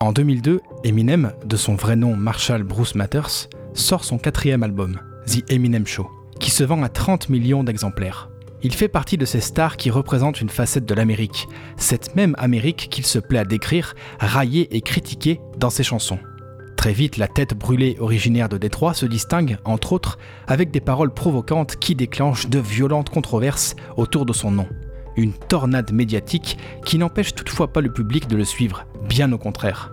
En 2002, Eminem, de son vrai nom Marshall Bruce Matters, sort son quatrième album, The Eminem Show, qui se vend à 30 millions d'exemplaires. Il fait partie de ces stars qui représentent une facette de l'Amérique, cette même Amérique qu'il se plaît à décrire, railler et critiquer dans ses chansons. Très vite, la tête brûlée originaire de Détroit se distingue, entre autres, avec des paroles provocantes qui déclenchent de violentes controverses autour de son nom. Une tornade médiatique qui n'empêche toutefois pas le public de le suivre, bien au contraire.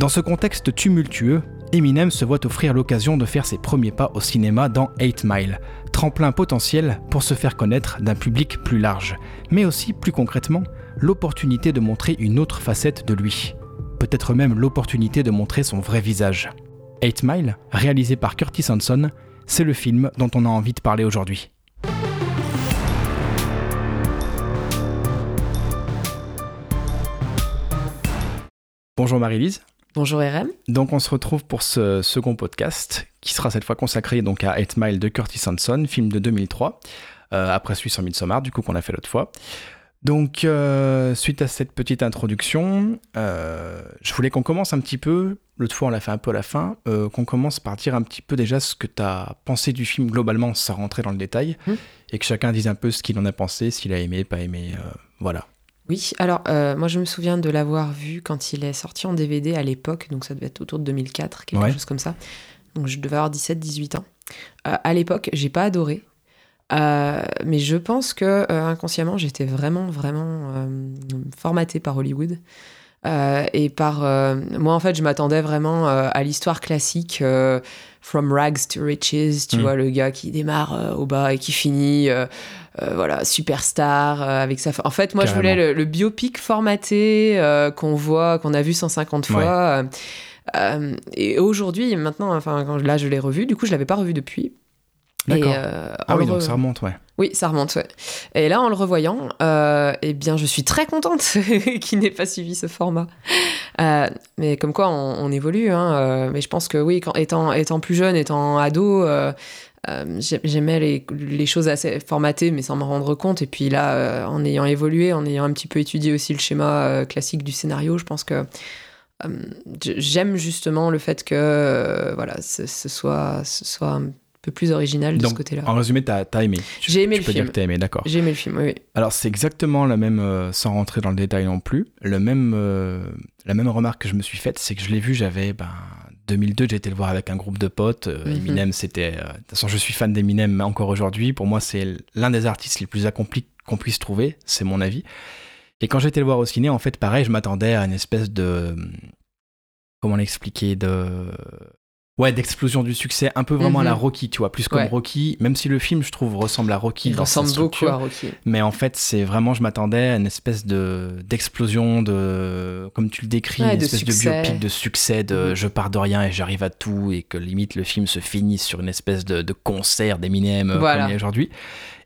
Dans ce contexte tumultueux, Eminem se voit offrir l'occasion de faire ses premiers pas au cinéma dans 8 Mile, tremplin potentiel pour se faire connaître d'un public plus large, mais aussi plus concrètement, l'opportunité de montrer une autre facette de lui. Peut-être même l'opportunité de montrer son vrai visage. 8 Mile, réalisé par Curtis Hanson, c'est le film dont on a envie de parler aujourd'hui. Bonjour Marie-Lise. Bonjour RM. Donc on se retrouve pour ce second podcast qui sera cette fois consacré donc à 8 Mile de Curtis Hanson, film de 2003, euh, après celui sur Midsommar du coup qu'on a fait l'autre fois. Donc euh, suite à cette petite introduction, euh, je voulais qu'on commence un petit peu, l'autre fois on l'a fait un peu à la fin, qu'on commence par dire un petit peu déjà ce que tu as pensé du film globalement sans rentrer dans le détail, mmh. et que chacun dise un peu ce qu'il en a pensé, s'il a aimé, pas aimé, voilà. Oui, alors euh, moi je me souviens de l'avoir vu quand il est sorti en DVD à l'époque, donc ça devait être autour de 2004, quelque chose comme ça. Donc je devais avoir 17-18 ans. Euh, à l'époque, j'ai pas adoré, euh, mais je pense que inconsciemment j'étais vraiment, vraiment formatée par Hollywood. et par moi en fait je m'attendais vraiment à l'histoire classique from rags to riches tu mm. vois le gars qui démarre au bas et qui finit euh, voilà, superstar euh, avec sa. En fait, moi, je voulais le, biopic formaté euh, qu'on voit, qu'on a vu 150 fois. et aujourd'hui, maintenant, enfin, quand, là, je l'ai revu. Du coup, je l'avais pas revu depuis. D'accord. ah oui, donc ça remonte, ouais. Oui, ça remonte, ouais. Et là, en le revoyant, eh bien, je suis très contente qu'il n'ait pas suivi ce format. mais comme quoi, on, évolue. Hein, mais je pense que oui, quand, étant, étant plus jeune, étant ado, euh, j'aimais les, choses assez formatées, mais sans m'en rendre compte. Et puis là, euh, en ayant évolué, en ayant un petit peu étudié aussi le schéma euh, classique du scénario, je pense que j'aime justement le fait que voilà, ce, soit, ce soit un peu plus original de ce côté-là. En résumé, t'as as aimé. J'ai aimé, le film. Dire que as aimé, d'accord. J'ai aimé le film, oui. Alors c'est exactement la même, sans rentrer dans le détail non plus, le même, la même remarque que je me suis faite, c'est que je l'ai vu, j'avais ben, 2002, j'ai été le voir avec un groupe de potes. Euh, mhm. Eminem, c'était. Euh, de toute façon, je suis fan d'Eminem encore aujourd'hui. Pour moi, c'est l'un des artistes les plus accomplis qu'on puisse trouver. C'est mon avis. Et quand j'étais le voir au ciné, en fait, pareil, je m'attendais à une espèce de. Comment l'expliquer De ouais, d'explosion du succès, un peu vraiment à la mhm. Rocky, tu vois, plus comme Rocky, même si le film, je trouve, ressemble à Rocky. Il ressemble beaucoup à Rocky. Mais en fait, c'est vraiment, je m'attendais à une espèce de d'explosion, de, comme tu le décris, une espèce de biopic de succès, de mhm. je pars de rien et j'arrive à tout, et que limite le film se finisse sur une espèce de, de concert d'Eminem voilà. comme aujourd'hui.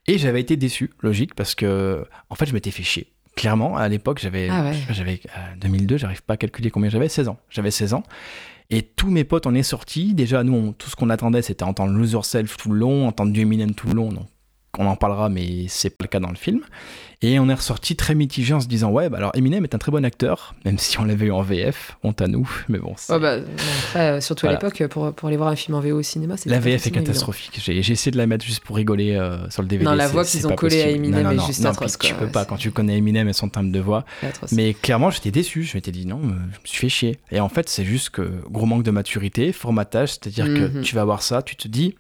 Et j'avais été déçu, logique, parce que, en fait, je m'étais fait chier clairement à l'époque j'avais ah j'avais 2002 euh, j'arrive pas à calculer combien j'avais 16 ans j'avais 16 ans et tous mes potes en est sortis. Déjà, nous, tout ce qu'on attendait, c'était entendre Lose Yourself tout le long, entendre du Eminem tout le long. Donc, on en parlera, mais c'est pas le cas dans le film. Et on est ressorti très mitigé en se disant ouais, bah alors Eminem est un très bon acteur, même si on l'avait eu en VF, honte à nous, mais bon. bah, après, surtout à l'époque, pour, pour aller voir un film en VO au cinéma, c'est La VF est catastrophique. J'ai essayé de la mettre juste pour rigoler euh, sur le DVD. Non, la voix qu'ils ont collée à Eminem est juste atroce. Tu peux pas, quand tu connais Eminem et son timbre de voix. Mais clairement, j'étais déçu. Je m'étais dit non, euh, je me suis fait chier. Et en fait, c'est juste que gros manque de maturité, formatage, c'est-à-dire que mhm. tu vas voir ça, tu te dis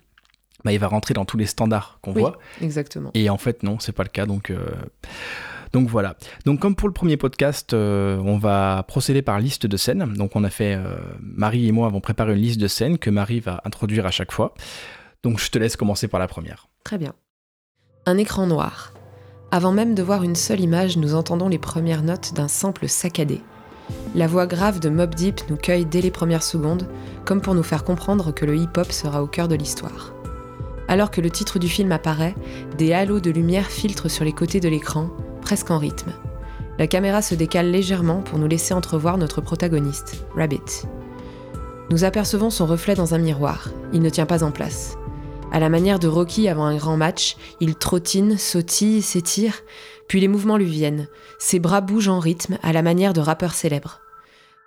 bah, il va rentrer dans tous les standards qu'on voit. Exactement. Et en fait, non, c'est pas le cas. Donc, euh, donc voilà. Donc, comme pour le premier podcast, euh, on va procéder par liste de scènes. Donc, on a fait, euh, Marie et moi avons préparé une liste de scènes que Marie va introduire à chaque fois. Donc, je te laisse commencer par la première. Très bien. Un écran noir. Avant même de voir une seule image, nous entendons les premières notes d'un sample saccadé. La voix grave de Mob Deep nous cueille dès les premières secondes, comme pour nous faire comprendre que le hip-hop sera au cœur de l'histoire. Alors que le titre du film apparaît, des halos de lumière filtrent sur les côtés de l'écran, presque en rythme. La caméra se décale légèrement pour nous laisser entrevoir notre protagoniste, Rabbit. Nous apercevons son reflet dans un miroir. Il ne tient pas en place. À la manière de Rocky avant un grand match, il trottine, sautille, s'étire, puis les mouvements lui viennent. Ses bras bougent en rythme à la manière de rappeurs célèbres.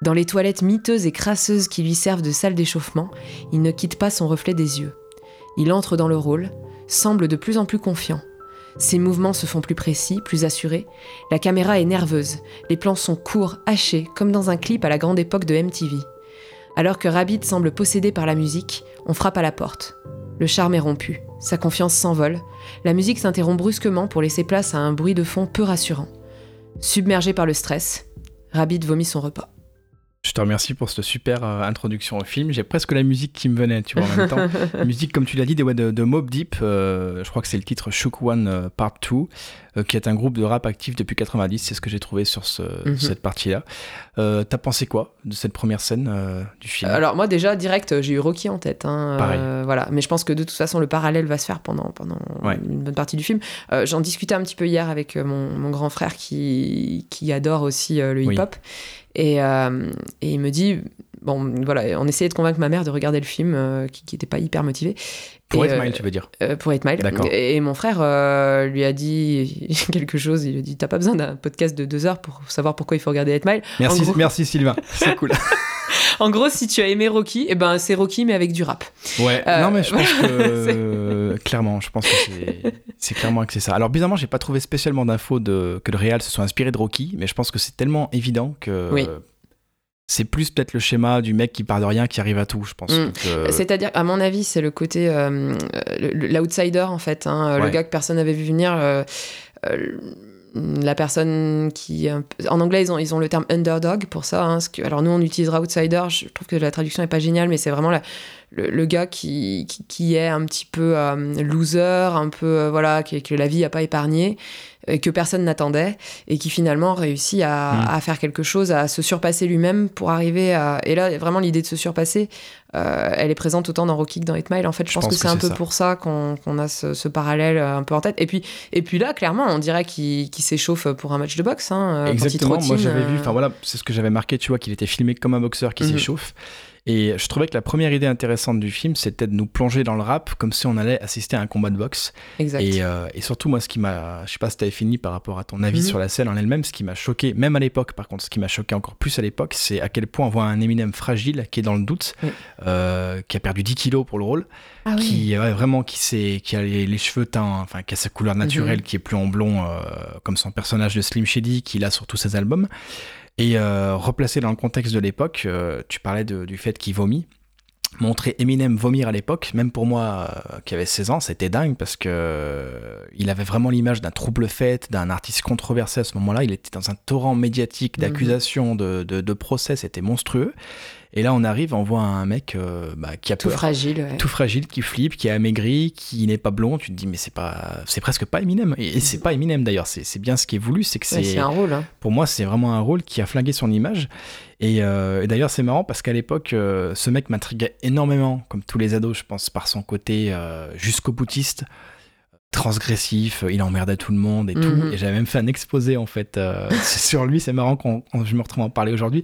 Dans les toilettes miteuses et crasseuses qui lui servent de salle d'échauffement, il ne quitte pas son reflet des yeux. Il entre dans le rôle, semble de plus en plus confiant. Ses mouvements se font plus précis, plus assurés. La caméra est nerveuse. Les plans sont courts, hachés, comme dans un clip à la grande époque de MTV. Alors que Rabbit semble possédé par la musique, on frappe à la porte. Le charme est rompu, sa confiance s'envole. La musique s'interrompt brusquement pour laisser place à un bruit de fond peu rassurant. Submergé par le stress, Rabbit vomit son repas. Je te remercie pour cette super euh, introduction au film. J'ai presque la musique qui me venait, tu vois, en même temps. la musique, comme tu l'as dit, de, de, Mob Deep. Euh, je crois que c'est le titre Shook One euh, Part 2, qui est un groupe de rap actif depuis 90. C'est ce que j'ai trouvé sur ce, mhm. cette partie-là. T'as pensé quoi de cette première scène du film? Alors, moi, déjà, direct, j'ai eu Rocky en tête. Hein, Pareil. voilà. Mais je pense que de toute façon, le parallèle va se faire pendant, pendant une bonne partie du film. J'en discutais un petit peu hier avec mon, mon grand frère qui, qui adore aussi le hip-hop. Euh, et, il me dit, bon, voilà, on essayait de convaincre ma mère de regarder le film, euh, qui n'était pas hyper motivé. Pour 8 Mile, tu veux dire Pour 8 Mile. D'accord. Et, mon frère lui a dit quelque chose. Il lui a dit T'as pas besoin d'un podcast de 2 heures pour savoir pourquoi il faut regarder 8 Mile. Merci, merci Sylvain. C'est cool. en gros, si tu as aimé Rocky, et eh ben, c'est Rocky, mais avec du rap. Ouais, non, mais je pense que. clairement, je pense que c'est clairement que c'est ça. Alors, bizarrement, j'ai pas trouvé spécialement d'infos de... que le réal se soit inspiré de Rocky, mais je pense que c'est tellement évident que. Oui c'est plus peut-être le schéma du mec qui part de rien, qui arrive à tout, je pense. Mm. C'est-à-dire, à mon avis, c'est le côté euh, l'outsider en fait, hein, le gars que personne n'avait vu venir. Euh, euh, la personne qui en anglais ils ont, ils ont le terme underdog pour ça hein, que, alors nous on utilisera outsider je trouve que la traduction est pas géniale mais c'est vraiment le, gars qui, qui, est un petit peu loser un peu voilà que, que, la vie a pas épargné que personne n'attendait et qui finalement réussit mm. à, faire quelque chose, à se surpasser lui-même pour arriver à. Et là, vraiment, l'idée de se surpasser, euh, elle est présente autant dans Rocky que dans 8 Mile. En fait, je, pense, que, c'est un peu pour ça qu'on a ce, parallèle un peu en tête. Et puis, et puis là, clairement, on dirait qu'il s'échauffe pour un match de boxe. Hein, Exactement, moi j'avais vu, euh. enfin voilà, c'est ce que j'avais marqué, tu vois, qu'il était filmé comme un boxeur qui mm-hmm. s'échauffe. Et je trouvais que la première idée intéressante du film, c'était de nous plonger dans le rap comme si on allait assister à un combat de boxe. Exact. Et, euh, et surtout, moi, ce qui m'a. Je sais pas si tu avais fini par rapport à ton avis mhm. sur la scène en elle-même, ce qui m'a choqué, même à l'époque, par contre, ce qui m'a choqué encore plus à l'époque, c'est à quel point on voit un Eminem fragile qui est dans le doute, euh, qui a perdu 10 kilos pour le rôle. Ah qui ouais, vraiment qui, qui a les, cheveux teints, enfin qui a sa couleur naturelle, mhm. qui est plus en blond euh, comme son personnage de Slim Shady qu'il a sur tous ses albums. Et replacé dans le contexte de l'époque, tu parlais du fait qu'il vomit montrer Eminem vomir à l'époque, même pour moi euh, qui avait 16 ans, c'était dingue parce que euh, il avait vraiment l'image d'un trouble fait, d'un artiste controversé à ce moment-là. Il était dans un torrent médiatique mhm. d'accusations, de, de, de, procès, c'était monstrueux. Et là, on arrive, on voit un mec euh, bah, qui a tout fragile, tout fragile, qui flippe, qui est amaigri, qui n'est pas blond. Tu te dis mais c'est pas, c'est presque pas Eminem. Et, c'est pas Eminem d'ailleurs. C'est bien ce qui est voulu, c'est que c'est. un rôle. Hein. Pour moi, c'est vraiment un rôle qui a flingué son image. Et, euh, d'ailleurs, c'est marrant parce qu'à l'époque, euh, ce mec m'intriguait énormément, comme tous les ados, je pense, par son côté jusqu'au boutiste transgressif, il emmerdait tout le monde et tout. Mhm. Et j'avais même fait un exposé en fait sur lui. C'est marrant quand je me retrouve à en parler aujourd'hui.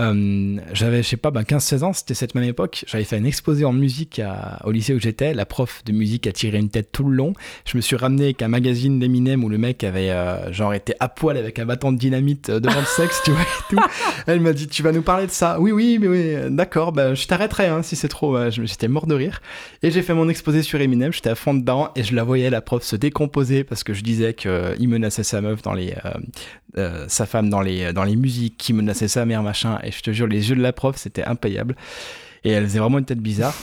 Euh, j'avais, je sais pas, ben 15-16 ans, c'était cette même époque. J'avais fait un exposé en musique au lycée où j'étais. La prof de musique a tiré une tête tout le long. Je me suis ramené avec un magazine d'Eminem où le mec avait euh, genre été à poil avec un bâton de dynamite euh, devant le sexe, tu vois, et tout. Elle m'a dit, tu vas nous parler de ça. Oui, oui, mais oui, d'accord, ben, je t'arrêterai hein, si c'est trop. J'étais mort de rire. Et j'ai fait mon exposé sur Eminem, j'étais à fond dedans et je la voyais, la prof, se décomposer parce que je disais qu'il menaçait sa meuf dans les, sa femme dans les, dans les musiques, qui menaçait sa mère, machin. Et je te jure, les yeux de la prof, c'était impayable. Et elle faisait vraiment une tête bizarre.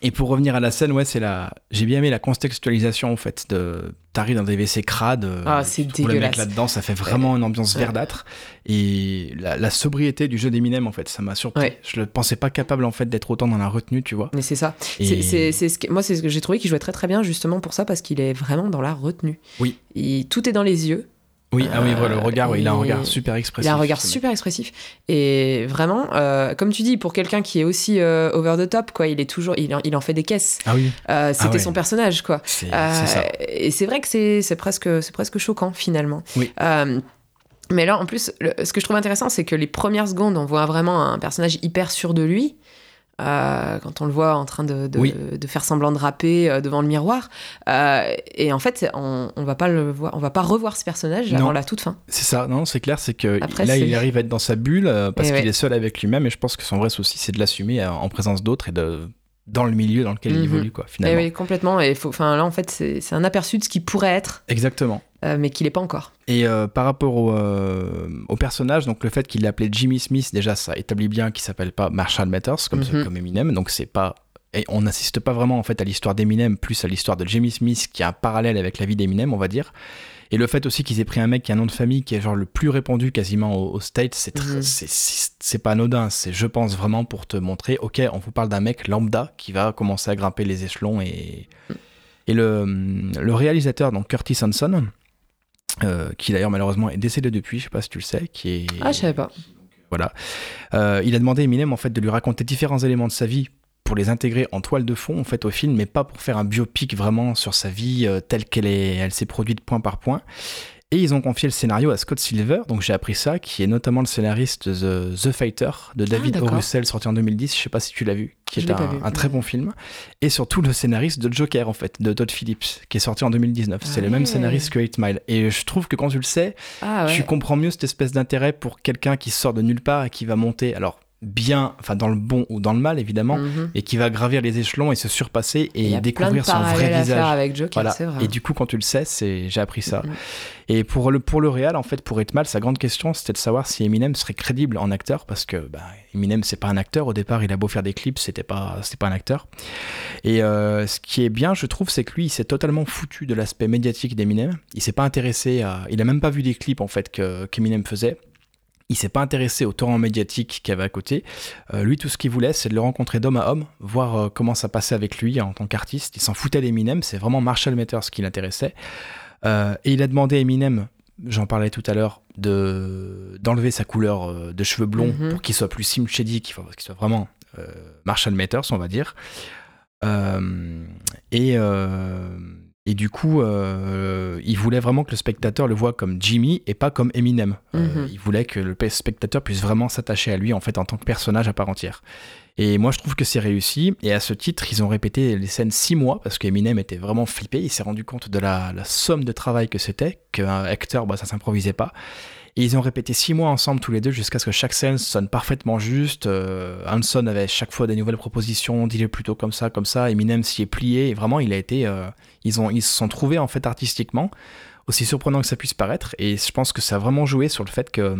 Et pour revenir à la scène, ouais, c'est la. J'ai bien aimé la contextualisation en fait. De... T'arrives dans des WC crades. Euh, ah, c'est dégueulasse. Le mec là-dedans, ça fait vraiment une ambiance verdâtre. Et la, sobriété du jeu d'Eminem, en fait, ça m'a surpris. Je ne pensais pas capable en fait d'être autant dans la retenue, tu vois. Mais c'est ça. C'est, ce que... Moi, c'est ce que j'ai trouvé qu'il jouait très très bien justement pour ça parce qu'il est vraiment dans la retenue. Oui. Et tout est dans les yeux. Oui, ah oui, le regard, il a un regard super expressif. Il a un regard super expressif. Et vraiment, euh, comme tu dis, pour quelqu'un qui est aussi euh, over the top, quoi, il est toujours, il en, il en fait des caisses. Ah oui. Euh, c'était ah son personnage, quoi. C'est ça. Et c'est vrai que c'est presque, c'est presque choquant finalement. Oui. mais là, en plus, ce que je trouve intéressant, c'est que les premières secondes, on voit vraiment un personnage hyper sûr de lui. Euh, quand on le voit en train de, de, faire semblant de rapper euh, devant le miroir. Euh, et en fait, on, on va pas le voir, on va pas revoir ce personnage avant la toute fin. C'est ça, non, c'est clair, c'est que là, il arrive à être dans sa bulle parce qu'il est seul avec lui-même. Et je pense que son vrai souci, c'est de l'assumer en présence d'autres et de dans le milieu dans lequel il mhm. évolue, quoi, finalement. Et oui, complètement. Et enfin, là, en fait, c'est un aperçu de ce qui pourrait être. Exactement. Euh, mais qu'il n'est pas encore. Et euh, par rapport au, euh, au, personnage, donc le fait qu'il l'appelait Jimmy Smith, déjà, ça établit bien qu'il s'appelle pas Marshall Matters, comme, mhm. comme Eminem. Donc, c'est pas. Et on n'assiste pas vraiment, en fait, à l'histoire d'Eminem, plus à l'histoire de Jimmy Smith, qui a un parallèle avec la vie d'Eminem, on va dire. Et le fait aussi qu'ils aient pris un mec qui a un nom de famille qui est genre le plus répandu quasiment aux, States, mhm. c'est c'est pas anodin. C'est, je pense, vraiment pour te montrer, ok, on vous parle d'un mec lambda qui va commencer à grimper les échelons. Et, et le, le réalisateur, donc Curtis Hanson, euh, qui d'ailleurs malheureusement est décédé depuis, je sais pas si tu le sais, qui est... Ah, je savais pas. Voilà. Euh, il a demandé à Eminem en fait de lui raconter différents éléments de sa vie pour les intégrer en toile de fond en fait au film, mais pas pour faire un biopic vraiment sur sa vie euh, telle qu'elle est, elle s'est produite point par point. Et ils ont confié le scénario à Scott Silver, donc j'ai appris ça, qui est notamment le scénariste de The, Fighter de ah, David ah, sorti en 2010, je sais pas si tu l'as vu, qui est un, très bon film, et surtout le scénariste de Joker en fait, de Todd Phillips, qui est sorti en 2019. C'est le même scénariste que 8 Mile. Et je trouve que quand tu le sais, ah, tu comprends mieux cette espèce d'intérêt pour quelqu'un qui sort de nulle part et qui va monter. Alors bien, enfin dans le bon ou dans le mal évidemment, mhm. et qui va gravir les échelons et se surpasser et découvrir son vrai visage. Avec Joker, voilà. Et du coup, quand tu le sais, c'est j'ai appris ça. Mhm. Et pour le pour le réal, en fait, pour être mal, sa grande question, c'était de savoir si Eminem serait crédible en acteur, parce que bah, Eminem c'est pas un acteur au départ. Il a beau faire des clips, c'était pas c'était pas un acteur. Et euh, ce qui est bien, je trouve, c'est que lui, il s'est totalement foutu de l'aspect médiatique d'Eminem. Il s'est pas intéressé à, il a même pas vu des clips en fait que qu'Eminem faisait. Il s'est pas intéressé au torrent médiatique qu'il y avait à côté. Euh, lui, tout ce qu'il voulait, c'est de le rencontrer d'homme à homme, voir euh, comment ça passait avec lui en tant qu'artiste. Il s'en foutait d'Eminem, c'est vraiment Marshall Mathers qui l'intéressait. Euh, et il a demandé à Eminem, j'en parlais tout à l'heure, de d'enlever sa couleur de cheveux blonds mhm. pour qu'il soit plus Sim Shady, qu'il soit vraiment Marshall Mathers, on va dire. et et du coup, euh, il voulait vraiment que le spectateur le voit comme Jimmy et pas comme Eminem. Euh, mhm. il voulait que le spectateur puisse vraiment s'attacher à lui en fait en tant que personnage à part entière. Et moi, je trouve que c'est réussi. Et à ce titre, ils ont répété les scènes six mois parce qu'Eminem était vraiment flippé. Il s'est rendu compte de la, somme de travail que c'était, qu'un acteur, bah, ça s'improvisait pas. Et ils ont répété six mois ensemble tous les deux jusqu'à ce que chaque scène sonne parfaitement juste. Euh, Hanson avait chaque fois des nouvelles propositions, dit plutôt comme ça, comme ça. Eminem s'y est plié. Et vraiment, il a été. Euh, ils, ont, ils se sont trouvés en fait artistiquement, aussi surprenant que ça puisse paraître. Et je pense que ça a vraiment joué sur le fait que.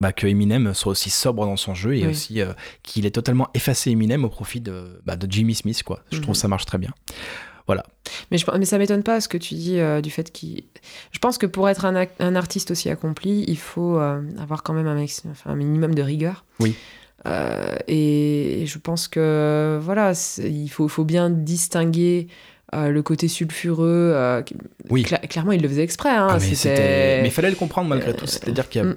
Bah, que Eminem soit aussi sobre dans son jeu et aussi euh, qu'il ait totalement effacé Eminem au profit de, bah, de Jimmy Smith. Quoi. Je trouve mhm. que ça marche très bien. Voilà. Mais, je, mais ça m'étonne pas ce que tu dis euh, du fait qu'il. Je pense que pour être un, un, artiste aussi accompli, il faut euh, avoir quand même un, un, minimum de rigueur. Oui. Euh, et, je pense que voilà, il faut, faut bien distinguer le côté sulfureux. oui. clairement, il le faisait exprès. Hein, ah, mais, il fallait le comprendre malgré tout. C'est-à-dire qu'il y a. Mm.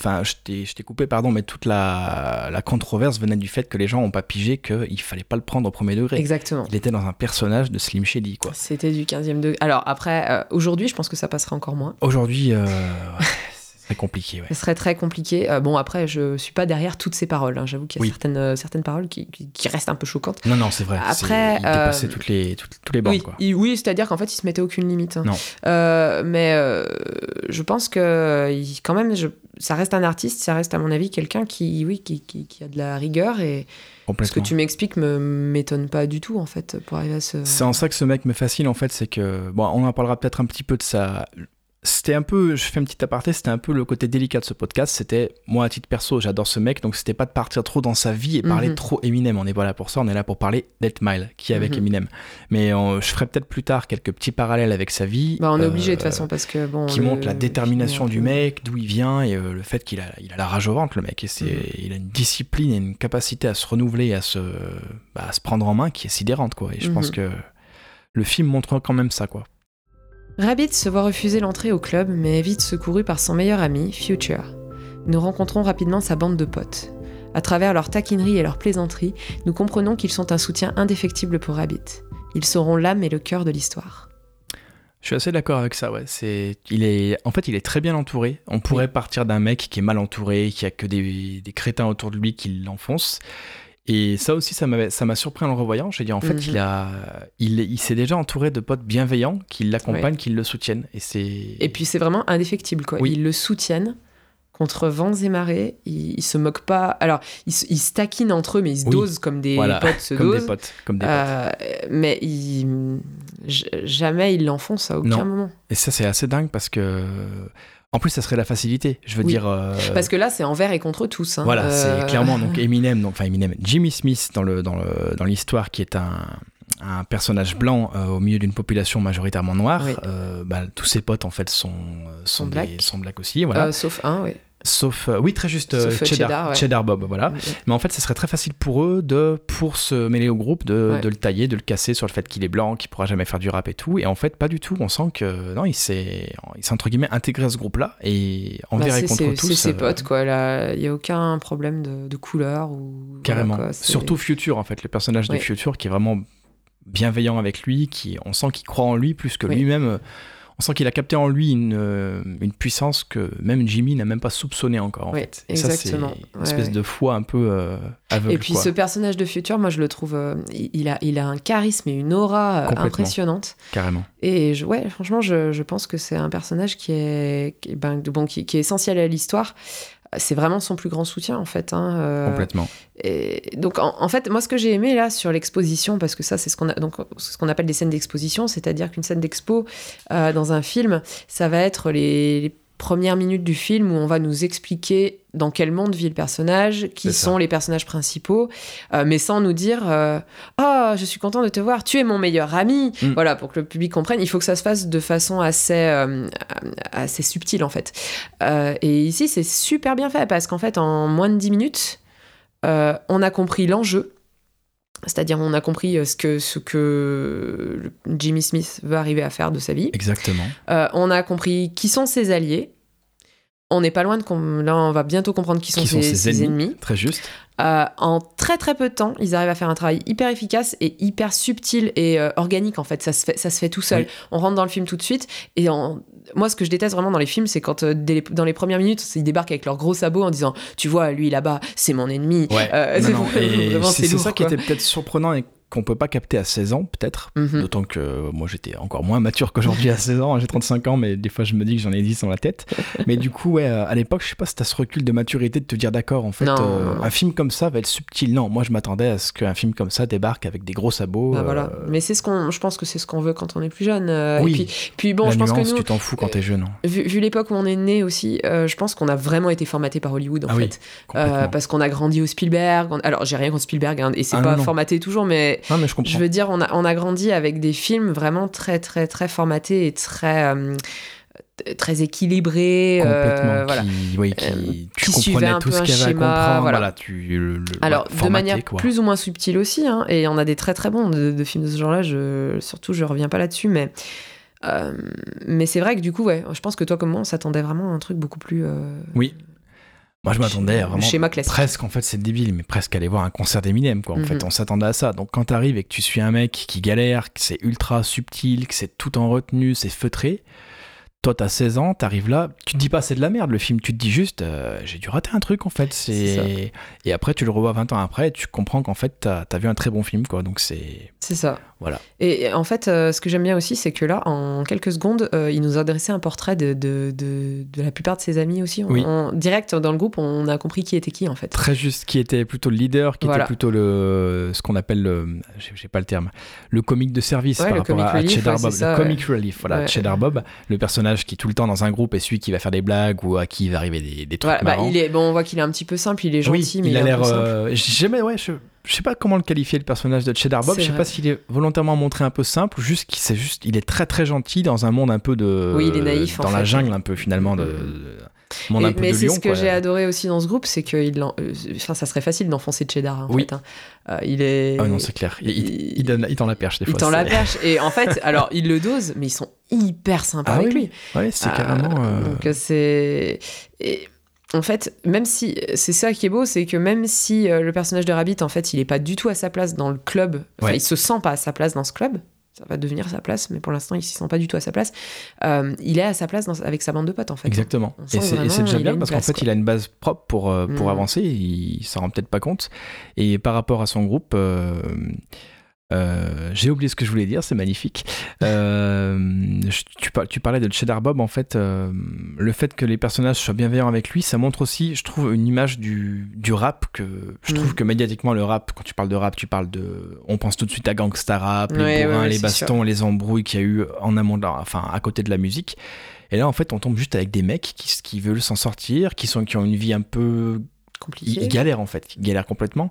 Enfin, je t'ai coupé, pardon, mais toute la, la, controverse venait du fait que les gens n'ont pas pigé qu'il fallait pas le prendre au premier degré. Exactement. Il était dans un personnage de Slim Shady, quoi. C'était du 15e degré. Alors après, euh, aujourd'hui, je pense que ça passerait encore moins. Aujourd'hui, euh, c'est compliqué. Ouais. Ce serait très compliqué. Euh, bon, après, je suis pas derrière toutes ces paroles. Hein. J'avoue qu'il y a certaines, certaines paroles qui, qui, restent un peu choquantes. Non, non, c'est vrai. Après, il dépassait toutes les, toutes, tous les bornes, oui, quoi. oui, c'est-à-dire qu'en fait, il se mettait aucune limite. Hein. Non. mais je pense que quand même, je ça reste un artiste, ça reste à mon avis quelqu'un qui, oui, qui, qui, a de la rigueur et ce que tu m'expliques me m'étonne pas du tout en fait pour arriver à ce. C'est en ça que ce mec me fascine en fait, c'est que bon, on en parlera peut-être un petit peu de sa c'était un peu, je fais un petit aparté, c'était un peu le côté délicat de ce podcast. C'était, moi, à titre perso, j'adore ce mec, donc c'était pas de partir trop dans sa vie et parler mhm. trop Eminem. On est pas là pour ça, on est là pour parler d'Ed Mile, qui est avec mhm. Eminem. Mais je ferai peut-être plus tard quelques petits parallèles avec sa vie. Bah, on est obligé de toute euh, façon, parce que bon. Qui montre la détermination du mec, d'où il vient et euh, le fait qu'il a, il a la rage au ventre, le mec. Et c'est, mhm. il a une discipline et une capacité à se renouveler, à se, bah, à se prendre en main qui est sidérante, quoi. Et je pense que le film montre quand même ça, quoi. Rabbit se voit refuser l'entrée au club, mais est vite secouru par son meilleur ami, Future. Nous rencontrons rapidement sa bande de potes. À travers leur taquinerie et leur plaisanterie, nous comprenons qu'ils sont un soutien indéfectible pour Rabbit. Ils seront l'âme et le cœur de l'histoire. Je suis assez d'accord avec ça, ouais. C'est, il est, en fait, il est très bien entouré. On pourrait partir d'un mec qui est mal entouré, qui a que des, des crétins autour de lui qui l'enfoncent. Et ça aussi, ça m'a surpris en le revoyant. J'ai dit, en fait, il, mhm. a, il, il s'est déjà entouré de potes bienveillants qui l'accompagnent, qui le soutiennent. Et, et puis, c'est vraiment indéfectible. Quoi. Ils le soutiennent contre vents et marées. Ils, se moquent pas. Alors, ils, ils se taquinent entre eux, mais ils se dosent comme des potes se comme Des potes, comme des potes. Euh, mais ils, jamais ils l'enfoncent à aucun moment. Et ça, c'est assez dingue parce que en plus, ça serait la facilité. Je veux dire. Euh, Parce que là, c'est envers et contre tous. Hein. Voilà, c'est euh, clairement donc Eminem, donc enfin Eminem, Jimmy Smith dans le dans le dans l'histoire qui est un un personnage blanc euh, au milieu d'une population majoritairement noire, bah, tous ses potes en fait sont sont, sont, black. aussi, voilà. sauf un, oui. Sauf, euh, oui, très juste, euh, cheddar, Bob, voilà. Mais en fait, ce serait très facile pour eux de, pour se mêler au groupe, de, de le tailler, de le casser sur le fait qu'il est blanc, qu'il pourra jamais faire du rap et tout. Et en fait, pas du tout. On sent que non, il s'est, il s'est entre guillemets intégré à ce groupe-là et envers bah, et contre tous. C'est ses euh, potes, quoi. Il n'y a aucun problème de, de couleur ou. Carrément. Surtout Future, en fait, le personnage de Future qui est vraiment bienveillant avec lui, qui, on sent qu'il croit en lui plus que lui-même on sent qu'il a capté en lui une, euh, une puissance que même Jimmy n'a même pas soupçonné encore. En fait. exactement. ça, c'est une espèce de foi un peu euh, aveugle. Et puis ce personnage de Future, moi je le trouve, euh, il, a, il a un charisme et une aura impressionnante. Carrément. Et je, ouais, franchement, je, je pense que c'est un personnage qui est, qui, ben, bon, qui, qui est essentiel à l'histoire c'est vraiment son plus grand soutien en fait. Hein, euh. Complètement. Et donc en, fait, moi ce que j'ai aimé là sur l'exposition, parce que ça c'est ce qu'on donc ce qu'on appelle des scènes d'exposition, c'est-à-dire qu'une scène d'expo euh, dans un film, ça va être les, premières minutes du film où on va nous expliquer dans quel monde vit le personnage, qui sont les personnages principaux, euh, mais sans nous dire oh, je suis content de te voir, tu es mon meilleur ami. Mm. Voilà, pour que le public comprenne, il faut que ça se fasse de façon assez, euh, assez subtile en fait. Euh, et ici, c'est super bien fait parce qu'en fait, en moins de 10 minutes, on a compris l'enjeu. C'est-à-dire, on a compris ce que, ce que Jimmy Smith veut arriver à faire de sa vie. Exactement. on a compris qui sont ses alliés on n'est pas loin de... Là, on va bientôt comprendre qui sont, ses, ennemis, Très juste. Euh, en très très peu de temps, ils arrivent à faire un travail hyper efficace et hyper subtil et euh, organique en fait. Ça se fait, ça se fait tout seul. On rentre dans le film tout de suite et moi ce que je déteste vraiment dans les films, c'est quand euh, dans les premières minutes, ils débarquent avec leurs gros sabots en disant, tu vois, lui là-bas, c'est mon ennemi. c'est ça qui était peut-être surprenant et qu'on peut pas capter à 16 ans, peut-être. Mhm. D'autant que moi, j'étais encore moins mature qu'aujourd'hui à 16 ans. J'ai 35 ans, mais des fois, je me dis que j'en ai 10 dans la tête. mais du coup, ouais, à l'époque, je sais pas si t'as ce recul de maturité de te dire, d'accord, en fait, euh, un film comme ça va être subtil. Non, moi, je m'attendais à ce qu'un film comme ça débarque avec des gros sabots. Bah, voilà. Euh, mais c'est ce qu'on, je pense que c'est ce qu'on veut quand on est plus jeune. Euh, oui. Et puis, puis bon, la je pense que nous, tu t'en fous quand t'es jeune. Hein. Vu, l'époque où on est né aussi, je pense qu'on a vraiment été formaté par Hollywood, en ah fait. parce qu'on a grandi au Spielberg. Alors, j'ai rien contre Spielberg, hein, et c'est ah pas formaté toujours, mais, mais je, comprends. je veux dire, on a, on a grandi avec des films vraiment très, très, très formatés et très euh, très équilibrés. Euh, voilà. qui, euh, tu comprenais tout ce qu'il y avait à comprendre. Voilà. tu, Alors, de manière plus ou moins subtile aussi, hein, et on a des très très bons de, films de ce genre-là, je, surtout je reviens pas là-dessus, mais, mais c'est vrai que du coup, ouais, je pense que toi comme moi, on s'attendait vraiment à un truc beaucoup plus... Oui, moi, je m'attendais vraiment schéma presque, en fait, c'est débile, mais presque aller voir un concert d'Eminem, quoi. En fait, mhm. on s'attendait à ça. Donc, quand t'arrives et que tu suis un mec qui galère, que c'est ultra subtil, que c'est tout en retenue, c'est feutré, toi, t'as 16 ans, t'arrives là, tu te dis pas c'est de la merde le film, tu te dis juste euh, j'ai dû rater un truc en fait. C'est et après tu le revois 20 ans après, et tu comprends qu'en fait t'as as vu un très bon film quoi. Donc c'est c'est ça. Voilà. Et en fait, euh, ce que j'aime bien aussi, c'est que là, en quelques secondes, euh, il nous a dressé un portrait de, de, de, de, la plupart de ses amis aussi. Direct dans le groupe, on a compris qui était qui en fait. Très juste, qui était plutôt le leader, qui était plutôt le ce qu'on appelle le, j'ai pas le terme, le comique de service par rapport à, Cheddar Bob, le comic relief. Voilà, Cheddar Bob, le personnage qui tout le temps dans un groupe est celui qui va faire des blagues ou à qui va arriver des, des trucs bah, il est, bon, on voit qu'il est un petit peu simple, il est gentil, mais il, a l'air. Euh, jamais, ouais, je, je, sais pas comment le qualifier le personnage de Cheddar Bob. Je sais pas s'il est volontairement montré un peu simple ou juste qu'il juste, il est très très gentil dans un monde un peu de. Oui, il est naïf. Dans la jungle un peu finalement de mais c'est ce que j'ai adoré aussi dans ce groupe, c'est que il, euh, enfin, ça serait facile d'enfoncer Cheddar. En oui. fait, hein. euh, il est. Ah non, c'est clair. Il, il, il, tend la perche des fois. Il tend la perche. Et en fait, alors, il le dose, mais ils sont hyper sympas ah avec lui. Oui, c'est carrément. Euh, donc, c'est. Et en fait, même si c'est ça qui est beau, c'est que même si le personnage de Rabbit, en fait, il est pas du tout à sa place dans le club, enfin, il se sent pas à sa place dans ce club, ça va devenir sa place, mais pour l'instant, il s'y sent pas du tout à sa place. Euh, il est à sa place avec sa bande de potes, en fait. Exactement. Et c'est déjà bien parce qu'en fait, il a une base propre pour, euh, pour mm. avancer. Il s'en rend peut-être pas compte. Et par rapport à son groupe, euh, euh, j'ai oublié ce que je voulais dire, c'est magnifique. Euh, tu, parlais de Cheddar Bob, en fait, euh, le fait que les personnages soient bienveillants avec lui, ça montre aussi, je trouve, une image du, rap que je trouve mm. que médiatiquement, le rap, quand tu parles de rap, tu parles de. On pense tout de suite à gangsta rap, les bourrins, les bastons, les embrouilles qu'il y a eu en amont, enfin, à côté de la musique. Et là, en fait, on tombe juste avec des mecs qui, qui veulent s'en sortir, qui, sont, qui ont une vie un peu. Compliquée. Ils, galèrent, en fait, ils galèrent complètement.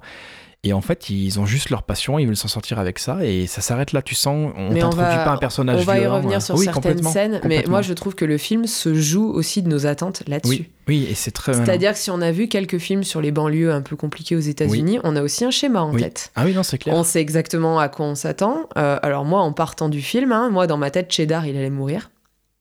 Et en fait, ils ont juste leur passion, ils veulent s'en sortir avec ça, et ça s'arrête là. Tu sens, on t'introduit pas un personnage. On va y revenir sur certaines scènes, mais moi je trouve que le film se joue aussi de nos attentes là-dessus. Oui, oui, et c'est très. C'est-à-dire que si on a vu quelques films sur les banlieues un peu compliquées aux États-Unis, on a aussi un schéma en tête. Ah oui, non, c'est clair. On sait exactement à quoi on s'attend. Euh, alors moi, en partant du film, hein, moi dans ma tête, Cheddar, il allait mourir.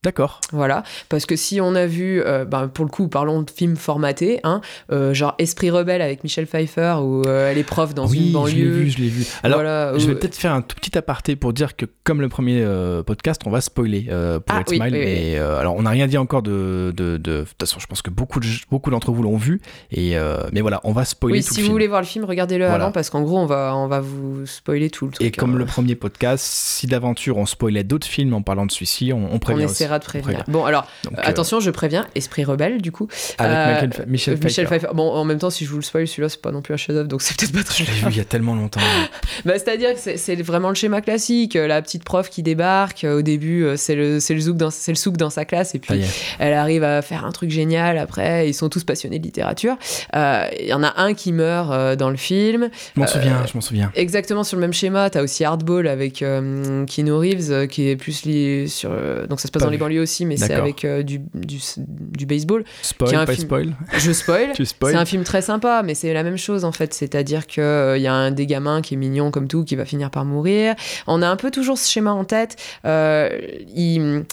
D'accord. Voilà, parce que si on a vu, euh, ben, pour le coup, parlons de films formatés, hein, euh, genre Esprit rebelle avec Michel Pfeiffer, où euh, elle est prof dans une banlieue. je l'ai vu, je l'ai vu. Alors, je vais peut-être faire un tout petit aparté pour dire que, comme le premier podcast, on va spoiler pour ah, Smile. et, alors, on n'a rien dit encore de, de, de, toute façon, je pense que beaucoup, de, beaucoup d'entre vous l'ont vu, et, mais voilà, on va spoiler oui, si vous voulez voir le film, regardez-le avant, parce qu'en gros, on va, on va vous spoiler tout le truc. Et comme hein. le premier podcast, si d'aventure on spoilait d'autres films en parlant de celui-ci, on, on prévient on de prévenir. Bon, alors, euh, attention, je préviens, Esprit rebelle, du coup. Avec euh, Michel, Pfeiffer. Bon, en même temps, si je vous le spoil, celui-là, c'est pas non plus un chef-d'œuvre, donc c'est peut-être pas très. Je l'ai vu il y a tellement longtemps. bah, C'est-à-dire que c'est vraiment le schéma classique. Euh, la petite prof qui débarque, au début, c'est le, le, souk dans, le souk dans sa classe, et puis elle arrive à faire un truc génial. Après, ils sont tous passionnés de littérature. Il y en a un qui meurt dans le film. Je m'en souviens, je m'en souviens. Exactement sur le même schéma. T'as aussi Hardball avec Keanu Reeves, qui est plus lié sur. donc ça se passe dans les banlieues aussi, mais c'est avec euh, du, du, du, baseball. Spoil, pas spoil. Je spoil. C'est un film très sympa, mais c'est la même chose en fait. C'est-à-dire qu'il euh, y a un des gamins qui est mignon comme tout, qui va finir par mourir. On a un peu toujours ce schéma en tête. Euh, il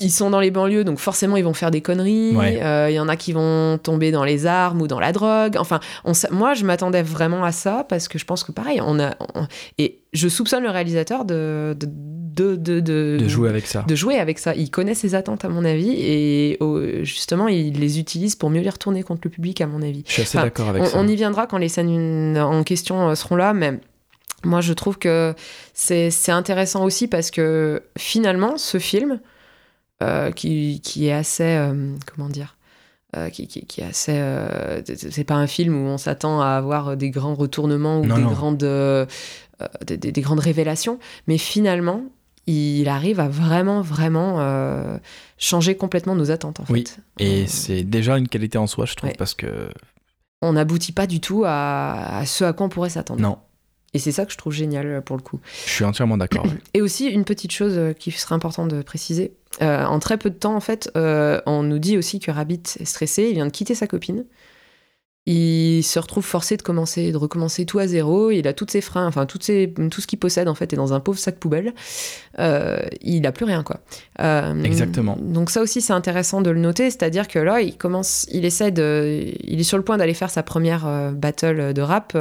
ils sont dans les banlieues, donc forcément ils vont faire des conneries. Il euh, y en a qui vont tomber dans les armes ou dans la drogue. Enfin, on, moi je m'attendais vraiment à ça parce que je pense que pareil, on a et je soupçonne le réalisateur de de, de, de, jouer avec ça. De jouer avec ça. Il connaît ses attentes à mon avis et justement il les utilise pour mieux les retourner contre le public à mon avis. Je suis assez d'accord avec ça. On y viendra quand les scènes en question seront là, mais moi je trouve que c'est intéressant aussi parce que finalement ce film euh, qui, qui, est assez. Euh, comment dire euh, qui, qui, qui, est assez. c'est pas un film où on s'attend à avoir des grands retournements ou des, Grandes, des, des, grandes révélations, mais finalement, il arrive à vraiment, vraiment changer complètement nos attentes, en oui. fait. Et c'est déjà une qualité en soi, je trouve, parce que. On n'aboutit pas du tout à, à, ce à quoi on pourrait s'attendre. Non, et c'est ça que je trouve génial euh, pour le coup. Je suis entièrement d'accord. Et aussi, une petite chose euh, qui serait importante de préciser. Euh, en très peu de temps, en fait, on nous dit aussi que Rabbit est stressé, il vient de quitter sa copine. Il se retrouve forcé de commencer, de recommencer tout à zéro. Il a toutes ses freins, enfin toutes ses, tout ce qu'il possède en fait est dans un pauvre sac poubelle. il n'a plus rien quoi. Exactement. Donc ça aussi c'est intéressant de le noter, c'est-à-dire que là il commence, il essaie de, il est sur le point d'aller faire sa première battle de rap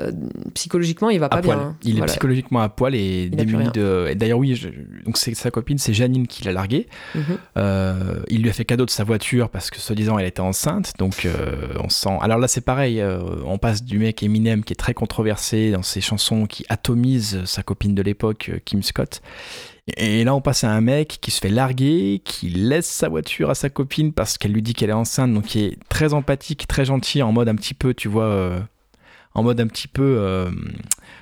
euh, psychologiquement, il va pas bien. Hein. Il est psychologiquement à poil et démuni de. D'ailleurs, oui, donc c'est sa copine, c'est Janine qui l'a largué. Mhm. Euh, il lui a fait cadeau de sa voiture parce que soi-disant elle était enceinte. Donc euh, on sent. Alors là, c'est pareil. on passe du mec Eminem qui est très controversé dans ses chansons, qui atomise sa copine de l'époque, Kim Scott. Et là, on passe à un mec qui se fait larguer, qui laisse sa voiture à sa copine parce qu'elle lui dit qu'elle est enceinte, donc qui est très empathique, très gentil, en mode un petit peu, tu vois, en mode un petit peu, euh,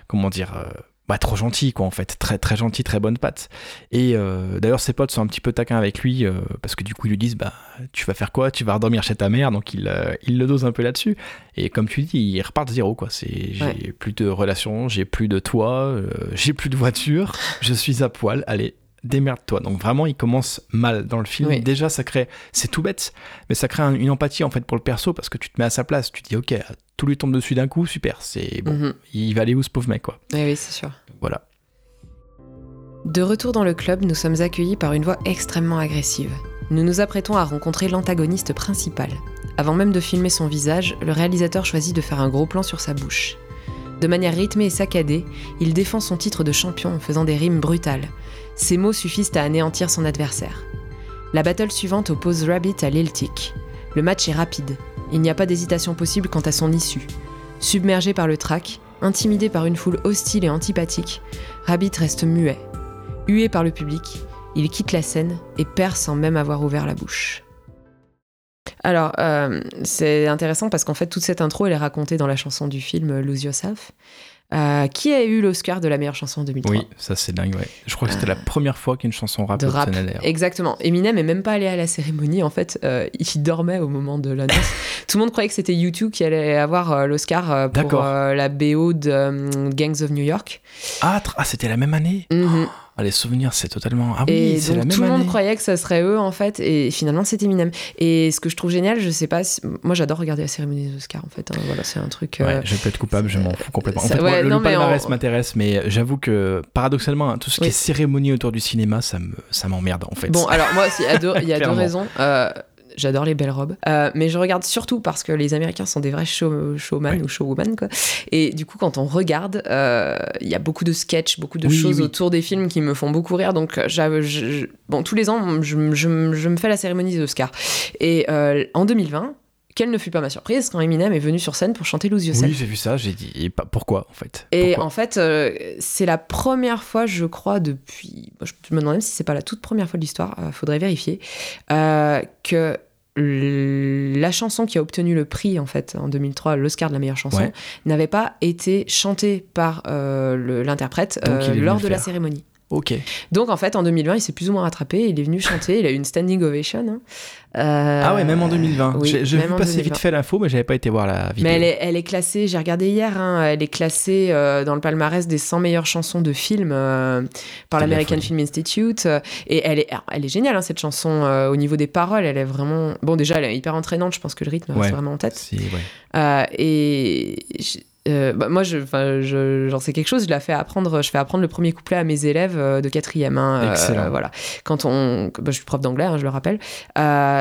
comment dire, euh, bah, trop gentil quoi en fait, très très gentil, très bonne patte. Et euh, d'ailleurs ses potes sont un petit peu taquins avec lui parce que du coup ils lui disent bah tu vas faire quoi, tu vas redormir chez ta mère, donc il, il le dose un peu là-dessus. Et comme tu dis, il repart de zéro quoi. C'est j'ai plus de relations, j'ai plus de toit, j'ai plus de voiture, je suis à poil, allez démerde-toi. Donc vraiment, il commence mal dans le film. Déjà, ça crée, c'est tout bête, mais ça crée une empathie en fait pour le perso parce que tu te mets à sa place. Tu te dis, ok, tout lui tombe dessus d'un coup, super. C'est bon, mhm. il va aller où ce pauvre mec quoi. Oui, oui, c'est sûr. Voilà. De retour dans le club, nous sommes accueillis par une voix extrêmement agressive. Nous nous apprêtons à rencontrer l'antagoniste principal. Avant même de filmer son visage, le réalisateur choisit de faire un gros plan sur sa bouche. De manière rythmée et saccadée, il défend son titre de champion en faisant des rimes brutales. Ses mots suffisent à anéantir son adversaire. La battle suivante oppose Rabbit à Liltic. Le match est rapide. Il n'y a pas d'hésitation possible quant à son issue. Submergé par le trac, intimidé par une foule hostile et antipathique, Rabbit reste muet. Hué par le public, il quitte la scène et perd sans même avoir ouvert la bouche. Alors, euh, c'est intéressant parce qu'en fait, toute cette intro, elle est racontée dans la chanson du film Lose Yourself. Euh, qui a eu l'Oscar de la meilleure chanson en 2003 Oui, ça c'est dingue, ouais. Je crois que c'était la euh, première fois qu'une chanson rap de rap. Exactement. Eminem est même pas allé à la cérémonie, en fait. il dormait au moment de l'annonce. Tout le monde croyait que c'était YouTube qui allait avoir l'Oscar pour la BO de Gangs of New York. Ah, ah c'était la même année mhm. Ah, les souvenirs, c'est totalement. Ah oui, c'est la même Tout le monde croyait que ça serait eux, en fait, et finalement, c'était Eminem. Et ce que je trouve génial, je sais pas. Moi, j'adore regarder la cérémonie des Oscars, en fait. Hein. Voilà, c'est un truc. Ouais, euh, je peux être coupable, je m'en fous complètement. En fait, moi, le, palmarès m'intéresse, mais j'avoue que, paradoxalement, hein, tout ce qui est cérémonie autour du cinéma, ça m'emmerde, ça en fait. Bon, alors, moi, il y a deux, il y a deux raisons. Euh, J'adore les belles robes. Euh, mais je regarde surtout parce que les Américains sont des vrais show, showman ou showwoman. Quoi. Et du coup, quand on regarde, euh, il y a beaucoup de sketchs, beaucoup de choses autour des films qui me font beaucoup rire. Donc, je, bon, tous les ans, je, je, me fais la cérémonie des Oscars. Et euh, en 2020, quelle ne fut pas ma surprise quand Eminem est venu sur scène pour chanter Lose Yourself. Oui, j'ai vu ça, j'ai dit pourquoi en fait? Et en fait, c'est la première fois, je crois, depuis. Je me demande même si c'est pas la toute première fois de l'histoire, faudrait vérifier, que la chanson qui a obtenu le prix en fait en 2003, l'Oscar de la meilleure chanson, n'avait pas été chantée par euh, l'interprète euh, lors de la cérémonie. Ok. Donc en fait, en 2020, il s'est plus ou moins rattrapé. Il est venu chanter. Il a eu une standing ovation. Hein. Euh, ah ouais, même en 2020. j'ai vu passer vite fait l'info, mais j'avais pas été voir la vidéo. Mais elle est, elle est classée, j'ai regardé hier, hein, elle est classée euh, dans le palmarès des 100 meilleures chansons de films euh, par l'American Film Institute. et elle est, elle est géniale, hein, cette chanson. au niveau des paroles, elle est vraiment. Bon, déjà, elle est hyper entraînante. Je pense que le rythme reste vraiment en tête. Si, ouais. et euh, bah, moi, j'en je, sais quelque chose. Je la fais apprendre. Je fais apprendre le premier couplet à mes élèves euh, de quatrième. Hein, euh, Excellent. voilà. Quand on, bah, je suis prof d'anglais, hein, je le rappelle.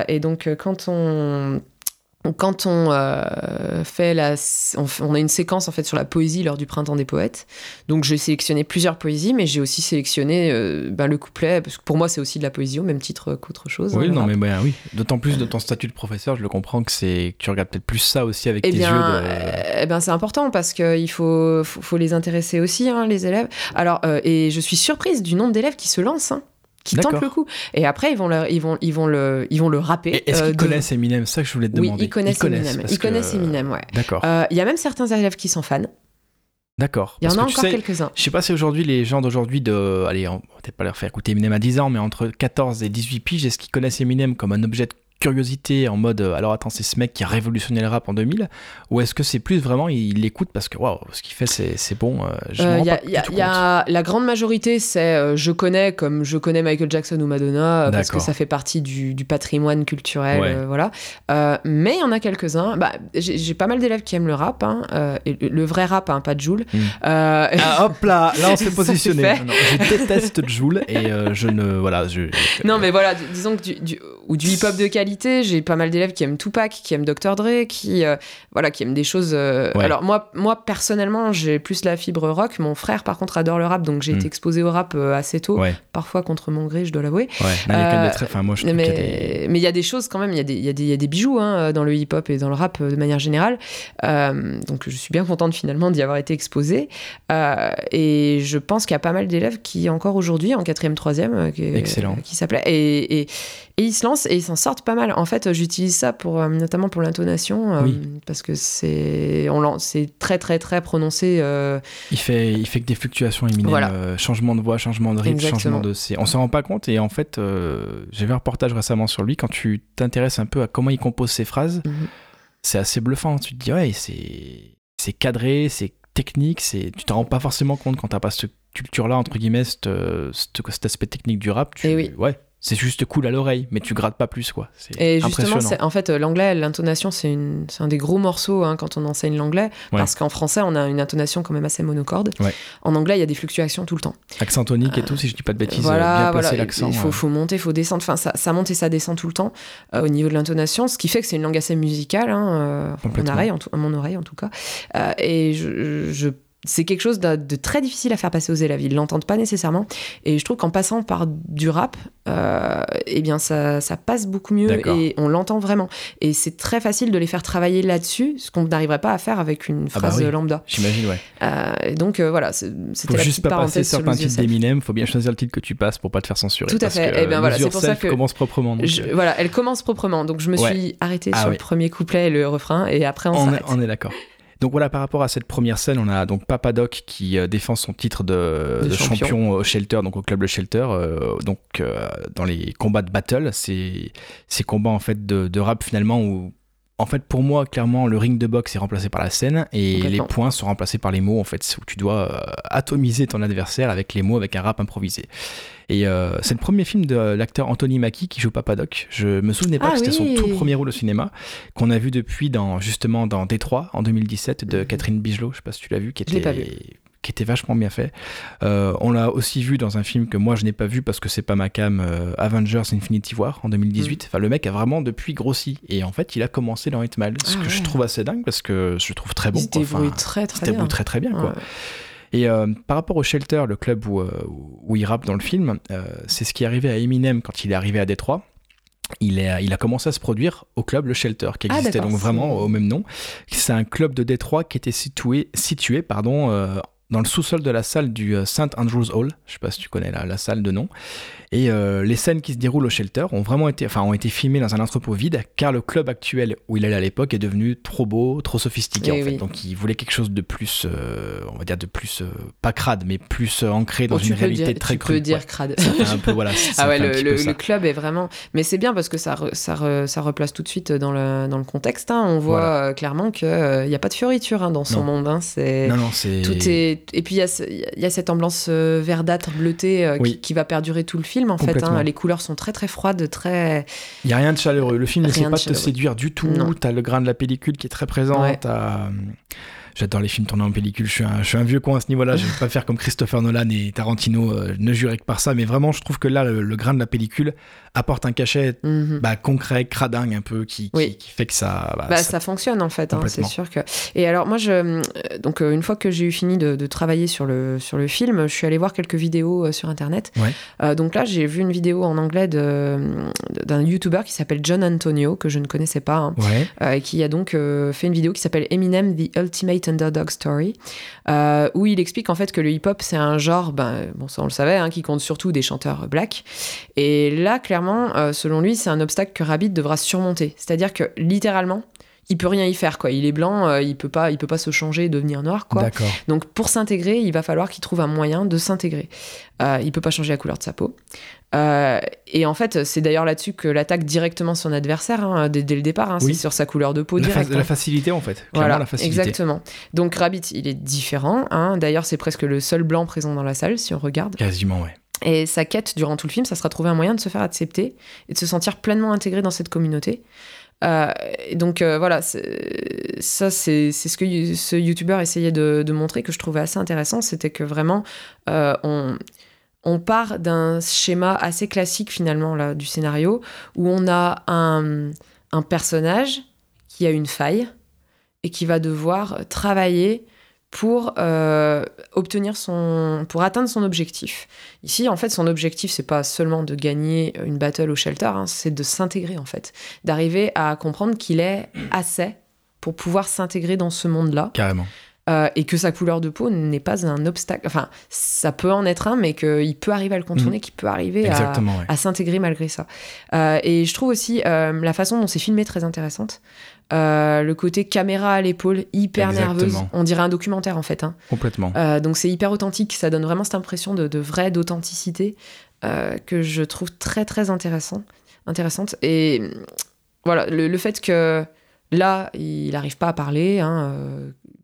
et donc, quand on quand on euh, fait la, on, a une séquence en fait sur la poésie lors du printemps des poètes. Donc j'ai sélectionné plusieurs poésies, mais j'ai aussi sélectionné euh, ben, le couplet parce que pour moi c'est aussi de la poésie au même titre qu'autre chose. Oui, hein, non mais ben, oui. D'autant plus de ton statut de professeur, je le comprends que c'est tu regardes peut-être plus ça aussi avec eh tes bien, yeux. De... Eh ben c'est important parce qu'il faut, faut, les intéresser aussi hein, les élèves. Alors euh, et je suis surprise du nombre d'élèves qui se lancent. Hein qui tentent le coup. Et après, ils vont le, ils vont, ils vont le, ils vont le rapper. Est-ce qu'ils euh, connaissent Eminem? C'est ça que je voulais te demander. Oui, ils connaissent, Eminem. Ils connaissent Eminem, ouais. D'accord. Euh, il y a même certains élèves qui sont fans. D'accord. Il y en a encore quelques-uns. Je sais pas si aujourd'hui, les gens d'aujourd'hui, de, allez, on va peut-être pas leur faire écouter Eminem à 10 ans, mais entre 14 et 18 piges, est-ce qu'ils connaissent Eminem comme un objet de curiosité en mode euh, alors attends c'est ce mec qui a révolutionné le rap en 2000 ou est-ce que c'est plus vraiment il l'écoute parce que waouh ce qu'il fait c'est bon Il euh, y, a, la grande majorité c'est euh, je connais comme je connais Michael Jackson ou Madonna parce que ça fait partie du, patrimoine culturel voilà. Mais il y en a quelques-uns. Bah, j'ai pas mal d'élèves qui aiment le rap hein, et le, vrai rap hein, pas de Joule ah, hop là là on s'est positionné. je déteste Joule et je ne voilà je, non mais voilà disons que du, ou du hip hop de qualité j'ai pas mal d'élèves qui aiment Tupac, qui aiment Dr. Dre, qui, euh, voilà, qui aiment des choses. Euh, alors, moi, moi, personnellement, j'ai plus la fibre rock. Mon frère, par contre, adore le rap, donc j'ai été hmm. exposé au rap euh, assez tôt. Parfois contre mon gré, je dois l'avouer. mais il y a des choses quand même, il y, a des, y, y a des bijoux hein, dans le hip-hop et dans le rap de manière générale. donc, je suis bien contente finalement d'y avoir été exposée. et je pense qu'il y a pas mal d'élèves qui, encore aujourd'hui, en 4 troisième, qui, qui s'appelaient. Et, et, et ils se lancent et ils s'en sortent pas mal. En fait, j'utilise ça pour, euh, notamment pour l'intonation, euh, parce que c'est très très très prononcé. Euh. Il fait il fait que des fluctuations Eminem, changement de voix, changement de rythme, changement de. On s'en rend pas compte et en fait, j'ai vu un reportage récemment sur lui. Quand tu t'intéresses un peu à comment il compose ses phrases, mhm. c'est assez bluffant. Tu te dis ouais, c'est cadré, c'est technique, tu t'en rends pas forcément compte quand t'as pas cette culture là entre guillemets, cet, cet aspect technique du rap. Tu, et oui. Ouais, c'est juste cool à l'oreille, mais tu grattes pas plus, quoi. Et justement, en fait, l'anglais, l'intonation, c'est un des gros morceaux hein, quand on enseigne l'anglais, parce qu'en français, on a une intonation quand même assez monocorde. En anglais, il y a des fluctuations tout le temps. Accent tonique et tout, si je dis pas de bêtises, voilà, bien l'accent. Il faut, faut, monter, il faut descendre. Enfin, ça, ça, monte et ça descend tout le temps euh, au niveau de l'intonation, ce qui fait que c'est une langue assez musicale, hein, euh, mon oreille, en tout, mon oreille en tout cas. Euh, et je, je c'est quelque chose de, très difficile à faire passer aux élèves. Ils l'entendent pas nécessairement. Et je trouve qu'en passant par du rap, euh, eh bien ça, ça, passe beaucoup mieux et on l'entend vraiment. Et c'est très facile de les faire travailler là-dessus, ce qu'on n'arriverait pas à faire avec une ah bah phrase lambda. J'imagine, ouais. Euh, donc euh, voilà, c'était la juste pas passer certains titres d'Eminem. Faut bien choisir le titre que tu passes pour pas te faire censurer. Tout à fait. et eh bien voilà, c'est pour ça que commence proprement. voilà, elle commence proprement. Donc je me suis arrêtée ah sur le premier couplet et le refrain, et après on, on s'arrête. On est d'accord. Donc voilà, par rapport à cette première scène, on a donc Papadoc qui euh, défend son titre de, champion. au Shelter, donc au club Le Shelter, euh, donc euh, dans les combats de battle, c'est ces combats en fait de, de, rap finalement où en fait, pour moi, clairement, le ring de boxe est remplacé par la scène et les points sont remplacés par les mots, en fait, où tu dois atomiser ton adversaire avec les mots, avec un rap improvisé. Et euh, c'est le premier film de l'acteur Anthony Mackie qui joue Papadoc. Je me souvenais pas ah que c'était son tout premier rôle au cinéma, qu'on a vu depuis dans, justement dans Détroit en 2017 de mhm. Catherine Bigelow, je sais pas si tu l'as vu, qui était, qui était vachement bien fait. Euh, on l'a aussi vu dans un film que moi je n'ai pas vu parce que c'est pas ma cam, euh, Avengers Infinity War en 2018. Mhm. Enfin, le mec a vraiment depuis grossi. Et en fait, il a commencé dans Hitman, ce ah que je trouve assez dingue parce que je trouve très bon. C'était très très bien. très très bien quoi. Et euh, par rapport au Shelter, le club où, euh, où il rappe dans le film, euh, c'est ce qui est arrivé à Eminem quand il est arrivé à Détroit. Il, est, il, a commencé à se produire au club Le Shelter, qui ah, existait donc vraiment au même nom. C'est un club de Détroit qui était situé, situé pardon, dans le sous-sol de la salle du St. Andrews Hall. Je sais pas si tu connais la, la salle de nom. Et euh, les scènes qui se déroulent au shelter ont vraiment été, enfin, ont été filmées dans un entrepôt vide, car le club actuel où il allait à l'époque est devenu trop beau, trop sophistiqué en fait. Donc il voulait quelque chose de plus, euh, on va dire de plus, euh, pas crade, mais plus ancré dans oh, une réalité très crue. Tu peux dire crade. un peu, voilà. ah ouais, le, club est vraiment, mais c'est bien parce que ça, ça, ça, replace tout de suite dans le, dans le contexte. Hein. On voit clairement qu'il n'y a pas de fioriture hein, dans son monde. Hein. C'est, non, non, c'est. Tout est. Et puis il y, y a, cette ambiance verdâtre, bleutée qui, qui va perdurer tout le film en fait. Hein. Les couleurs sont très très froides, très. Il n'y a rien de chaleureux. Le film ne sait pas te séduire du tout. Tu as le grain de la pellicule qui est très présent. J'adore les films tournés en pellicule. Je suis un, je suis un vieux con à ce niveau-là. Je ne vais pas faire comme Christopher Nolan et Tarantino, euh, ne jurer que par ça. Mais vraiment, je trouve que là, le, grain de la pellicule apporte un cachet mhm. bah, concret, cradingue un peu, qui, qui, fait que ça, bah, bah, ça. fonctionne en fait. Hein, c'est sûr que. Et alors, moi, je, euh, donc, euh, une fois que j'ai eu fini de, travailler sur le, sur le film, je suis allée voir quelques vidéos sur Internet. donc là, j'ai vu une vidéo en anglais d'un YouTuber qui s'appelle John Antonio, que je ne connaissais pas, hein, et qui a donc fait une vidéo qui s'appelle Eminem, The Ultimate Underdog Story, euh, où il explique en fait que le hip-hop c'est un genre, ben, bon ça on le savait, hein, qui compte surtout des chanteurs black. Et là, clairement, euh, selon lui, c'est un obstacle que Rabbit devra surmonter. C'est-à-dire que littéralement, il peut rien y faire quoi. Il est blanc, euh, il peut pas, il peut pas se changer et devenir noir quoi. Donc pour s'intégrer, il va falloir qu'il trouve un moyen de s'intégrer. Euh, il peut pas changer la couleur de sa peau. Euh, et en fait, c'est d'ailleurs là-dessus que l'attaque directement son adversaire hein, dès, le départ. Hein, C'est sur sa couleur de peau la direct. la facilité en fait. Voilà, la facilité. exactement. Donc Rabbit, il est différent. Hein. D'ailleurs, c'est presque le seul blanc présent dans la salle si on regarde. Quasiment, ouais. Et sa quête durant tout le film, ça sera trouver un moyen de se faire accepter et de se sentir pleinement intégré dans cette communauté. Euh, donc euh, voilà, ça c'est ce que ce youtubeur essayait de, montrer que je trouvais assez intéressant, c'était que vraiment euh, on, on part d'un schéma assez classique finalement là, du scénario où on a un, un personnage qui a une faille et qui va devoir travailler pour euh, obtenir son pour atteindre son objectif. Ici en fait son objectif c'est pas seulement de gagner une battle au shelter, hein, c'est de s'intégrer en fait, d'arriver à comprendre qu'il est assez pour pouvoir s'intégrer dans ce monde-là. Carrément. Euh, et que sa couleur de peau n'est pas un obstacle. Enfin, ça peut en être un, mais qu'il peut arriver à le contourner, mhm. qu'il peut arriver à, s'intégrer malgré ça. Euh, et je trouve aussi la façon dont c'est filmé très intéressante. Euh, le côté caméra à l'épaule, hyper nerveuse. On dirait un documentaire en fait. Hein. Complètement. Euh, donc c'est hyper authentique, ça donne vraiment cette impression de, de vraie, d'authenticité euh, que je trouve très très intéressant, intéressante. Et voilà, le, fait que là, il n'arrive pas à parler, hein,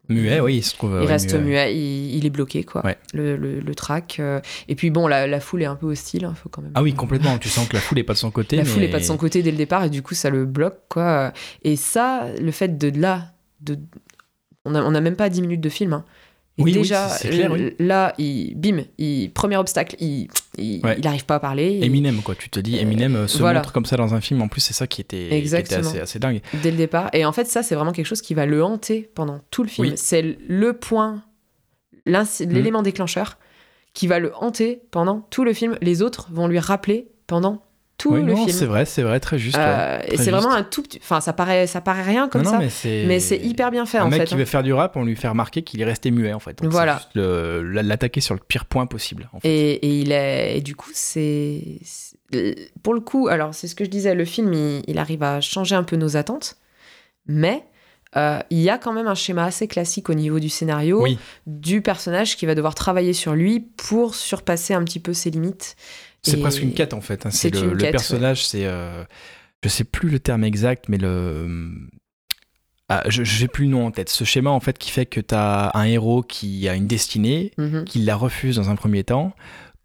Muet, oui, il se trouve. Il reste muet, il, est bloqué, quoi. Le, le, track. Euh. Et puis bon, la, foule est un peu hostile, hein, faut quand même. Ah oui, complètement. tu sens que la foule est pas de son côté. La foule est pas de son côté dès le départ, et du coup, ça le bloque, quoi. Et ça, le fait de là, de... on n'a on a même pas 10 minutes de film, hein. Et oui, déjà, là, il, bim, il, premier obstacle, il n'arrive pas à parler. Eminem, quoi. Tu te dis, Eminem euh, se montre comme ça dans un film. En plus, c'est ça qui était, assez, assez, dingue. Dès le départ. Et en fait, ça, c'est vraiment quelque chose qui va le hanter pendant tout le film. C'est le point l'élément déclencheur qui va le hanter pendant tout le film. Les autres vont lui rappeler pendant tout le film. C'est vrai, c'est vrai, très juste. Euh, et c'est vraiment un tout petit. Enfin, ça paraît, ça paraît rien comme ça. Mais c'est hyper bien fait un en fait. Mec qui veut faire du rap, on lui fait remarquer qu'il est resté muet en fait. Donc voilà. L'attaquer sur le pire point possible. En fait. et, et, il est, et du coup, c'est. Pour le coup, alors c'est ce que je disais, le film, il, arrive à changer un peu nos attentes. Mais. Euh, il y a quand même un schéma assez classique au niveau du scénario, du personnage qui va devoir travailler sur lui pour surpasser un petit peu ses limites. C'est presque une quête en fait. Hein. C'est le, le personnage, c'est. Euh, je sais plus le terme exact, mais le. Ah, je n'ai plus le nom en tête. Ce schéma en fait qui fait que tu as un héros qui a une destinée, mm-hmm. qui la refuse dans un premier temps,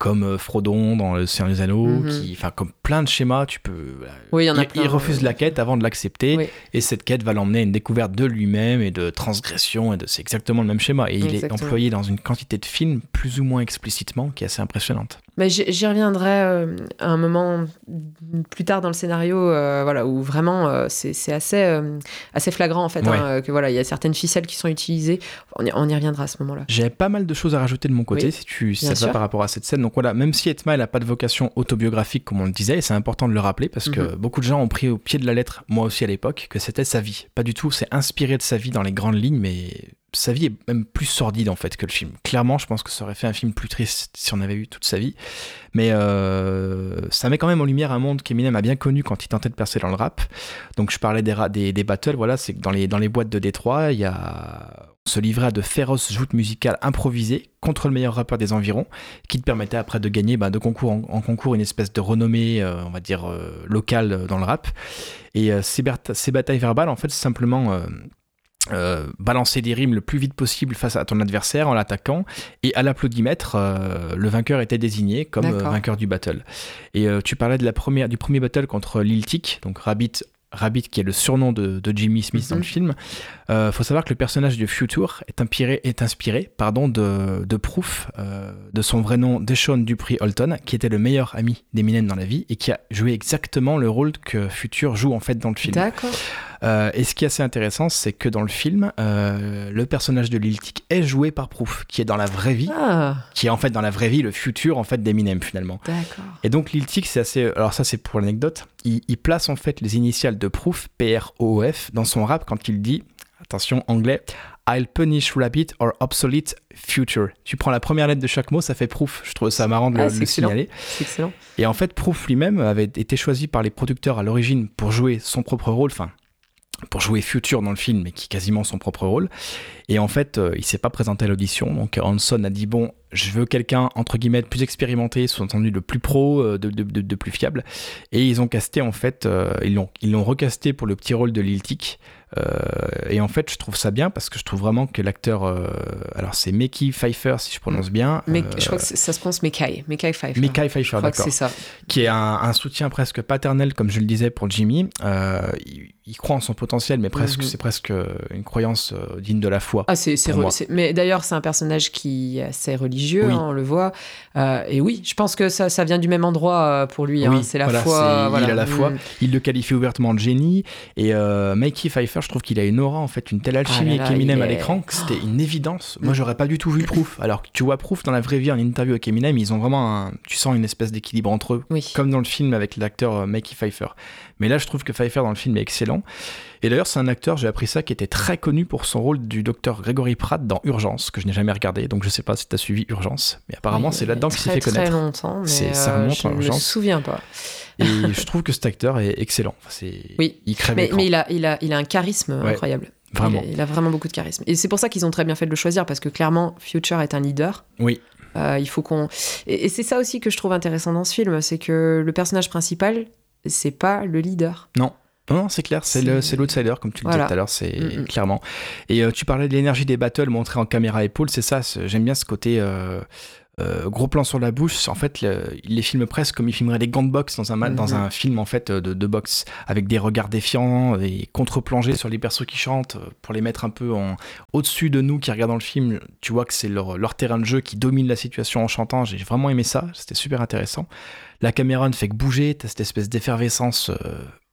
comme euh, Frodon dans Le Seigneur des Anneaux, mhm. qui, enfin, comme plein de schémas, tu peux. Oui, il y en a il, refuse la quête avant de l'accepter, et cette quête va l'emmener à une découverte de lui-même et de transgression, et de, c'est exactement le même schéma. Et il est employé dans une quantité de films plus ou moins explicitement qui est assez impressionnante. Mais j'y reviendrai euh, à un moment plus tard dans le scénario, euh, voilà, où vraiment c'est assez, assez flagrant en fait, hein, que voilà, il y a certaines ficelles qui sont utilisées. On y, on y reviendra à ce moment-là. J'ai pas mal de choses à rajouter de mon côté, si tu si ça te va par rapport à cette scène. Donc voilà, même si Etma n'a pas de vocation autobiographique comme on le disait, et c'est important de le rappeler parce que mhm. beaucoup de gens ont pris au pied de la lettre, moi aussi à l'époque, que c'était sa vie. Pas du tout, c'est inspiré de sa vie dans les grandes lignes, mais sa vie est même plus sordide en fait que le film. Clairement, je pense que ça aurait fait un film plus triste si on avait eu toute sa vie. Mais euh, ça met quand même en lumière un monde qu'Eminem a bien connu quand il tentait de percer dans le rap. Donc je parlais des, des, des battles, voilà, c'est que dans les, dans les boîtes de Détroit, il y a se livrait à de féroces joutes musicales improvisées contre le meilleur rappeur des environs, qui te permettait après de gagner bah, de concours en, concours une espèce de renommée, euh, on va dire, euh, locale dans le rap. Et ces, ces, batailles verbales, en fait, c'est simplement balancer des rimes le plus vite possible face à ton adversaire en l'attaquant, et à l'applaudimètre, le vainqueur était désigné comme vainqueur du battle. Et tu parlais de la première, du premier battle contre Lil Tic, donc Rabbit Rabbit, qui est le surnom de, Jimmy Smith dans le mhm. film, il euh, faut savoir que le personnage de Future est inspiré, est inspiré pardon, de, de Proof, euh, de son vrai nom Deshaun Dupree Holton, qui était le meilleur ami d'Eminem dans la vie et qui a joué exactement le rôle que Future joue en fait dans le film. D'accord. Euh, et ce qui est assez intéressant, c'est que dans le film, euh, le personnage de Lil Tic est joué par Proof, qui est dans la vraie vie, ah. qui est en fait dans la vraie vie le futur en fait d'Eminem finalement. D'accord. Et donc Lil Tic, c'est assez. Alors ça, c'est pour l'anecdote. Il, place en fait les initiales de Proof, P-R-O-F, dans son rap quand il dit, attention anglais, I'll punish rabbit or obsolete future. Tu prends la première lettre de chaque mot, ça fait proof. Je trouve ça marrant de le, ah, signaler. C'est excellent. Et en fait, Proof lui-même avait été choisi par les producteurs à l'origine pour jouer son propre rôle, enfin pour jouer Future dans le film, mais qui est quasiment son propre rôle. Et en fait, euh, il s'est pas présenté à l'audition. Donc Hanson a dit bon, je veux quelqu'un entre guillemets plus expérimenté, sous-entendu de plus pro, euh, de, de, de, plus fiable. Et ils ont casté en fait, euh, ils l'ont ils l'ont recasté pour le petit rôle de Lil Tic. Et en fait, je trouve ça bien parce que je trouve vraiment que l'acteur, alors c'est Mickey Pfeiffer si je prononce bien. Mais, je crois que ça se prononce Mickey, Mickey Pfeiffer. Mickey Pfeiffer, d'accord. C'est ça. Qui est un, un, soutien presque paternel, comme je le disais pour Jimmy. Il, il, croit en son potentiel, mais presque mhm. c'est presque une croyance digne de la foi. Ah, c'est, mais d'ailleurs, c'est un personnage qui est assez religieux, hein, on le voit. Euh, et oui, je pense que ça, ça vient du même endroit euh, pour lui. Hein, c'est la foi. Il a la foi. Mm. Il le qualifie ouvertement de génie. Et euh, Mikey Pfeiffer, je trouve qu'il a une aura, en fait, une telle ah alchimie avec Eminem à l'écran que c'était une évidence. Moi, mm. j'aurais pas du tout vu Proof. Alors que tu vois Proof dans la vraie vie en interview avec Eminem, ils ont vraiment un, tu sens une espèce d'équilibre entre eux, comme dans le film avec l'acteur Mikey Pfeiffer. Mais là, je trouve que Pfeiffer dans le film est excellent. Et d'ailleurs, c'est un acteur, j'ai appris ça, qui était très connu pour son rôle du docteur Gregory Pratt dans Urgence, que je n'ai jamais regardé, donc je sais pas si tu as suivi Urgence, mais apparemment c'est là-dedans qu'il s'est fait connaître. Très longtemps, mais ça remonte je ne me souviens pas. Et je trouve que cet acteur est excellent. oui, il crève mais, mais il, a, il, a, il a un charisme incroyable. Vraiment. Il, a, vraiment beaucoup de charisme. Et c'est pour ça qu'ils ont très bien fait de le choisir, parce que clairement, Future est un leader. Oui. Euh, il faut qu'on. Et, et c'est ça aussi que je trouve intéressant dans ce film, c'est que le personnage principal, c'est pas le leader. Non. Non, c'est clair, c'est l'outsider, comme tu le disais tout à l'heure, c'est mm, mm. clairement. Et euh, tu parlais de l'énergie des battles montrée en caméra épaule, c'est ça, j'aime bien ce côté euh, euh, gros plan sur la bouche. En fait, il les filme presque comme il filmerait des gants de boxe dans un, dans mm-hmm. un film en fait de, de, boxe, avec des regards défiants et contre-plongés sur les persos qui chantent pour les mettre un peu en, au-dessus de nous qui regardons le film. Tu vois que c'est leur, leur terrain de jeu qui domine la situation en chantant. J'ai vraiment aimé ça, c'était super intéressant. La caméra ne fait que bouger, t'as cette espèce d'effervescence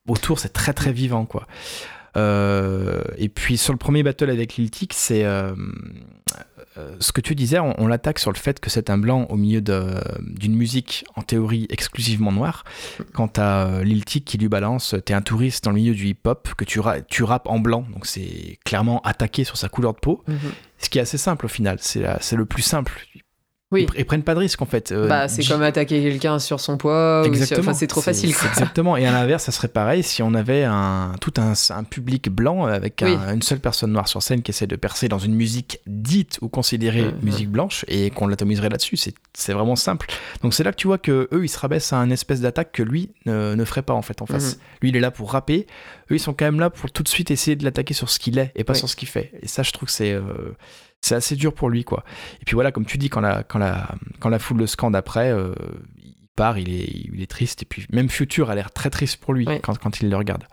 autour, c'est très très vivant, quoi. Euh, et puis sur le premier battle avec Liltic, c'est euh, ce que tu disais, on, l'attaque sur le fait que c'est un blanc au milieu d'une musique en théorie exclusivement noire. Quant à Lil Tic qui lui balance, t'es un touriste dans le milieu du hip-hop, que tu, tu rappes en blanc, donc c'est clairement attaqué sur sa couleur de peau. Mhm. Ce qui est assez simple au final, c'est le plus simple. Oui. Ils, prennent pas de risque en fait. Euh, bah, c'est comme attaquer quelqu'un sur son poids. Exactement. c'est trop facile. Exactement. Et à l'inverse, ça serait pareil si on avait un, tout un, un public blanc avec une seule personne noire sur scène qui essaie de percer dans une musique dite ou considérée mm, mm. musique blanche et qu'on l'atomiserait là-dessus. C'est vraiment simple. Donc c'est là que tu vois que eux ils se rabaissent à un espèce d'attaque que lui ne, ne, ferait pas en fait en face. Mm. Lui il est là pour rapper. Eux ils sont quand même là pour tout de suite essayer de l'attaquer sur ce qu'il est et pas sur ce qu'il fait. Et ça je trouve que c'est euh, c'est assez dur pour lui, quoi. Et puis voilà, comme tu dis, quand la, quand la, quand la foule le scande après, euh, il part, il est, il est triste. Et puis même Future a l'air très triste pour lui quand, quand il le regarde.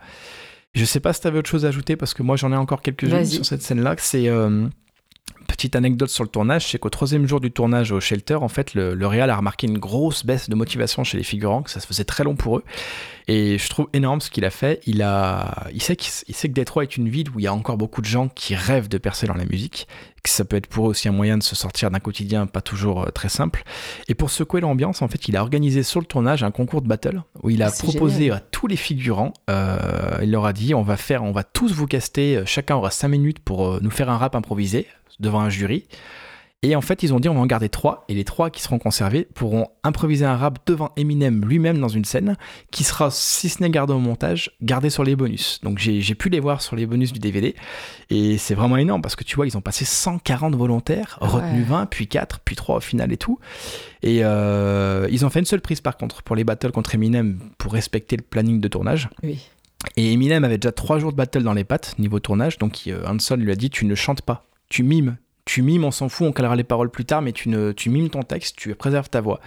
Je sais pas si tu avais autre chose à ajouter, parce que moi j'en ai encore quelques-unes sur cette scène-là. C'est. Euh, Petite anecdote sur le tournage, c'est qu'au troisième jour du tournage au Shelter, en fait, le, le Real a remarqué une grosse baisse de motivation chez les figurants, que ça se faisait très long pour eux. Et je trouve énorme ce qu'il a fait. Il, a, il, sait, qu'il, sait que Détroit est une ville où il y a encore beaucoup de gens qui rêvent de percer dans la musique, que ça peut être pour eux aussi un moyen de se sortir d'un quotidien pas toujours euh, très simple. Et pour secouer l'ambiance, en fait, il a organisé sur le tournage un concours de battle où il a proposé à tous les figurants, euh, il leur a dit on va faire, on va tous vous caster, euh, chacun aura 5 minutes pour nous faire un rap improvisé devant un jury. Et en fait, ils ont dit on va en garder trois, et les trois qui seront conservés pourront improviser un rap devant Eminem lui-même dans une scène, qui sera, si ce n'est gardé au montage, gardé sur les bonus. Donc j'ai pu les voir sur les bonus du DVD, et c'est vraiment énorme, parce que tu vois, ils ont passé 140 volontaires, retenu 20, puis 4, puis 3 au final et tout. Et euh, ils ont fait une seule prise par contre, pour les battles contre Eminem, pour respecter le planning de tournage. Oui. Et Eminem avait déjà trois jours de battle dans les pattes, niveau tournage, donc euh, Hanson lui a dit tu ne chantes pas tu mimes. Tu mimes, on s'en fout, on calera les paroles plus tard, mais tu, ne, tu mimes ton texte, tu préserves ta voix.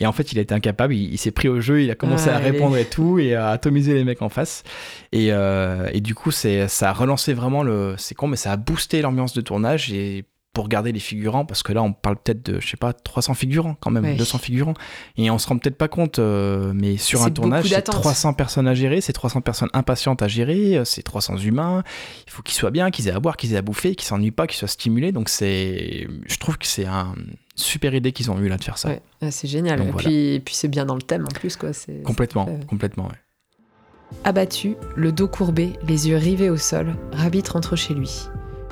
Et en fait, il a été incapable, il, s'est pris au jeu, il a commencé à répondre et tout, et à atomiser les mecs en face. Et, euh, et du coup, c'est, ça a relancé vraiment le. C'est con, mais ça a boosté l'ambiance de tournage, et pour garder les figurants, parce que là, on parle peut-être de, je sais pas, 300 figurants quand même, 200 figurants. Et on se rend peut-être pas compte, euh, mais sur un tournage, c'est 300 personnes à gérer, c'est 300 personnes impatientes à gérer, euh, c'est 300 humains. Il faut qu'ils soient bien, qu'ils aient à boire, qu'ils aient à bouffer, qu'ils s'ennuient pas, qu'ils soient stimulés. Donc c'est, je trouve que c'est un super idée qu'ils ont eu là de faire ça. Ouais, c'est génial. et puis, puis c'est bien dans le thème en plus, quoi. Complètement, complètement, ouais. Abattu, le dos courbé, les yeux rivés au sol, Rabbit rentre chez lui,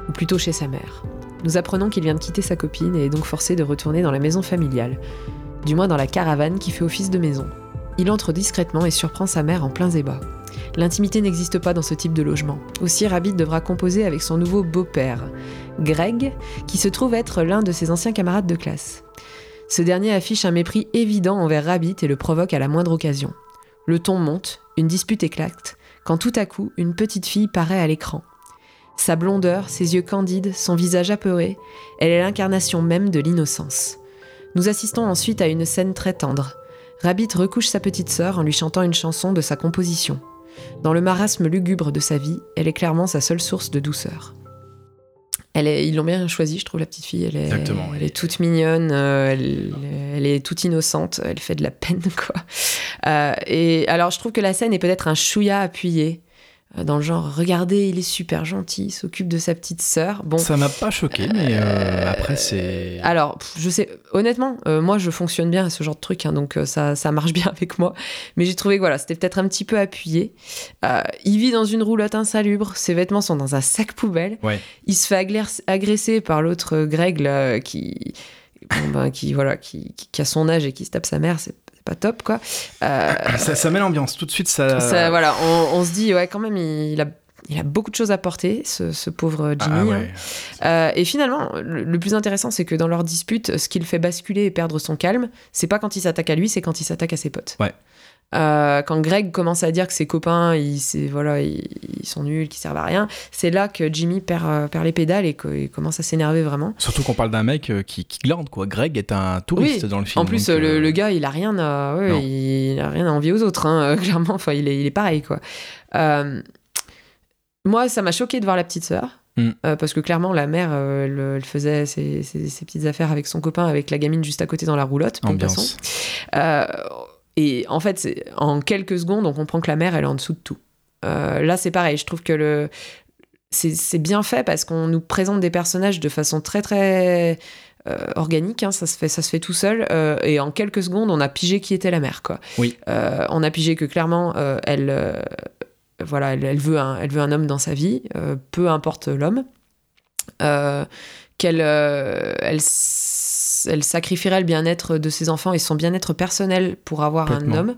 ou plutôt chez sa mère. Nous apprenons qu'il vient de quitter sa copine et est donc forcé de retourner dans la maison familiale, du moins dans la caravane qui fait office de maison. Il entre discrètement et surprend sa mère en plein zébat. L'intimité n'existe pas dans ce type de logement. Aussi, Rabbit devra composer avec son nouveau beau-père, Greg, qui se trouve être l'un de ses anciens camarades de classe. Ce dernier affiche un mépris évident envers Rabbit et le provoque à la moindre occasion. Le ton monte, une dispute éclate, quand tout à coup, une petite fille paraît à l'écran. Sa blondeur, ses yeux candides, son visage apeuré, elle est l'incarnation même de l'innocence. Nous assistons ensuite à une scène très tendre. Rabbit recouche sa petite sœur en lui chantant une chanson de sa composition. Dans le marasme lugubre de sa vie, elle est clairement sa seule source de douceur. Elle est, ils l'ont bien choisi, je trouve, la petite fille. Elle est, elle est toute mignonne, euh, elle, est toute innocente, elle fait de la peine, quoi. Euh, et alors, je trouve que la scène est peut-être un chouïa appuyé. Euh, dans le genre regardez il est super gentil il s'occupe de sa petite sœur. Bon. Ça m'a pas choqué mais euh, après c'est alors je sais honnêtement euh, moi je fonctionne bien à ce genre de truc hein, donc ça, ça marche bien avec moi. Mais j'ai trouvé que voilà c'était peut-être un petit peu appuyé. Il vit dans une roulotte insalubre ses vêtements sont dans un sac poubelle. Il se fait agresser par l'autre Greg là, qui ben, qui voilà qui, qui, a son âge et qui se tape sa mère c'est pas top quoi. Euh, ça, met l'ambiance tout de suite. Ça, voilà, on, se dit ouais quand même il, a il a beaucoup de choses à porter, ce, pauvre Jimmy. Ah hein. euh, et finalement, le, plus intéressant, c'est que dans leur dispute, ce qui le fait basculer et perdre son calme, c'est pas quand il s'attaque à lui, c'est quand il s'attaque à ses potes. Ouais. Euh, quand Greg commence à dire que ses copains ils, voilà, ils, sont nuls, qu'ils servent à rien, c'est là que Jimmy perd, euh, perd les pédales et, qu'il commence à s'énerver vraiment. Surtout qu'on parle d'un mec euh, qui, qui, glande, quoi. Greg est un touriste dans le film. En plus, le, gars, il a rien à, il a rien à envier aux autres, hein, clairement. Enfin, il est, il est pareil, quoi. moi, ça m'a choqué de voir la petite sœur. Mm. parce que clairement, la mère, elle, faisait ses, petites affaires avec son copain, avec la gamine juste à côté dans la roulotte. Ambiance. Et en fait, en quelques secondes, on comprend que la mère, elle est en dessous de tout. Euh, là, c'est pareil. Je trouve que le, c'est bien fait parce qu'on nous présente des personnages de façon très très euh, organique, hein, ça, se fait, ça se fait tout seul, euh, et en quelques secondes, on a pigé qui était la mère. Quoi. Oui. Euh, on a pigé que clairement, elle, voilà, elle, veut un, elle veut un homme dans sa vie, peu importe l'homme, qu'elle elle, elle sacrifierait le bien-être de ses enfants et son bien-être personnel pour avoir un homme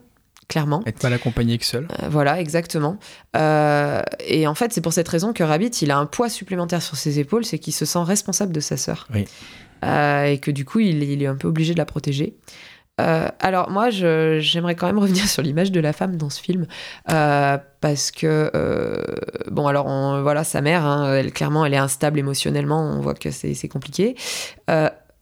clairement. Être mal accompagné que seul. voilà, exactement. et en fait, c'est pour cette raison que Rabbit, il a un poids supplémentaire sur ses épaules, c'est qu'il se sent responsable de sa sœur. Oui. Euh, et que du coup, il, est un peu obligé de la protéger. Euh, alors moi, j'aimerais quand même revenir sur l'image de la femme dans ce film euh, parce que bon, alors voilà, sa mère, hein, elle clairement, elle est instable émotionnellement. On voit que c'est compliqué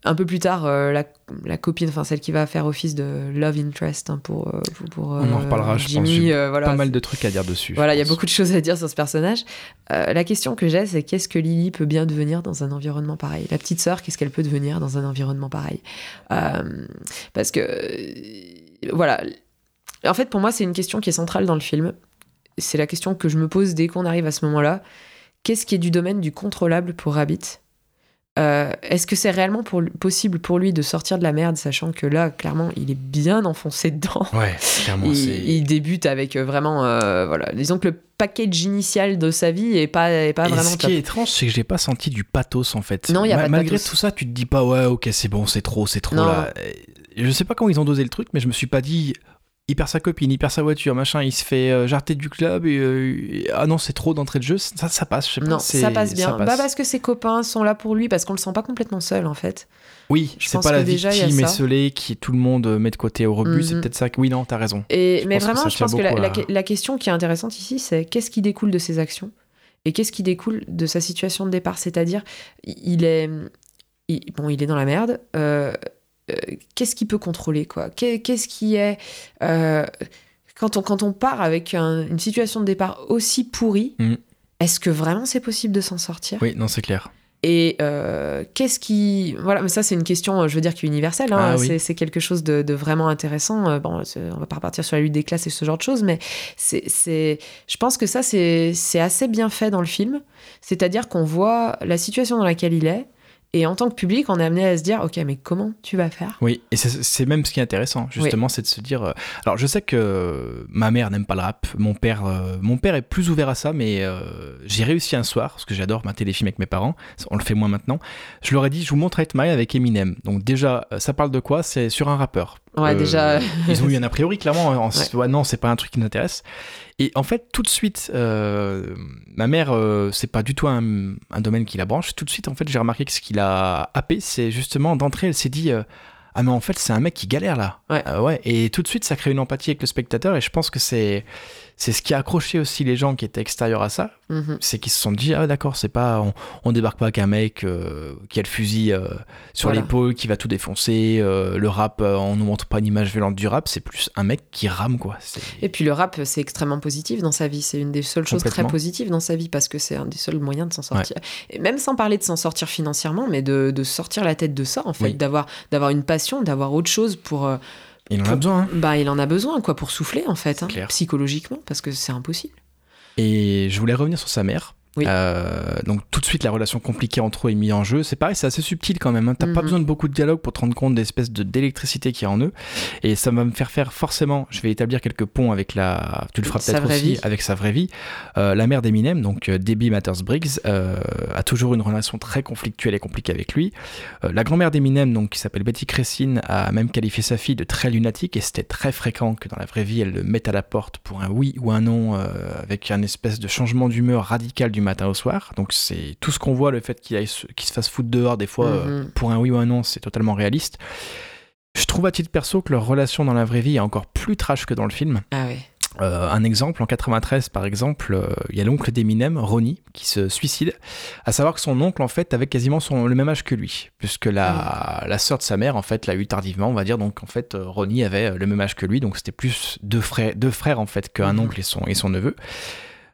un peu plus tard, euh, la, copine, enfin celle qui va faire office de love interest hein, pour, euh, pour, On en reparlera, je pense. voilà, pas mal de trucs à dire dessus. Voilà, il y a beaucoup de choses à dire sur ce personnage. Euh, la question que j'ai, c'est qu'est-ce que Lily peut bien devenir dans un environnement pareil? La petite sœur, qu'est-ce qu'elle peut devenir dans un environnement pareil? Parce que, voilà. En fait, pour moi, c'est une question qui est centrale dans le film. C'est la question que je me pose dès qu'on arrive à ce moment-là. Qu'est-ce qui est du domaine du contrôlable pour Rabbit? Euh, est-ce que c'est réellement possible pour lui de sortir de la merde, sachant que là, clairement, il est bien enfoncé dedans? Ouais, clairement. il, il, débute avec euh, vraiment, euh, voilà, disons que le package initial de sa vie est pas, est pas Et vraiment. Ce qui est étrange, c'est que j'ai pas senti du pathos en fait. Non, il y a pas de Malgré tout ça, tu te dis pas ouais, ok, c'est bon, c'est trop, c'est trop là. Je sais pas comment ils ont dosé le truc, mais je me suis pas dit il perd sa copine, il perd sa voiture, machin, il se fait euh, jarter du club, et, euh, ah non, c'est trop d'entrée de jeu, ça, ça passe, je sais pas. Non, ça passe bien. Bah parce que ses copains sont là pour lui, parce qu'on le sent pas complètement seul, en fait. Oui, c'est pas la victime esselée qui tout le monde met de côté au rebut, c'est mhm. peut-être ça. Oui, non, t'as raison. Et, mais vraiment, je pense que la, question qui est intéressante ici, c'est qu'est-ce qui découle de ses actions et qu'est-ce qui découle de sa situation de départ? C'est-à-dire, il est, bon, il est dans la merde. Euh, euh, qu'est-ce qui peut contrôler quoi? Qu'est-ce qui est euh, quand on quand on part avec une situation de départ aussi pourrie, mm. est-ce que vraiment c'est possible de s'en sortir? Oui, non, c'est clair. Et euh, qu'est-ce qui. Voilà, mais ça, c'est une question, je veux dire, qui est universelle. Hein. Ah c'est quelque chose de, vraiment intéressant. Bon, on va pas repartir sur la lutte des classes et ce genre de choses, mais c'est. Je pense que ça, c'est assez bien fait dans le film. C'est-à-dire qu'on voit la situation dans laquelle il est, et en tant que public, on est amené à se dire, ok, mais comment tu vas faire? Oui, et c'est même ce qui est intéressant, justement, c'est de se dire. Euh, alors, je sais que ma mère n'aime pas le rap, mon père, euh, mon père est plus ouvert à ça, mais euh, j'ai réussi un soir, parce que j'adore ma téléfilm avec mes parents, on le fait moins maintenant. Je leur ai dit, je vous montre 8 Mile avec Eminem. Donc déjà, ça parle de quoi? C'est sur un rappeur. Ouais, déjà. ils ont eu un a priori, clairement. En, ouais. non, c'est pas un truc qui nous intéresse. Et en fait, tout de suite, euh, ma mère, euh, c'est pas du tout un, domaine qui la branche. Tout de suite, en fait, j'ai remarqué que ce qui l'a happé, c'est justement d'entrée, elle s'est dit euh, Ah, mais en fait, c'est un mec qui galère là. Ouais. ouais. Et tout de suite, ça crée une empathie avec le spectateur. Et je pense que c'est c'est ce qui a accroché aussi les gens qui étaient extérieurs à ça, mhm. c'est qu'ils se sont dit ah d'accord c'est pas on, débarque pas avec un mec euh, qui a le fusil euh, sur l'épaule qui va tout défoncer, euh, le rap on nous montre pas une image violente du rap, c'est plus un mec qui rame quoi. Et puis le rap c'est extrêmement positif dans sa vie, c'est une des seules choses très positives dans sa vie parce que c'est un des seuls moyens de s'en sortir. Et même sans parler de s'en sortir financièrement, mais de, sortir la tête de ça en fait, d'avoir d'avoir une passion, d'avoir autre chose pour il en a besoin. Hein. Bah, il en a besoin, quoi, pour souffler, en fait, hein, psychologiquement, parce que c'est impossible. Et je voulais revenir sur sa mère, euh, donc tout de suite la relation compliquée entre eux est mise en jeu. C'est pareil, c'est assez subtil quand même. Hein. T'as pas mhm. besoin de beaucoup de dialogue pour te rendre compte d'espèces de d'électricité qu'il y a en eux. Et ça va me faire faire forcément. Je vais établir quelques ponts avec la. Tu le feras peut-être aussi avec sa vraie vie. Euh, la mère d'Eminem, donc euh, Debbie Matters Briggs, a toujours une relation très conflictuelle et compliquée avec lui. la grand-mère d'Eminem, donc qui s'appelle Betty Cressine, a même qualifié sa fille de très lunatique et c'était très fréquent que dans la vraie vie elle le mette à la porte pour un oui ou un non avec un espèce de changement d'humeur radical du matin au soir. Donc c'est tout ce qu'on voit, le fait qu'il se fasse foutre dehors des fois, euh, mhm. pour un oui ou un non, c'est totalement réaliste. Je trouve à titre perso que leur relation dans la vraie vie est encore plus trash que dans le film. Ah euh, un exemple, en 93 par exemple, euh, il y a l'oncle d'Eminem, Ronnie, qui se suicide. À savoir que son oncle en fait avait quasiment son, le même âge que lui, puisque la, mm. la sœur de sa mère en fait l'a eu tardivement, on va dire. Donc en fait, Ronnie avait le même âge que lui, donc c'était plus deux frères, deux frères en fait qu'un mm-hmm. oncle et son, et son neveu.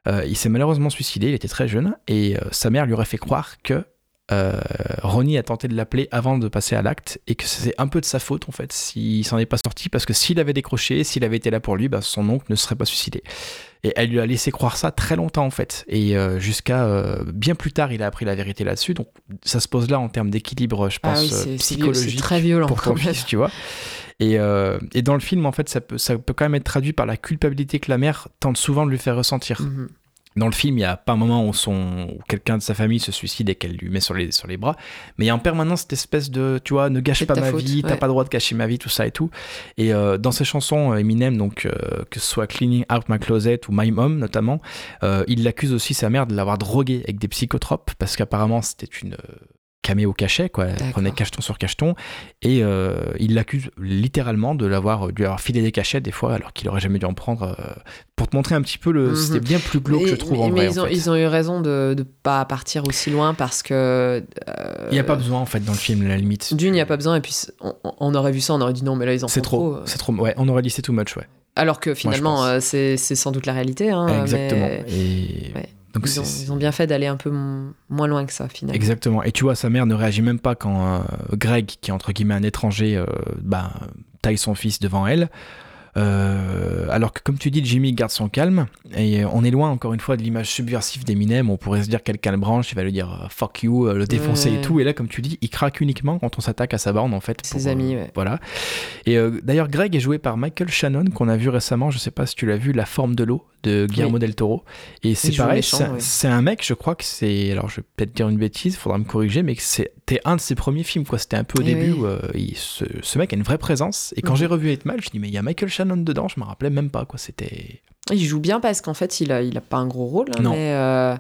Euh, il s'est malheureusement suicidé, il était très jeune, et euh, sa mère lui aurait fait croire que euh, Ronnie a tenté de l'appeler avant de passer à l'acte et que c'est un peu de sa faute en fait s'il s'en est pas sorti parce que s'il avait décroché, s'il avait été là pour lui, bah, son oncle ne serait pas suicidé. Et elle lui a laissé croire ça très longtemps en fait. Et euh, jusqu'à euh, bien plus tard, il a appris la vérité là-dessus. Donc ça se pose là en termes d'équilibre, je Ah pense, oui, c'est- c'est psychologique c'est très violent pour ton fils, tu vois. Et, euh, et dans le film, en fait, ça peut, ça peut quand même être traduit par la culpabilité que la mère tente souvent de lui faire ressentir. Mhm. Dans le film, il n'y a pas un moment où, son, où quelqu'un de sa famille se suicide et qu'elle lui met sur les, sur les bras, mais il y a en permanence cette espèce de, tu vois, ne gâche pas ma faute, vie, t'as pas le droit de gâcher ma vie, tout ça et tout. Et euh, dans ses chansons, euh, Eminem, donc, euh, que ce soit Cleaning Out My Closet ou My Mom notamment, euh, il accuse aussi sa mère de l'avoir drogué avec des psychotropes, parce qu'apparemment c'était une euh, camé au cachet, quoi. Elle prenait cacheton sur cacheton, et euh, il l'accuse littéralement de l'avoir, lui avoir filé des cachets des fois, alors qu'il aurait jamais dû en prendre, euh, pour te montrer un petit peu le. Mhm. C'était bien plus glauque, Mais- je trouve, mais, en mais vrai. ils, en ont, fait. ils ont eu raison de ne pas partir aussi loin parce que. Il n'y a pas besoin en fait dans le film, à la limite. D'une, il n'y a pas besoin, et puis on, on aurait vu ça, on aurait dit non, mais là ils en font trop, trop. c'est trop. Ouais, on aurait dit c'est too much, ouais. Alors que finalement, euh, c'est c'est sans doute la réalité. hein, Exactement. mais Et Ouais. Donc Ils ont, c'est ils ont bien fait d'aller un peu moins loin que ça, finalement. exactement. Et tu vois, sa mère ne réagit même pas quand euh, Greg, qui est entre guillemets un étranger, euh, bah, taille son fils devant elle. Euh, alors que comme tu dis, Jimmy garde son calme et on est loin encore une fois de l'image subversive d'Eminem. On pourrait se dire quelqu'un le branche, il va lui dire euh, fuck you, euh, le défoncer Ouais. et tout. Et là, comme tu dis, il craque uniquement quand on s'attaque à sa borne en fait. Ses pour, euh, amis, ouais. Voilà. Et euh, d'ailleurs, Greg est joué par Michael Shannon, qu'on a vu récemment, je sais pas si tu l'as vu, La forme de l'eau de Guillermo Oui. del Toro. Et c'est pareil, c'est un mec, je crois que c'est. Alors, je vais peut-être dire une bêtise, il faudra me corriger, mais que c'était un de ses premiers films, quoi. C'était un peu au Eh début oui. où euh, il- ce, ce mec a une vraie présence. Et quand Mhm. j'ai revu Mile, je dis, mais il y a Michael Shannon dedans, je me rappelais même pas, quoi. C'était. Il joue bien parce qu'en fait, il a, il a pas un gros rôle, hein, Non. mais euh,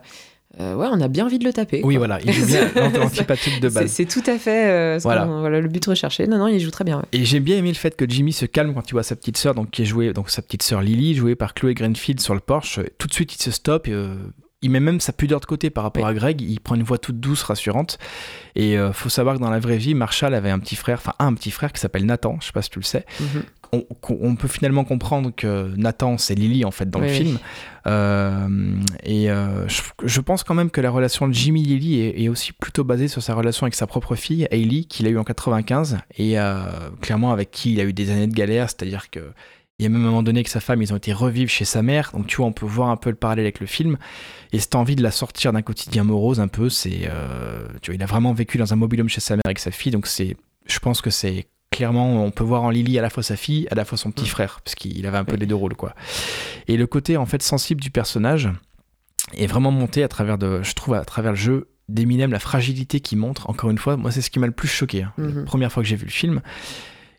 euh, ouais, on a bien envie de le taper. Oui, quoi. voilà, il joue bien l'ant- l'antipathique de C'est base. c'est tout à fait euh, Voilà. voilà, le but recherché. Non, non, il joue très bien. ouais. Et j'ai bien aimé le fait que Jimmy se calme quand il voit sa petite sœur, donc qui est jouée, donc sa petite sœur Lily, jouée par Chloé Greenfield sur le Porsche. Tout de suite, il se stoppe. il met même sa pudeur de côté par rapport Oui. à Greg. Il prend une voix toute douce, rassurante. Et faut savoir que dans la vraie vie, Marshall avait un petit frère, enfin un petit frère qui s'appelle Nathan. Je sais pas si tu le sais. Mhm. On, peut finalement comprendre que Nathan, c'est Lily en fait dans le film. Euh, et euh, je, je pense quand même que la relation de Jimmy Lily est, est aussi plutôt basée sur sa relation avec sa propre fille, Hailey, qu'il a eu en 95, et euh, clairement avec qui il a eu des années de galère, c'est-à-dire que il y a même un moment donné que sa femme, ils ont été revivre chez sa mère, donc tu vois, on peut voir un peu le parallèle avec le film, et cette envie de la sortir d'un quotidien morose un peu, c'est, tu vois, il a vraiment vécu dans un mobilhome chez sa mère avec sa fille, donc c'est, je pense que c'est clairement, on peut voir en Lily à la fois sa fille, à la fois son petit Mm. frère, parce qu'il avait un peu Oui. les deux rôles, quoi. Et le côté en fait sensible du personnage est vraiment monté à travers de, je trouve, à travers le jeu d'Eminem, la fragilité qu'il montre. Encore une fois, moi c'est ce qui m'a le plus choqué. hein. Mhm. La première fois que j'ai vu le film.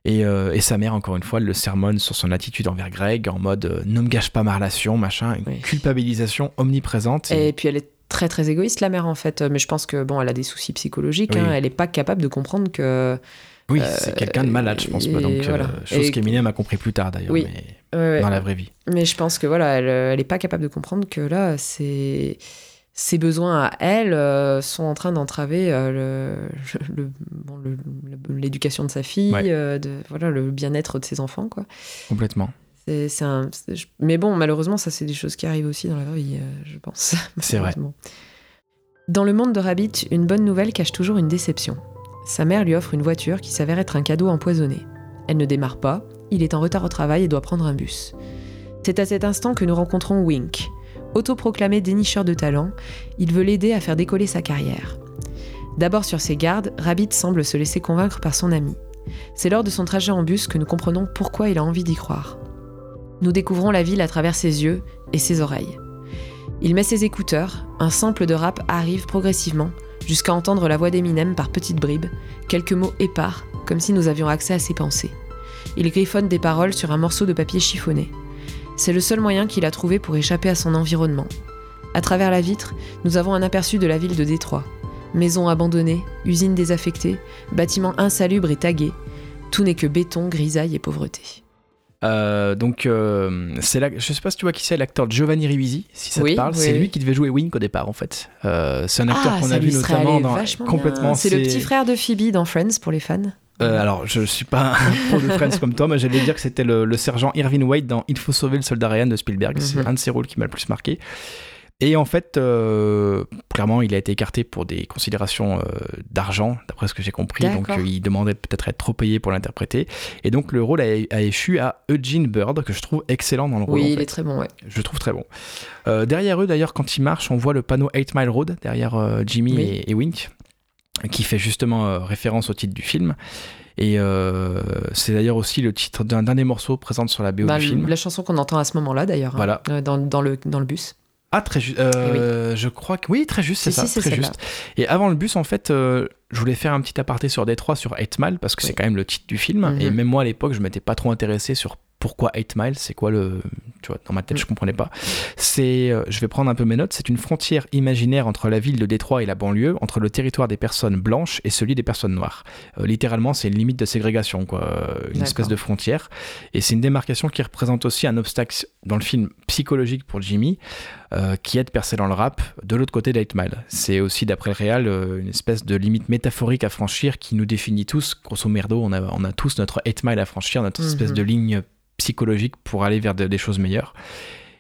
Et, euh, et sa mère, encore une fois, le sermonne sur son attitude envers Greg, en mode euh, ne me gâche pas ma relation, machin, une Oui. culpabilisation omniprésente. Et puis elle est très très égoïste la mère en fait, mais je pense que bon, elle a des soucis psychologiques. Oui. hein. Elle est pas capable de comprendre que. Oui, euh, c'est quelqu'un de malade, je pense. Donc, euh, voilà. chose qu'Eminem a compris plus tard d'ailleurs, Oui. mais dans la vraie vie. Mais je pense que voilà, elle, elle est pas capable de comprendre que là, c'est ses besoins à elle euh, sont en train d'entraver euh, le- le- bon, le- le- l'éducation de sa fille, Ouais. euh, de, voilà, le bien-être de ses enfants. Quoi. Complètement. Mais bon, malheureusement, ça, c'est des choses qui arrivent aussi dans la vraie vie, euh, je pense. C'est vrai. Dans le monde de Rabbit, une bonne nouvelle cache toujours une déception. Sa mère lui offre une voiture qui s'avère être un cadeau empoisonné. Elle ne démarre pas, il est en retard au travail et doit prendre un bus. C'est à cet instant que nous rencontrons Wink. Autoproclamé dénicheur de talent, il veut l'aider à faire décoller sa carrière. D'abord sur ses gardes, Rabbit semble se laisser convaincre par son ami. C'est lors de son trajet en bus que nous comprenons pourquoi il a envie d'y croire. Nous découvrons la ville à travers ses yeux et ses oreilles. Il met ses écouteurs, un sample de rap arrive progressivement, jusqu'à entendre la voix d'Eminem par petites bribes, quelques mots épars, comme si nous avions accès à ses pensées. Il griffonne des paroles sur un morceau de papier chiffonné. C'est le seul moyen qu'il a trouvé pour échapper à son environnement. À travers la vitre, nous avons un aperçu de la ville de Détroit. Maisons abandonnées, usines désaffectées, bâtiments insalubres et tagués. Tout n'est que béton, grisaille et pauvreté. Euh, donc, euh, c'est là, je sais pas si tu vois qui c'est, l'acteur Giovanni Ribisi, si ça Oui, te parle. oui, c'est oui. lui qui devait jouer Wink au départ, en fait. Euh, c'est un acteur Ah, qu'on a vu notamment dans complètement. C'est le petit frère de Phoebe dans Friends pour les fans. Euh, alors, je suis pas un pro de Friends comme toi, mais j'allais dire que c'était le, le sergent Irvin Wade dans Il faut sauver le soldat Ryan de Spielberg. C'est Mhm. un de ses rôles qui m'a le plus marqué. Et en fait, euh, clairement, il a été écarté pour des considérations euh, d'argent, d'après ce que j'ai compris. Donc, euh, il demandait peut-être être trop payé pour l'interpréter. Et donc, le rôle a, échu à Eugene Bird, que je trouve excellent dans le rôle. Oui, il est très bon, ouais. Je trouve très bon. derrière eux, d'ailleurs, quand ils marchent, on voit le panneau 8 Mile Road, derrière Jimmy et, Wink, qui fait justement référence au titre du film. Et c'est d'ailleurs aussi le titre d'un des morceaux présents sur la BO bah, du film. La chanson qu'on entend à ce moment-là, d'ailleurs, hein, voilà. dans, dans, le, dans le bus. Ah, très juste. Euh, je crois que oui, très juste, c'est ça, très juste. Et avant le bus, en fait, euh, je voulais faire un petit aparté sur Détroit, sur 8 Mile, parce que c'est quand même le titre du film. Et mhm. même moi, à l'époque, je m'étais pas trop intéressé sur pourquoi 8 Mile, c'est quoi le. Tu vois, dans ma tête, je mm. comprenais pas. C'est. Euh, je vais prendre un peu mes notes. C'est une frontière imaginaire entre la ville de Détroit et la banlieue, entre le territoire des personnes blanches et celui des personnes noires. Euh, littéralement, c'est une limite de ségrégation, quoi. Euh, une espèce de frontière. Et c'est une démarcation qui représente aussi un obstacle dans le film psychologique pour Jimmy, qui est de percer dans le rap de l'autre côté d'8 Mile. C'est aussi, d'après le réal, une espèce de limite métaphorique à franchir qui nous définit tous. Grosso merdo, on a, on a tous notre 8 Mile à franchir, notre espèce mhm. de ligne psychologique pour aller vers des choses meilleures.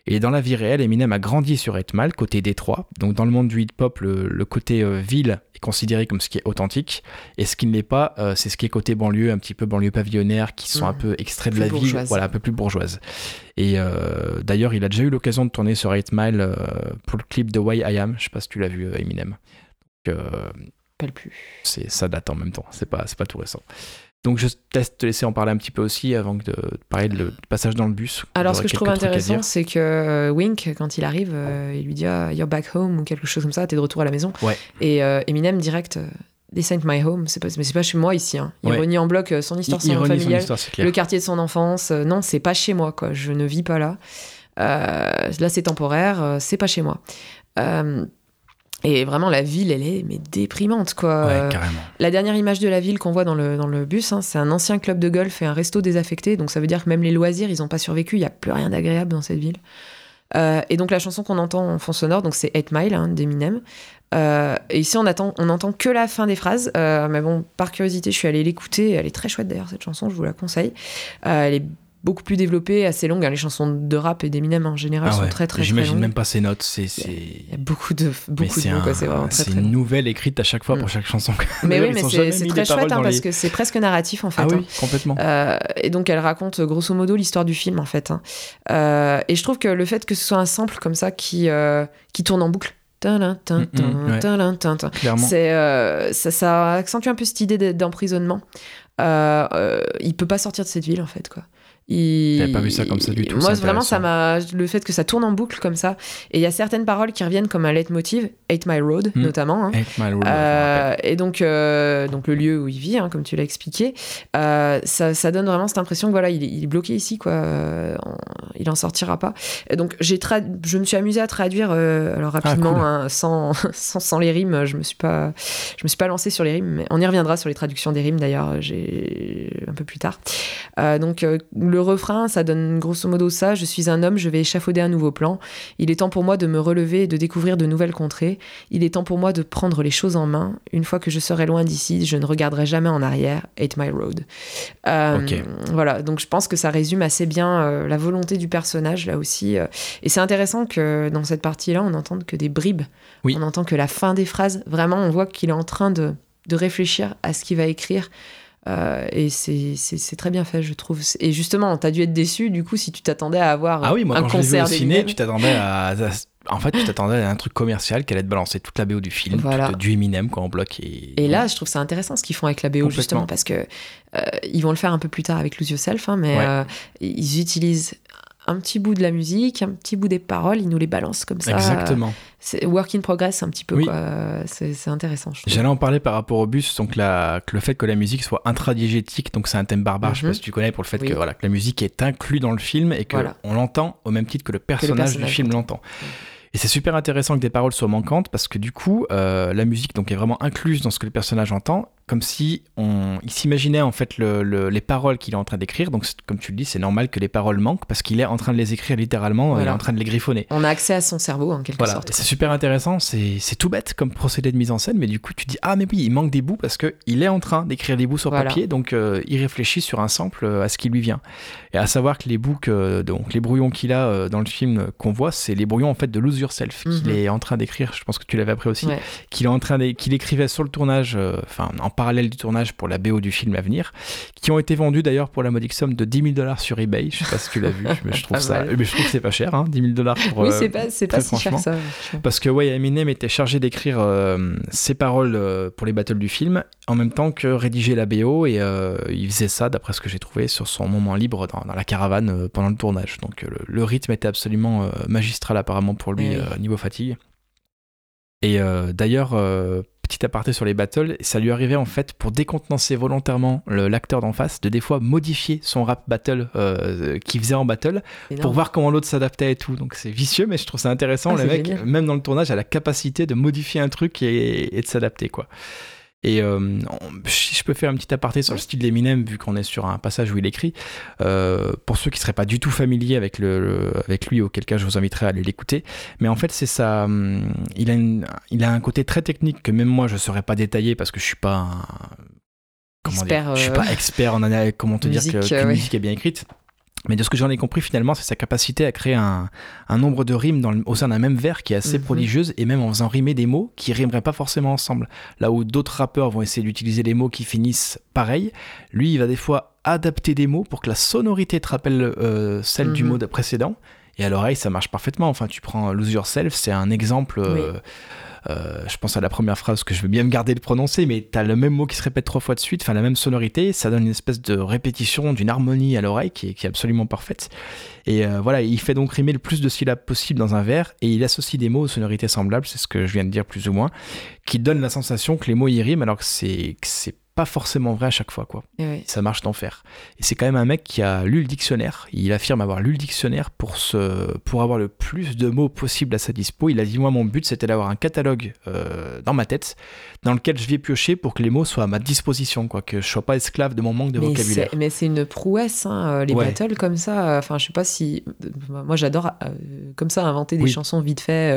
Et dans la vie réelle, Eminem a grandi sur Mile, côté Détroit. Donc dans le monde du hip-hop, le, côté euh, ville est considéré comme ce qui est authentique. Et ce qui ne l'est pas, euh, c'est ce qui est côté banlieue, un petit peu banlieue pavillonnaire, qui sont un peu extraits de la ville, voilà, un peu plus bourgeoise. Et euh, d'ailleurs, il a déjà eu l'occasion de tourner sur 8 Mile pour le clip de Why I Am. Je sais pas si tu l'as vu, Eminem. Donc, pas plus. C'est, ça date en même temps, c'est pas, c'est pas tout récent. Donc je teste te laisser en parler un petit peu aussi avant de, parler de, passage dans le bus. Alors ce que je trouve intéressant, c'est que euh, Wink, quand il arrive, euh, il lui dit ah, You're back home ou quelque chose comme ça, t'es de retour à la maison. Et euh, Eminem direct. This ain't my home, c'est pas, mais c'est pas chez moi ici. Hein. Il renie en bloc son histoire, son familiale, le quartier de son enfance. non, c'est pas chez moi, quoi. Je ne vis pas là. là, c'est temporaire, c'est pas chez moi. Et vraiment, la ville, elle est mais déprimante, quoi. Ouais, carrément. La dernière image de la ville qu'on voit dans le, dans le bus, hein, c'est un ancien club de golf et un resto désaffecté. Donc ça veut dire que même les loisirs, ils n'ont pas survécu. Il n'y a plus rien d'agréable dans cette ville. Euh, et donc la chanson qu'on entend en fond sonore, donc c'est 8 Mile hein, d'Eminem. Euh, et ici, on, attend, on entend que la fin des phrases. Euh, mais bon, par curiosité, je suis allée l'écouter. Elle est très chouette d'ailleurs, cette chanson, je vous la conseille. elle est beaucoup plus développée, assez longue. Hein, les chansons de rap et d'Eminem en général ah sont très très J'imagine même pas ses notes. C'est, Il y a beaucoup de beaucoup de mots, c'est vraiment très, C'est une nouvelle écrite à chaque fois pour mm. chaque chanson. Mais oui, mais c'est, très chouette hein, parce que c'est presque narratif en fait. Ah oui, hein. complètement. Euh, et donc elle raconte grosso modo l'histoire du film en fait. Euh, et je trouve que le fait que ce soit un sample comme ça qui euh, qui tourne en boucle. Mm, mm, c'est ça, ça accentue un peu cette idée d'emprisonnement. il peut pas sortir de cette ville en fait quoi. Il... pas vu ça comme ça du tout. Moi, vraiment, ça m'a. Le fait que ça tourne en boucle comme ça. Et il y a certaines paroles qui reviennent comme un leitmotiv, 8 Mile Road, hmm. notamment. Hein. Road. Euh, et donc, euh, donc, le lieu où il vit, hein, comme tu l'as expliqué, euh, ça, ça, donne vraiment cette impression que voilà, il, est bloqué ici, quoi. il en sortira pas. Et donc, j'ai je me suis amusée à traduire, alors ah, rapidement, hein, sans, sans, sans, les rimes. Je me suis pas, je me suis pas lancée sur les rimes, mais on y reviendra sur les traductions des rimes d'ailleurs, j'ai un peu plus tard. donc, le le refrain, ça donne grosso modo ça Je suis un homme, je vais échafauder un nouveau plan. Il est temps pour moi de me relever et de découvrir de nouvelles contrées. Il est temps pour moi de prendre les choses en main. Une fois que je serai loin d'ici, je ne regarderai jamais en arrière. Hate My Road. Euh, voilà, donc je pense que ça résume assez bien euh, la volonté du personnage là aussi. Euh. et c'est intéressant que dans cette partie-là, on n'entende que des bribes. On entend que la fin des phrases. Vraiment, on voit qu'il est en train de, de réfléchir à ce qu'il va écrire. Euh, et c'est très bien fait, je trouve. Et justement, t'as dû être déçu, du coup, si tu t'attendais à avoir ah oui, moi, un quand concert je au ciné, tu t'attendais à, En fait, tu t'attendais à un truc commercial qui allait te balancer toute la BO du film, du Eminem, quoi, en bloc. Et, et là, je trouve ça intéressant ce qu'ils font avec la BO, justement, parce que euh, ils vont le faire un peu plus tard avec Lose Yourself, hein, mais euh, ils utilisent un petit bout de la musique, un petit bout des paroles, il nous les balance comme ça. Exactement. C'est work in progress un petit peu. C'est intéressant. J'allais en parler par rapport au bus, donc la, que le fait que la musique soit intradiégétique, donc c'est un thème barbare, je sais pas mhm. si tu connais, pour le fait que, voilà, que la musique est inclue dans le film et qu'on on l'entend au même titre que le personnage, du film l'entend. Et c'est super intéressant que des paroles soient manquantes parce que du coup, euh, la musique donc est vraiment incluse dans ce que le personnage entend comme si on, il s'imaginait en fait les paroles qu'il est en train d'écrire. Donc, comme tu le dis, c'est normal que les paroles manquent parce qu'il est en train de les écrire littéralement, il est en train de les griffonner. On a accès à son cerveau en quelque sorte. C'est super intéressant, c'est tout bête comme procédé de mise en scène, mais du coup, tu dis ah mais oui, il manque des bouts parce qu'il est en train d'écrire des bouts sur papier, donc euh, il réfléchit sur un sample euh, à ce qui lui vient. Et à savoir que les bouts, donc les brouillons qu'il a dans le film qu'on voit, c'est les brouillons en fait de Lose Yourself qu'il mhm. est en train d'écrire. Je pense que tu l'avais appris aussi, qu'il est en train qu'il écrivait sur le tournage, enfin en parallèle du tournage pour la BO du film à venir, qui ont été vendus d'ailleurs pour la modique somme de 10 000 dollars sur eBay. Je sais pas si tu l'as vu, mais je trouve ça, mais je trouve que c'est pas cher, hein, 10 000 dollars pour. Oui, c'est pas, c'est pas si cher ça. Parce que ouais, Eminem était chargé d'écrire euh, ses paroles euh, pour les battles du film, en même temps que rédiger la BO, et euh, il faisait ça, d'après ce que j'ai trouvé, sur son moment libre dans, la caravane pendant le tournage. Donc le, rythme était absolument magistral apparemment pour lui niveau fatigue. Et d'ailleurs, petit aparté sur les battles, ça lui arrivait en fait pour décontenancer volontairement l'acteur d'en face de des fois modifier son rap battle euh, qu'il faisait en battle pour voir comment l'autre s'adaptait et tout. Donc c'est vicieux, mais je trouve ça intéressant. Ah, le mec, même dans le tournage, a la capacité de modifier un truc et, et de s'adapter quoi. Et euh, si je peux faire un petit aparté sur le style d'Eminem, vu qu'on est sur un passage où il écrit, euh, pour ceux qui ne seraient pas du tout familiers avec, le, avec lui, auquel cas je vous inviterai à aller l'écouter. Mais en fait, c'est ça. Hum, il, a il a un côté très technique que même moi je ne saurais pas détailler parce que je suis pas un, Comment dire, je suis pas euh, expert en comment te dire que, la musique est bien écrite. Mais de ce que j'en ai compris finalement, c'est sa capacité à créer un, nombre de rimes dans au sein d'un même vers qui est assez mhm. prodigieuse et même en faisant rimer des mots qui rimeraient pas forcément ensemble. Là où d'autres rappeurs vont essayer d'utiliser des mots qui finissent pareil, lui il va des fois adapter des mots pour que la sonorité te rappelle euh, celle du mhm. mot précédent. Et à l'oreille, ça marche parfaitement. Enfin, tu prends Lose Yourself, c'est un exemple. Euh, euh, je pense à la première phrase que je veux bien me garder de prononcer, mais tu as le même mot qui se répète trois fois de suite, enfin la même sonorité, ça donne une espèce de répétition, d'une harmonie à l'oreille qui, est absolument parfaite. Et euh, voilà, il fait donc rimer le plus de syllabes possible dans un vers, et il associe des mots aux sonorités semblables, c'est ce que je viens de dire plus ou moins, qui donne la sensation que les mots y riment alors que c'est pas forcément vrai à chaque fois, quoi. Ça marche d'enfer. Et c'est quand même un mec qui a lu le dictionnaire. Il affirme avoir lu le dictionnaire pour, se, pour avoir le plus de mots possible à sa dispo. Il a dit Moi, mon but, c'était d'avoir un catalogue euh, dans ma tête dans lequel je vais piocher pour que les mots soient à ma disposition, quoi, que je sois pas esclave de mon manque de vocabulaire. Mais c'est une prouesse, hein, euh, les battles comme ça. Enfin, je sais pas si. Moi, j'adore euh, comme ça inventer des chansons vite fait.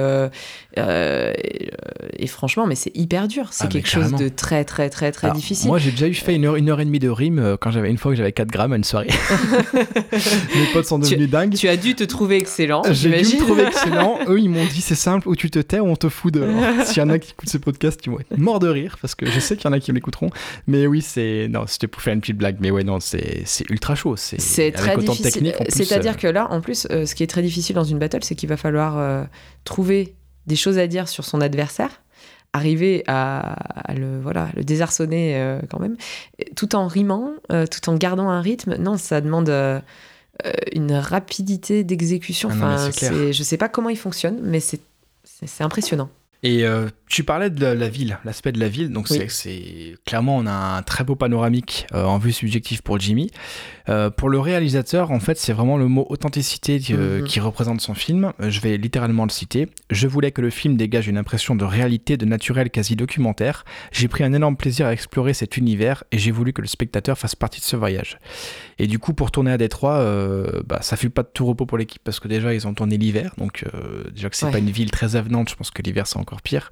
et, franchement, mais c'est hyper dur. C'est ah, quelque chose de très, très, très, très difficile. Moi, j'ai déjà eu fait une heure, une heure et demie de rime euh, quand j'avais une fois que j'avais 4 grammes à une soirée. Mes potes sont devenus dingues. Tu as dû te trouver excellent. J'ai dû me trouver excellent. Eux, ils m'ont dit c'est simple, ou tu te tais ou on te fout dehors. S'il y en a qui écoutent ce podcast, tu vas être mort de rire parce que je sais qu'il y en a qui l'écouteront. Mais oui, c'est. Non, c'était pour faire une petite blague. Mais ouais, non, c'est ultra chaud. C'est très difficile. C'est-à-dire euh, que là, en plus, euh, ce qui est très difficile dans une battle, c'est qu'il va falloir trouver des choses à dire sur son adversaire arriver à, le, voilà, le désarçonner euh, quand même, tout en rimant, euh, tout en gardant un rythme. Non, ça demande euh, une rapidité d'exécution. Ah enfin, je sais pas comment il fonctionne, mais c'est, c'est impressionnant. Et euh, tu parlais de la, ville, l'aspect de la ville. Donc, c'est clairement, on a un très beau panoramique euh, en vue subjective pour Jimmy. Euh, pour le réalisateur, en fait, c'est vraiment le mot authenticité mhm. qui représente son film. Je vais littéralement le citer. Je voulais que le film dégage une impression de réalité, de naturel quasi documentaire. J'ai pris un énorme plaisir à explorer cet univers et j'ai voulu que le spectateur fasse partie de ce voyage. Et du coup, pour tourner à Détroit, bah, ça fut pas de tout repos pour l'équipe parce que déjà, ils ont tourné l'hiver. Donc, déjà que c'est pas une ville très avenante, je pense que l'hiver, c'est encore pire.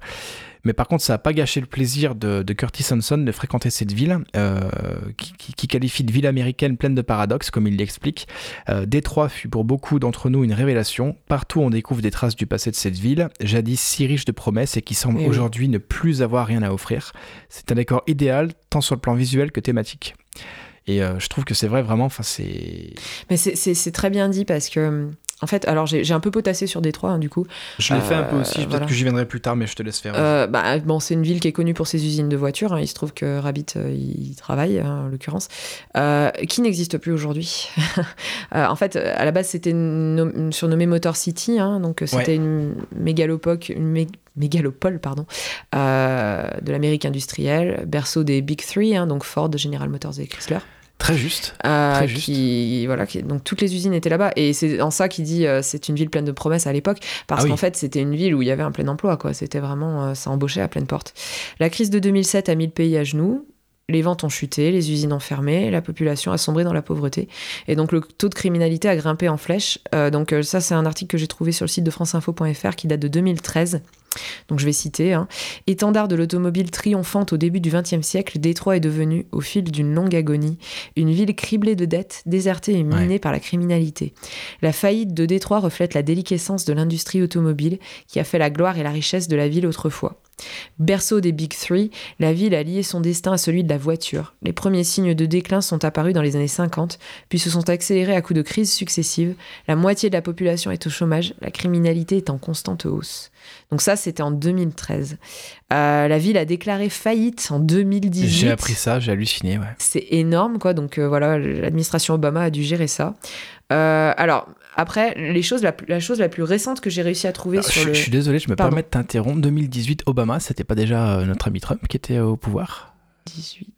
Mais par contre, ça n'a pas gâché le plaisir de, Curtis Hanson de fréquenter cette ville, euh, qui, qualifie de ville américaine pleine de paradoxes, comme il l'explique. Euh, Détroit fut pour beaucoup d'entre nous une révélation. Partout, on découvre des traces du passé de cette ville, jadis si riche de promesses et qui semble eh aujourd'hui ne plus avoir rien à offrir. C'est un décor idéal, tant sur le plan visuel que thématique. Et euh, je trouve que c'est vrai, vraiment, enfin, c'est... Mais c'est très bien dit parce que en fait, alors j'ai un peu potassé sur Détroit, hein, du coup. Je l'ai fait un peu aussi, euh, peut-être que j'y viendrai plus tard, mais je te laisse faire. Euh, bah, bon, c'est une ville qui est connue pour ses usines de voitures. Hein. Il se trouve que Rabbit euh, y travaille, hein, en l'occurrence, qui n'existe plus aujourd'hui? en fait, à la base, c'était surnommé Motor City, donc c'était une mégalopoque, une mégalopole pardon, de l'Amérique industrielle, berceau des Big Three, donc Ford, General Motors et Chrysler. Très juste. Euh, très juste. voilà, donc toutes les usines étaient là-bas. Et c'est en ça qu'il dit euh, c'est une ville pleine de promesses à l'époque. Parce ah qu'en fait, c'était une ville où il y avait un plein emploi. quoi. C'était vraiment, euh, ça embauchait à pleine porte. La crise de 2007 a mis le pays à genoux. les ventes ont chuté, les usines ont fermé, la population a sombré dans la pauvreté. Et donc le taux de criminalité a grimpé en flèche. Euh, donc euh, ça, c'est un article que j'ai trouvé sur le site de franceinfo.fr qui date de 2013. Donc je vais citer. Hein. Étendard de l'automobile triomphante au début du XXe siècle, Détroit est devenu, au fil d'une longue agonie, une ville criblée de dettes, désertée et minée par la criminalité. La faillite de Détroit reflète la déliquescence de l'industrie automobile qui a fait la gloire et la richesse de la ville autrefois. Berceau des Big Three, la ville a lié son destin à celui de la voiture. Les premiers signes de déclin sont apparus dans les années 50, puis se sont accélérés à coups de crises successives. La moitié de la population est au chômage, la criminalité est en constante hausse. Donc ça, c'était en 2013. Euh, la ville a déclaré faillite en 2018. J'ai appris ça, j'ai halluciné, ouais. C'est énorme, quoi. Donc euh, voilà, l'administration Obama a dû gérer ça. Euh, alors, après, les choses, la, chose la plus récente que j'ai réussi à trouver sur je, le... Je suis désolé, je me permets de t'interrompre. 2018, Obama, c'était pas déjà notre ami Trump qui était au pouvoir?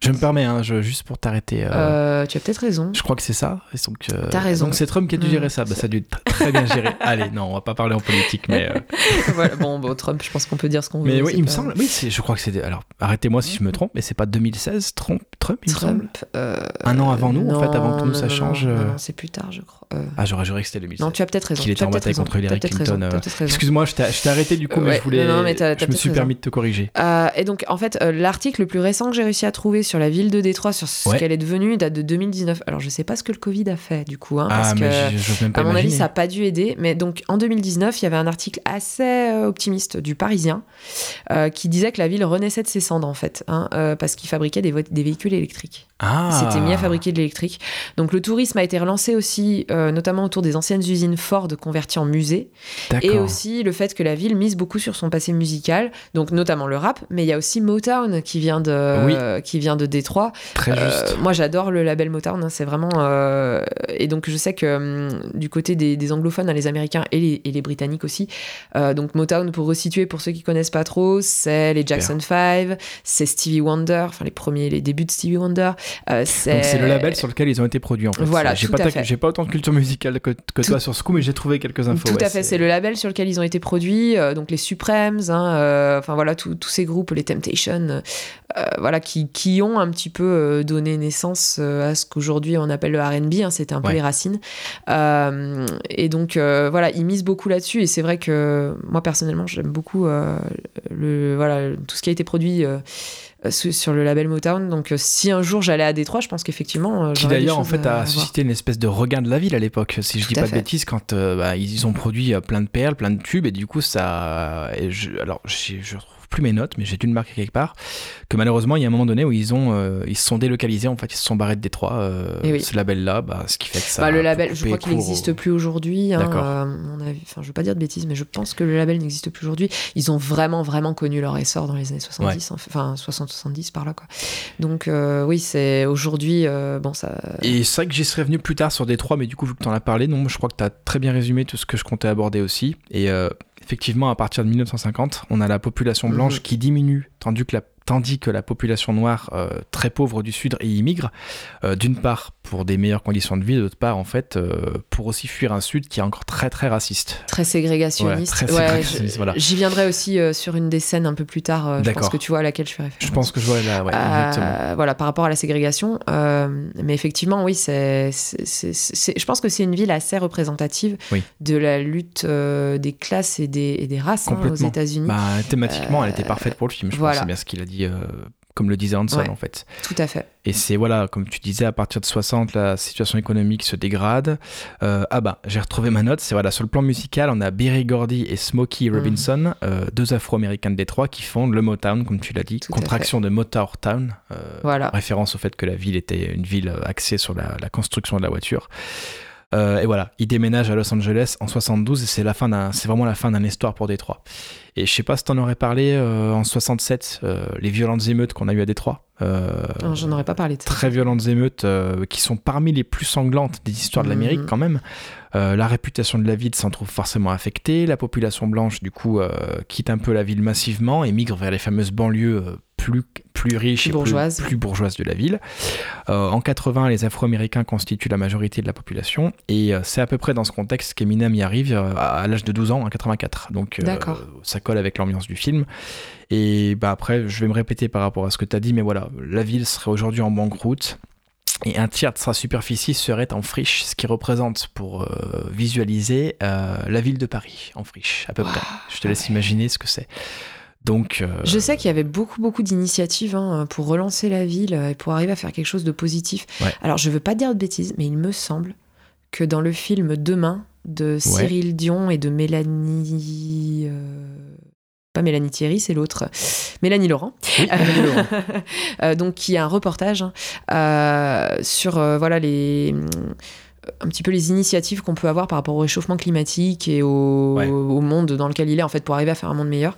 Je me permets, hein, juste pour t'arrêter. Euh, euh, tu as peut-être raison. Je crois que c'est ça. donc, euh, T'as raison. Donc c'est Trump qui a dû gérer ça. Bah, ça a dû très bien gérer. Allez, non, on va pas parler en politique, mais. voilà, bon, bon, Trump, je pense qu'on peut dire ce qu'on veut. Mais oui, il me semble. Oui, je crois que c'est. Alors, arrêtez-moi si je me trompe, mais c'est pas 2016, Trump, Trump il me semble? Un an avant nous, en fait, avant que nous ça change. Non, c'est plus tard, je crois. Ah, j'aurais juré que c'était 2016. Non, tu as peut-être raison. Qu'il était en bataille contre Hillary Clinton. Excuse-moi, je t'ai arrêté du coup, mais je voulais. Je me suis permis de te corriger. Et donc, en fait, l'article le plus récent que j'ai réussi à trouver sur la ville de Détroit sur ce qu'elle est devenue date de 2019. Alors je sais pas ce que le Covid a fait du coup, hein, parce ah, que à mon avis ça a pas dû aider. Mais donc en 2019, il y avait un article assez euh, optimiste du Parisien euh, qui disait que la ville renaissait de ses cendres en fait, hein, euh, parce qu'il fabriquait des, des, véhicules électriques. Ah. C'était mis à fabriquer de l'électrique. Donc le tourisme a été relancé aussi, notamment autour des anciennes usines Ford converties en musées, et aussi le fait que la ville mise beaucoup sur son passé musical, donc notamment le rap, mais il y a aussi Motown qui vient de qui vient de Détroit Très euh, juste. moi, j'adore le label Motown. Hein, c'est vraiment. Euh, et donc, je sais que hum, du côté des, anglophones, hein, les Américains et les, Britanniques aussi. Euh, donc, Motown, pour resituer, pour ceux qui connaissent pas trop, c'est les Jackson 5, c'est Stevie Wonder, enfin les premiers, les débuts de Stevie Wonder. c'est le label sur lequel ils ont été produits en fait. Voilà, j'ai pas, pas autant de culture musicale que, toi sur ce coup, mais j'ai trouvé quelques infos. Tout à fait, c'est le label sur lequel ils ont été produits. donc les Supremes, hein, enfin voilà, tous ces groupes, les Temptations, voilà, qui, qui ont un petit peu euh, donné naissance euh, à ce qu'aujourd'hui on appelle le RB, hein, c'était un peu les racines. Euh, et donc voilà, ils misent beaucoup là-dessus et c'est vrai que moi personnellement j'aime beaucoup le, voilà, tout ce qui a été produit sur le label Motown. Donc, si un jour j'allais à Détroit, je pense qu'effectivement. qui d'ailleurs, en fait, a suscité une espèce de regain de la ville à l'époque. Si je dis pas de bêtises, quand bah, ils ont produit plein de perles, plein de tubes, et du coup, ça. Et je... Alors, je, je plus mes notes, mais j'ai dû le marquer quelque part, que malheureusement, il y a un moment donné où ils, ont, euh, ils se sont délocalisés, en fait, ils se sont barrés de Détroit, euh, eh ce label-là, bah, ce qui fait que ça. Bah, le label, je crois qu'il n'existe plus aujourd'hui. Hein, D'accord. Euh, enfin, je veux pas dire de bêtises, mais je pense que le label n'existe plus aujourd'hui. Ils ont vraiment, vraiment connu leur essor dans les années 70, enfin 60-70 par là, quoi. Donc, oui, c'est aujourd'hui, bon, ça. Et c'est vrai que j'y serais venu plus tard sur Détroit, mais du coup, vu que tu en as parlé, non, je crois que tu as très bien résumé tout ce que je comptais aborder aussi. Et effectivement, à partir de 1950, on a la population blanche mhm. qui diminue, tandis que la tandis que la population noire euh, très pauvre du Sud y immigre, euh, d'une part pour des meilleures conditions de vie, d'autre part en fait euh, pour aussi fuir un Sud qui est encore très très raciste. Très ségrégationniste. Ouais, J'y viendrai aussi sur une des scènes un peu plus tard, je pense que tu vois à laquelle je fais référence. Je pense que je vois là, ouais, Voilà, par rapport à la ségrégation. mais effectivement, oui, c'est, je pense que c'est une ville assez représentative de la lutte des classes et des, et des races hein, aux États-Unis. Bah, thématiquement, elle était parfaite pour le film, je pense, c'est bien ce qu'il a dit euh, comme le disait Hanson en fait. Tout à fait. Et c'est voilà, comme tu disais, à partir de 60, la situation économique se dégrade. Euh, ah bah, j'ai retrouvé ma note, c'est voilà, sur le plan musical, on a Berry Gordy et Smokey mm. Robinson, euh, deux Afro-Américains de Détroit qui font le Motown, comme tu l'as dit, contraction de Motor Town, voilà. référence au fait que la ville était une ville axée sur la, la construction de la voiture. Euh, et voilà, il déménage à Los Angeles en 72 et c'est la fin d'un, c'est vraiment la fin d'un histoire pour Détroit. Et je sais pas si t'en aurais parlé euh, en 67, euh, les violentes émeutes qu'on a eues à Détroit. J'en aurais pas parlé. Très violentes émeutes qui sont parmi les plus sanglantes des histoires de mhm. l'Amérique quand même. la réputation de la ville s'en trouve forcément affectée. La population blanche, du coup, quitte un peu la ville massivement et migre vers les fameuses banlieues plus, plus riche et bourgeoise. Plus, bourgeoise de la ville. en 80, les Afro-Américains constituent la majorité de la population et c'est à peu près dans ce contexte qu'Eminem y arrive à, l'âge de 12 ans en 84. Donc ça colle avec l'ambiance du film. Et bah après, je vais me répéter par rapport à ce que tu as dit, mais voilà, la ville serait aujourd'hui en banqueroute. Et un tiers de sa superficie serait en friche, ce qui représente, pour euh, visualiser, euh, la ville de Paris en friche, à peu près. Je te laisse imaginer ce que c'est. Donc, euh, Je sais qu'il y avait beaucoup, beaucoup d'initiatives hein, pour relancer la ville et pour arriver à faire quelque chose de positif. Alors, je veux pas dire de bêtises, mais il me semble que dans le film Demain de Cyril Dion et de Mélanie pas Mélanie Thierry, c'est l'autre, Mélanie Laurent, euh, donc qui a un reportage hein, euh, sur euh, voilà les un petit peu les initiatives qu'on peut avoir par rapport au réchauffement climatique et au, monde dans lequel il est en fait pour arriver à faire un monde meilleur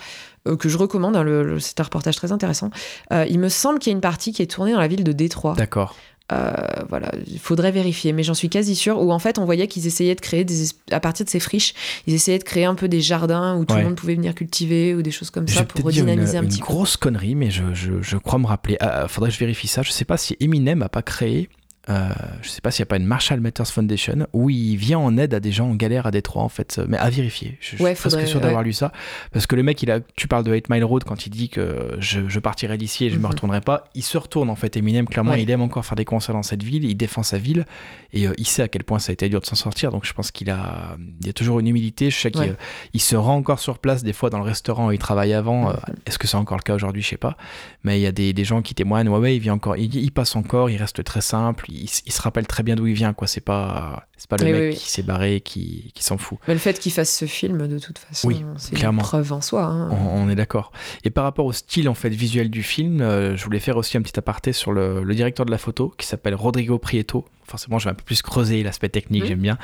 que je recommande. Hein, c'est un reportage très intéressant. il me semble qu'il y a une partie qui est tournée dans la ville de Détroit. D'accord. Euh, voilà, il faudrait vérifier, mais j'en suis quasi sûre. Où en fait, on voyait qu'ils essayaient de créer des, à partir de ces friches, ils essayaient de créer un peu des jardins où tout le monde pouvait venir cultiver ou des choses comme ça pour redynamiser un petit peu. Une grosse connerie, mais je, je, je, crois me rappeler. Ah, faudrait que je vérifie ça. Je sais pas si Eminem a pas créé euh, je sais pas s'il n'y a pas une Marshall Matters Foundation où il vient en aide à des gens en galère à Détroit en fait, mais à vérifier. Je, suis presque sûr d'avoir lu ça parce que le mec, il a, tu parles de 8 Mile Road quand il dit que je, partirai d'ici et je ne me mhm. retournerai pas, il se retourne en fait. Eminem, clairement, il aime encore faire des concerts dans cette ville, il défend sa ville et euh, il sait à quel point ça a été dur de s'en sortir. Donc je pense qu'il a, il y a toujours une humilité. Je sais qu'il il se rend encore sur place des fois dans le restaurant où il travaille avant. Euh, est-ce que c'est encore le cas aujourd'hui? Je sais pas. Mais il y a des, des, gens qui témoignent. Ouais, ouais, il vient encore, il, passe encore, il reste très simple, il, se rappelle très bien d'où il vient, quoi. C'est pas, c'est pas le mec qui s'est barré, qui, qui s'en fout. Mais le fait qu'il fasse ce film, de toute façon, c'est une preuve en soi. Hein. On, est d'accord. Et par rapport au style en fait visuel du film, euh, je voulais faire aussi un petit aparté sur le, le directeur de la photo, qui s'appelle Rodrigo Prieto, forcément je vais un peu plus creuser l'aspect technique, mmh, j'aime bien,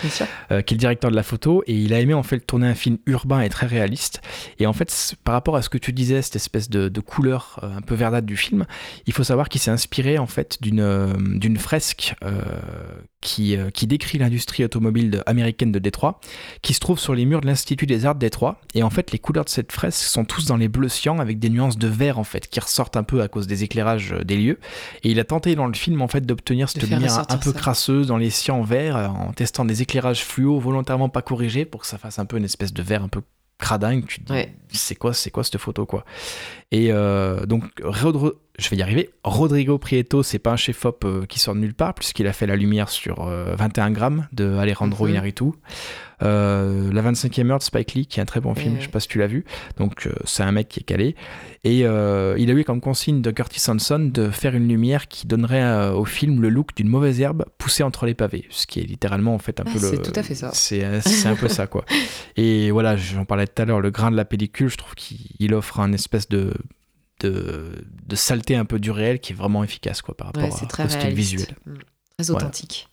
euh, qui est le directeur de la photo, et il a aimé en fait tourner un film urbain et très réaliste. Et en fait, par rapport à ce que tu disais, cette espèce de, couleur euh, un peu verdâtre du film, il faut savoir qu'il s'est inspiré en fait d'une euh, d'une fresque qui, qui décrit l'industrie automobile américaine de Détroit, qui se trouve sur les murs de l'Institut des Arts de Détroit. Et en fait, les couleurs de cette fresque sont tous dans les bleus cyan avec des nuances de vert en fait, qui ressortent un peu à cause des éclairages des lieux. Et il a tenté dans le film en fait d'obtenir cette lumière un peu dans les cyan verts euh, en testant des éclairages fluo volontairement pas corrigés pour que ça fasse un peu une espèce de vert un peu cradingue. Tu te dis, c'est quoi, c'est quoi cette photo, quoi? Et euh, donc, je vais y arriver. Rodrigo Prieto, c'est pas un chef-op euh, qui sort de nulle part, puisqu'il a fait la lumière sur 21 grammes de Alejandro mm Inarritu. Euh, la 25e heure de Spike Lee, qui est un très bon film, je sais pas si tu l'as vu. Donc euh, c'est un mec qui est calé. Et euh, il a eu comme consigne de Curtis Hanson de faire une lumière qui donnerait au film le look d'une mauvaise herbe poussée entre les pavés. Ce qui est littéralement en fait un ah, peu le. C'est tout à fait ça. C'est un peu ça quoi. Et voilà, j'en parlais tout à l'heure, le grain de la pellicule, je trouve qu'il offre un espèce de de, de, saleté un peu du réel qui est vraiment efficace quoi, par rapport au style visuel. Mm. Très authentique.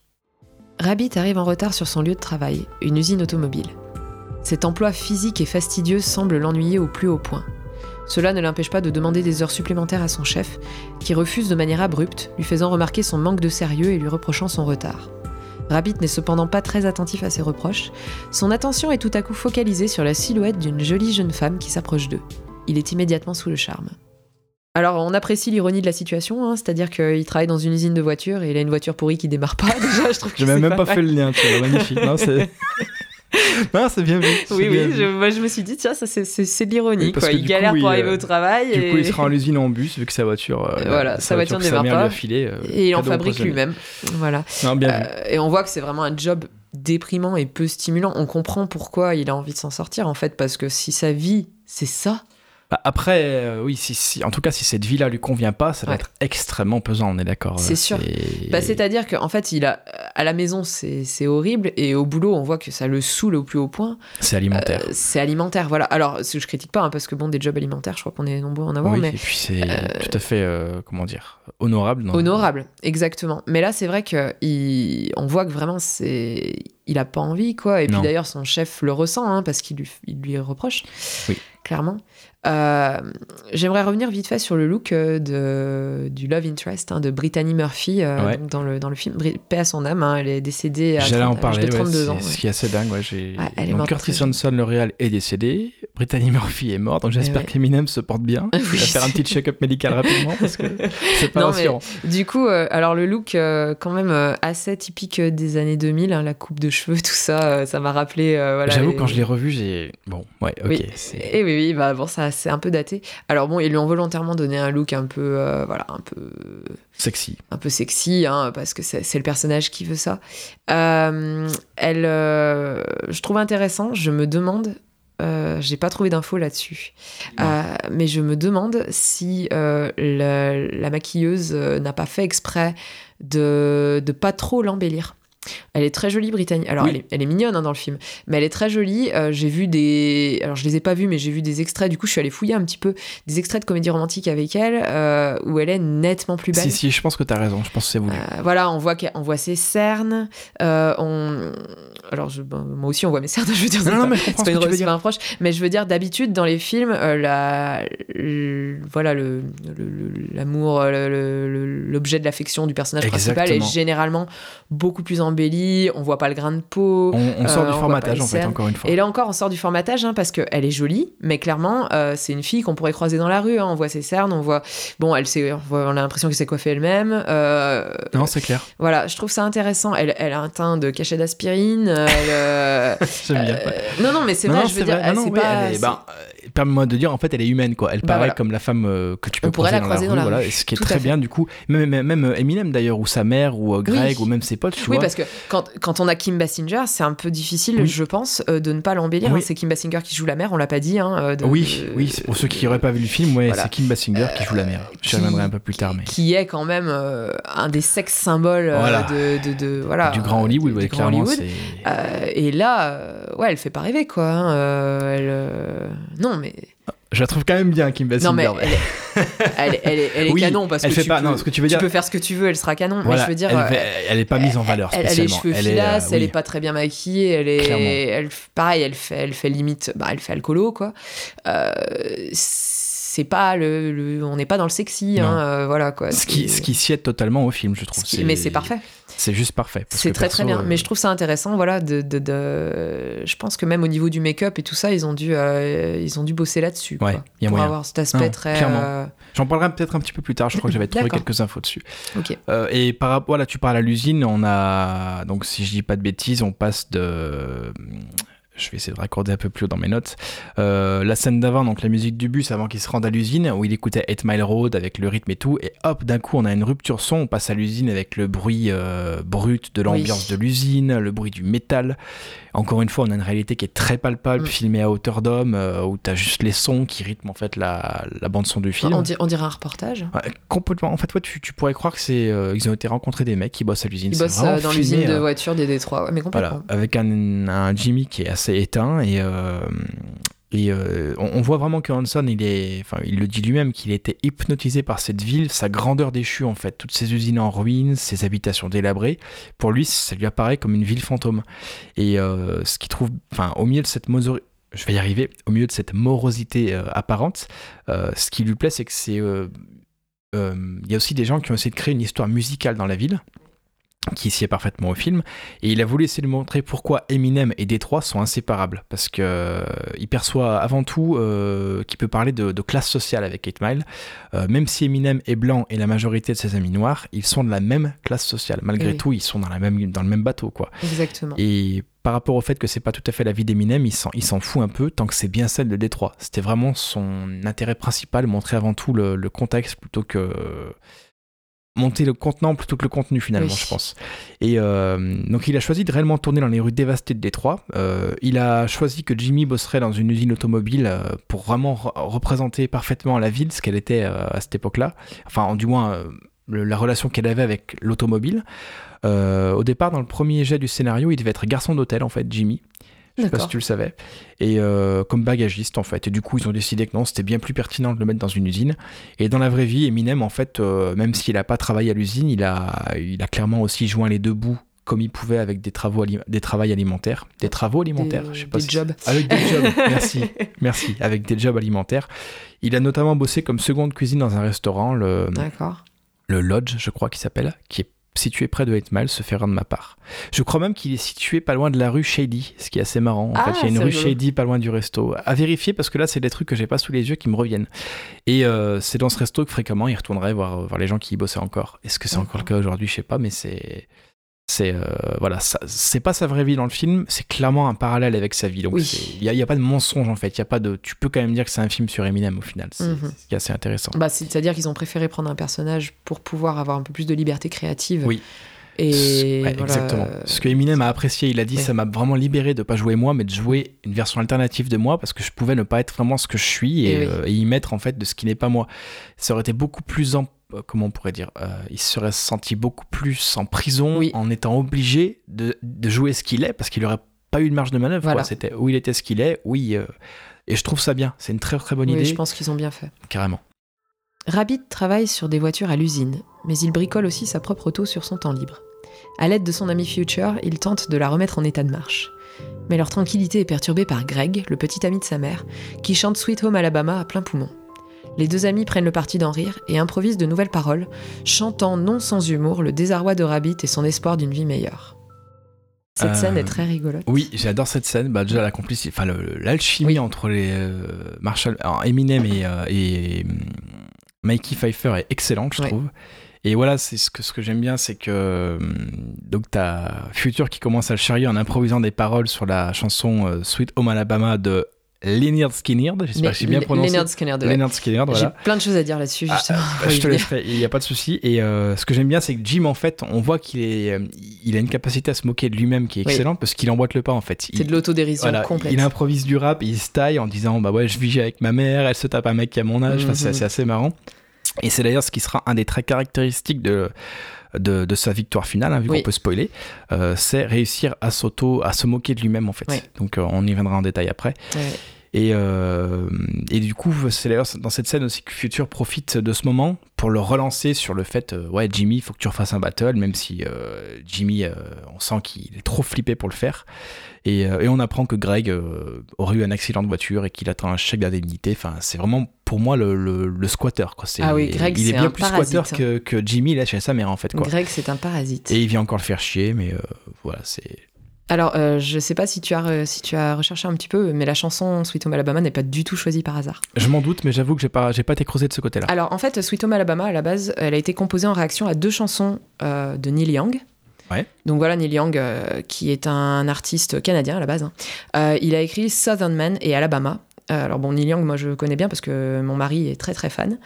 Rabbit arrive en retard sur son lieu de travail, une usine automobile. Cet emploi physique et fastidieux semble l'ennuyer au plus haut point. Cela ne l'empêche pas de demander des heures supplémentaires à son chef, qui refuse de manière abrupte, lui faisant remarquer son manque de sérieux et lui reprochant son retard. Rabbit n'est cependant pas très attentif à ses reproches, son attention est tout à coup focalisée sur la silhouette d'une jolie jeune femme qui s'approche d'eux. Il est immédiatement sous le charme. Alors, on apprécie l'ironie de la situation, hein, c'est-à-dire qu'il travaille dans une usine de voitures et il a une voiture pourrie qui démarre pas. Déjà, je trouve que même pas, fait le lien, tu vois, magnifique. Non, c'est. non, c'est bien vu. Oui, oui, Je, moi je me suis dit, tiens, ça c'est, de l'ironie. Il galère pour arriver au travail. Du coup, il sera en usine en bus vu que sa voiture. Euh, voilà, sa, voiture, ne démarre pas. Euh, et il en fabrique lui-même. Voilà. Non, bien vu. Euh, et on voit que c'est vraiment un job déprimant et peu stimulant. On comprend pourquoi il a envie de s'en sortir en fait, parce que si sa vie c'est ça, bah, après, euh, oui, si, en tout cas, si cette vie-là lui convient pas, ça va être extrêmement pesant, on est d'accord. C'est sûr. Bah, C'est-à-dire qu'en fait, il a, à la maison, c'est horrible, et au boulot, on voit que ça le saoule au plus haut point. C'est alimentaire. Euh, c'est alimentaire, voilà. Alors, je critique pas, hein, parce que bon, des jobs alimentaires, je crois qu'on est nombreux à en avoir. Oui, mais, et puis c'est euh, tout à fait, comment dire, honorable. Honorable, exactement. Mais là, c'est vrai qu'on voit que vraiment, c'est il a pas envie, quoi. Et puis d'ailleurs, son chef le ressent, hein, parce qu'il lui, il lui reproche. Oui. Clairement. Euh, j'aimerais revenir vite fait sur le look euh, de, du Love Interest hein, de Brittany Murphy euh, dans, le, dans le film. Paix à son âme, hein, elle est décédée à, 30, en parler, 32 ans. Ce qui est assez dingue. Ouais, Donc Curtis Hanson, le réal, est décédé. Brittany Murphy est mort, donc j'espère ouais. qu'Eminem se porte bien. Oui. Il va faire un petit check-up médical rapidement parce que c'est pas Non, mais rassurant. Du coup, euh, alors le look, quand même assez typique des années 2000, hein, la coupe de cheveux, tout ça, ça m'a rappelé. voilà, J'avoue, les- quand je l'ai revu, j'ai. Bon, ouais, ok. Oui. Et oui, oui, bah bon, ça c'est un peu daté. Alors bon, ils lui ont volontairement donné un look un peu, euh, voilà, un peu, Sexy. un peu sexy, hein, parce que c'est le personnage qui veut ça. Euh, elle, euh, je trouve intéressant. Je me demande, j'ai pas trouvé d'infos là-dessus, mais je me demande si la, la maquilleuse n'a pas fait exprès de de pas trop l'embellir. Elle est très jolie, Brittany. Alors, Oui. elle, est, elle est mignonne hein, dans le film, mais elle est très jolie. Euh, j'ai vu des. Alors, je les ai pas vus, mais j'ai vu des extraits. Du coup, je suis allée fouiller un petit peu des extraits de comédie romantique avec elle, euh, où elle est nettement plus belle. Si, si, je pense que t'as raison. Je pense que c'est voulu. Euh, voilà, on voit, on voit ses cernes. on... Alors, je- ben, moi aussi, on voit mes cernes. Je veux dire, c'est pas- mais une, tu pas un proche. Mais je veux dire, d'habitude, dans les films, la, le- voilà, le, l'amour, l'objet de l'affection du personnage principal est généralement beaucoup plus On voit pas le grain de peau. On, on sort euh, du on formatage, en fait, encore une fois. Et là encore, on sort du formatage hein, parce qu'elle est jolie, mais clairement, euh, c'est une fille qu'on pourrait croiser dans la rue. hein. On voit ses cernes, on voit. Bon, elle s'est- on a l'impression qu'elle s'est coiffée elle-même. euh, Non, c'est clair. voilà, je trouve ça intéressant. Elle, elle a un teint de cachet d'aspirine. elle, J'aime bien. non, non, mais c'est vrai, non, je veux dire, vrai. Elle, non, c'est oui, pas. elle est- ben, Permets-moi de dire, en fait, elle est humaine, quoi. Elle Bah, paraît voilà. comme la femme euh, que tu peux On croiser la dans la croiser rue, la voilà. rue. Ce qui est Tout très bien, du coup. Même, même, même Eminem, d'ailleurs, ou sa mère, ou euh, Greg, Oui. ou même ses potes, tu Oui, vois. parce que quand, quand on a Kim Basinger, c'est un peu difficile, Oui. je pense, euh, de ne pas l'embellir. Oui. hein. C'est Kim Basinger qui joue la mère, on l'a pas dit. Hein, euh, de- Oui, de- oui, pour ceux qui n'auraient pas vu le film, ouais, Voilà. c'est Kim Basinger qui joue la mère. Je reviendrai un peu plus tard, mais. qui est quand même euh, un des sex symboles euh, de, voilà du grand Hollywood, clairement. Euh, et là, euh, ouais, elle fait pas rêver quoi. hein, euh, elle, euh, non mais Je la trouve quand même bien, Kim Basinger. non mais elle est, elle est, elle est- Oui, canon parce elle que fait tu pas- peux, non, ce que tu veux dire- peux faire ce que tu veux, elle sera canon. Voilà, mais je veux dire, elle, euh, fait- elle est pas mise en valeur elle, elle a les cheveux est, filasses, euh, elle oui. est pas très bien maquillée, elle est, elle, pareil, elle fait, elle fait limite, bah, elle fait alcoolo quoi. Euh, c'est pas le, le- on n'est pas dans le sexy, hein, euh, voilà quoi. Ce qui, ce qui sied totalement au film, je trouve. qui- mais c'est parfait. C'est juste parfait. C'est très perso, très bien. euh, Mais je trouve ça intéressant, voilà, de, de, de- je pense que même au niveau du make-up et tout ça, ils ont dû, euh, ils ont dû bosser là-dessus. Ouais, quoi, il y a pour moyen. avoir cet aspect Non, très. clairement. euh, J'en parlerai peut-être un petit peu plus tard. Je crois que j'avais trouvé quelques infos dessus. Ok. Euh, et par rapport, voilà, tu parles à l'usine, on a donc si je dis pas de bêtises, on passe de je vais essayer de raccorder un peu plus haut dans mes notes. Euh, la scène d'avant, donc la musique du bus avant qu'il se rende à l'usine, où il écoutait 8 Mile Road avec le rythme et tout, et hop, d'un coup, on a une rupture son, on passe à l'usine avec le bruit euh, brut de l'ambiance Oui. de l'usine, le bruit du métal. Encore une fois, on a une réalité qui est très palpable, Mm. filmée à hauteur d'homme, euh, où t'as juste les sons qui rythment en fait la, la bande son du film. On, dir- on dirait un reportage. Ouais, complètement. En fait, ouais, tu, tu pourrais croire que c'est ils ont été rencontrés des mecs qui bossent à l'usine. Ils bossent dans l'usine de voitures des Détroits. Ouais, mais voilà, complètement. avec un, un Jimmy qui est assez éteint et euh, euh, on, voit vraiment que Hanson, il est, enfin, il le dit lui-même qu'il était hypnotisé par cette ville, sa grandeur déchue en fait, toutes ces usines en ruine, ces habitations délabrées. Pour lui, ça lui apparaît comme une ville fantôme. Et euh, ce qu'il trouve, enfin, au milieu de cette je vais y arriver, au milieu de cette morosité apparente, ce qui lui plaît, c'est que c'est il y a aussi des gens qui ont essayé de créer une histoire musicale dans la ville qui sied parfaitement au film et il a voulu essayer de montrer pourquoi Eminem et Détroit sont inséparables parce que euh, il perçoit avant tout euh, qu'il peut parler de, de classe sociale avec 8 Mile Euh, même si Eminem est blanc et la majorité de ses amis noirs ils sont de la même classe sociale malgré Oui. tout ils sont dans, la même, dans le même bateau quoi Exactement. et par rapport au fait que c'est pas tout à fait la vie d'Eminem, il s'en, il s'en fout un peu tant que c'est bien celle de Détroit. C'était vraiment son intérêt principal, montrer avant tout le, le contexte plutôt que monter le contenant plutôt que le contenu finalement, Oui. je pense. Et euh, donc il a choisi de réellement tourner dans les rues dévastées de Détroit. Euh, il a choisi que Jimmy bosserait dans une usine automobile euh, pour vraiment re- représenter parfaitement la ville, ce qu'elle était à cette époque-là. Enfin, du moins le- la relation qu'elle avait avec l'automobile. Au départ, dans le premier jet du scénario, il devait être garçon d'hôtel, en fait, Jimmy. Je sais pas si tu le savais. Et euh, comme bagagiste, en fait. Et du coup, ils ont décidé que non, c'était bien plus pertinent de le mettre dans une usine. Et dans la vraie vie, Eminem, en fait, euh, même s'il n'a pas travaillé à l'usine, il a, il a clairement aussi joint les deux bouts comme il pouvait avec des travaux, des travails alimentaires. Des travaux alimentaires, Des- je sais pas des si- jobs. Avec des jobs, merci. Merci, avec des jobs alimentaires. Il a notamment bossé comme seconde cuisine dans un restaurant, le, le Lodge, je crois qu'il s'appelle, qui est situé près de 8 Mile, se fait de ma part. Je crois même qu'il est situé pas loin de la rue Shady, ce qui est assez marrant. En Ah, fait, il y a une rue rigolo. Shady pas loin du resto. À vérifier parce que là, c'est des trucs que j'ai pas sous les yeux qui me reviennent. Et euh, c'est dans ce resto que fréquemment il retournerait voir, voir les gens qui y bossaient encore. Est-ce que c'est encore le cas aujourd'hui? Je sais pas, mais c'est. C'est euh, voilà, c'est pas sa vraie vie dans le film, c'est clairement un parallèle avec sa vie. Donc Oui. il y, a- il y a pas de mensonge en fait, il y a pas de, tu peux quand même dire que c'est un film sur Eminem au final. C'est est assez intéressant. Bah, C'est-à-dire qu'ils ont préféré prendre un personnage pour pouvoir avoir un peu plus de liberté créative. Oui. Et Ouais, voilà, exactement. Ce que Eminem a apprécié, il a dit Ouais. ça m'a vraiment libéré de pas jouer moi, mais de jouer une version alternative de moi parce que je pouvais ne pas être vraiment ce que je suis et, Et oui. euh, et y mettre en fait de ce qui n'est pas moi. Ça aurait été beaucoup plus en euh, comment on pourrait dire, euh, il se serait senti beaucoup plus en prison Oui. en étant obligé de, de jouer ce qu'il est parce qu'il aurait pas eu de marge de manœuvre. Voilà. C'était où il était ce qu'il est, oui. euh, et je trouve ça bien. C'est une très très bonne oui, idée, je pense qu'ils ont bien fait. carrément. Rabbit travaille sur des voitures à l'usine, mais il bricole aussi sa propre auto sur son temps libre. À l'aide de son ami Future, il tente de la remettre en état de marche. Mais leur tranquillité est perturbée par Greg, le petit ami de sa mère, qui chante Sweet Home Alabama à plein poumon. Les deux amis prennent le parti d'en rire et improvisent de nouvelles paroles, chantant non sans humour le désarroi de Rabbit et son espoir d'une vie meilleure. Cette Euh, scène est très rigolote. Oui, j'adore cette scène. Bah, déjà, la complicité, enfin, le- l'alchimie Oui. entre les euh, Marshall, alors, Eminem et, euh, et hum, Mikey Pfeiffer est excellente, je Ouais. trouve. Et voilà, c'est ce que, ce que j'aime bien, c'est que donc t'as Future qui commence à le charrier en improvisant des paroles sur la chanson Sweet Home Alabama de Leonard Skinner. J'espère que j'ai bien prononcé. Leonard Skinner, de Leonard Skinner, voilà. J'ai plein de choses à dire là-dessus, Ah, justement. bah, je te laisserai, il n'y a pas de souci. Et euh, ce que j'aime bien, c'est que Jim, en fait, on voit qu'il est, euh, il a une capacité à se moquer de lui-même qui est Oui. excellente parce qu'il emboîte le pas, en fait. C'est de l'autodérision voilà, complète. il improvise du rap, il se taille en disant bah ouais je vis avec ma mère, elle se tape un mec qui a mon âge, Enfin, c'est Mhm. c'est assez marrant. Et c'est d'ailleurs ce qui sera un des traits caractéristiques de, de, de sa victoire finale, hein, vu Oui. qu'on peut spoiler, euh, c'est réussir à s'auto, à se moquer de lui-même en fait. Oui. Donc euh, on y viendra en détail après. Et, euh, et du coup, c'est d'ailleurs dans cette scène aussi que Future profite de ce moment pour le relancer sur le fait euh, Ouais, Jimmy, il faut que tu refasses un battle, même si euh, Jimmy, on sent qu'il est trop flippé pour le faire. Et, euh, et on apprend que Greg euh, aurait eu un accident de voiture et qu'il attend un chèque d'indemnité. Enfin, c'est vraiment pour moi le, le, le squatter. Quoi. C'est- Ah oui, Greg, il est bien un plus parasite. squatter que, que Jimmy là chez sa mère en fait. Quoi. Greg, c'est un parasite. Et il vient encore le faire chier, mais euh, voilà, c'est. Alors, euh, je sais pas si tu, as, si tu as recherché un petit peu, mais la chanson Sweet Home Alabama n'est pas du tout choisie par hasard. Je m'en doute, mais j'avoue que j'ai pas, j'ai pas été creusé de ce côté-là. Alors, en fait, Sweet Home Alabama, à la base, elle a été composée en réaction à deux chansons euh, de Neil Young. Donc voilà, Neil Young, euh, qui est un artiste canadien à la base. hein. Euh, il a écrit Southern Man et Alabama. Euh, alors bon, Neil Young, moi je connais bien parce que mon mari est très très fan.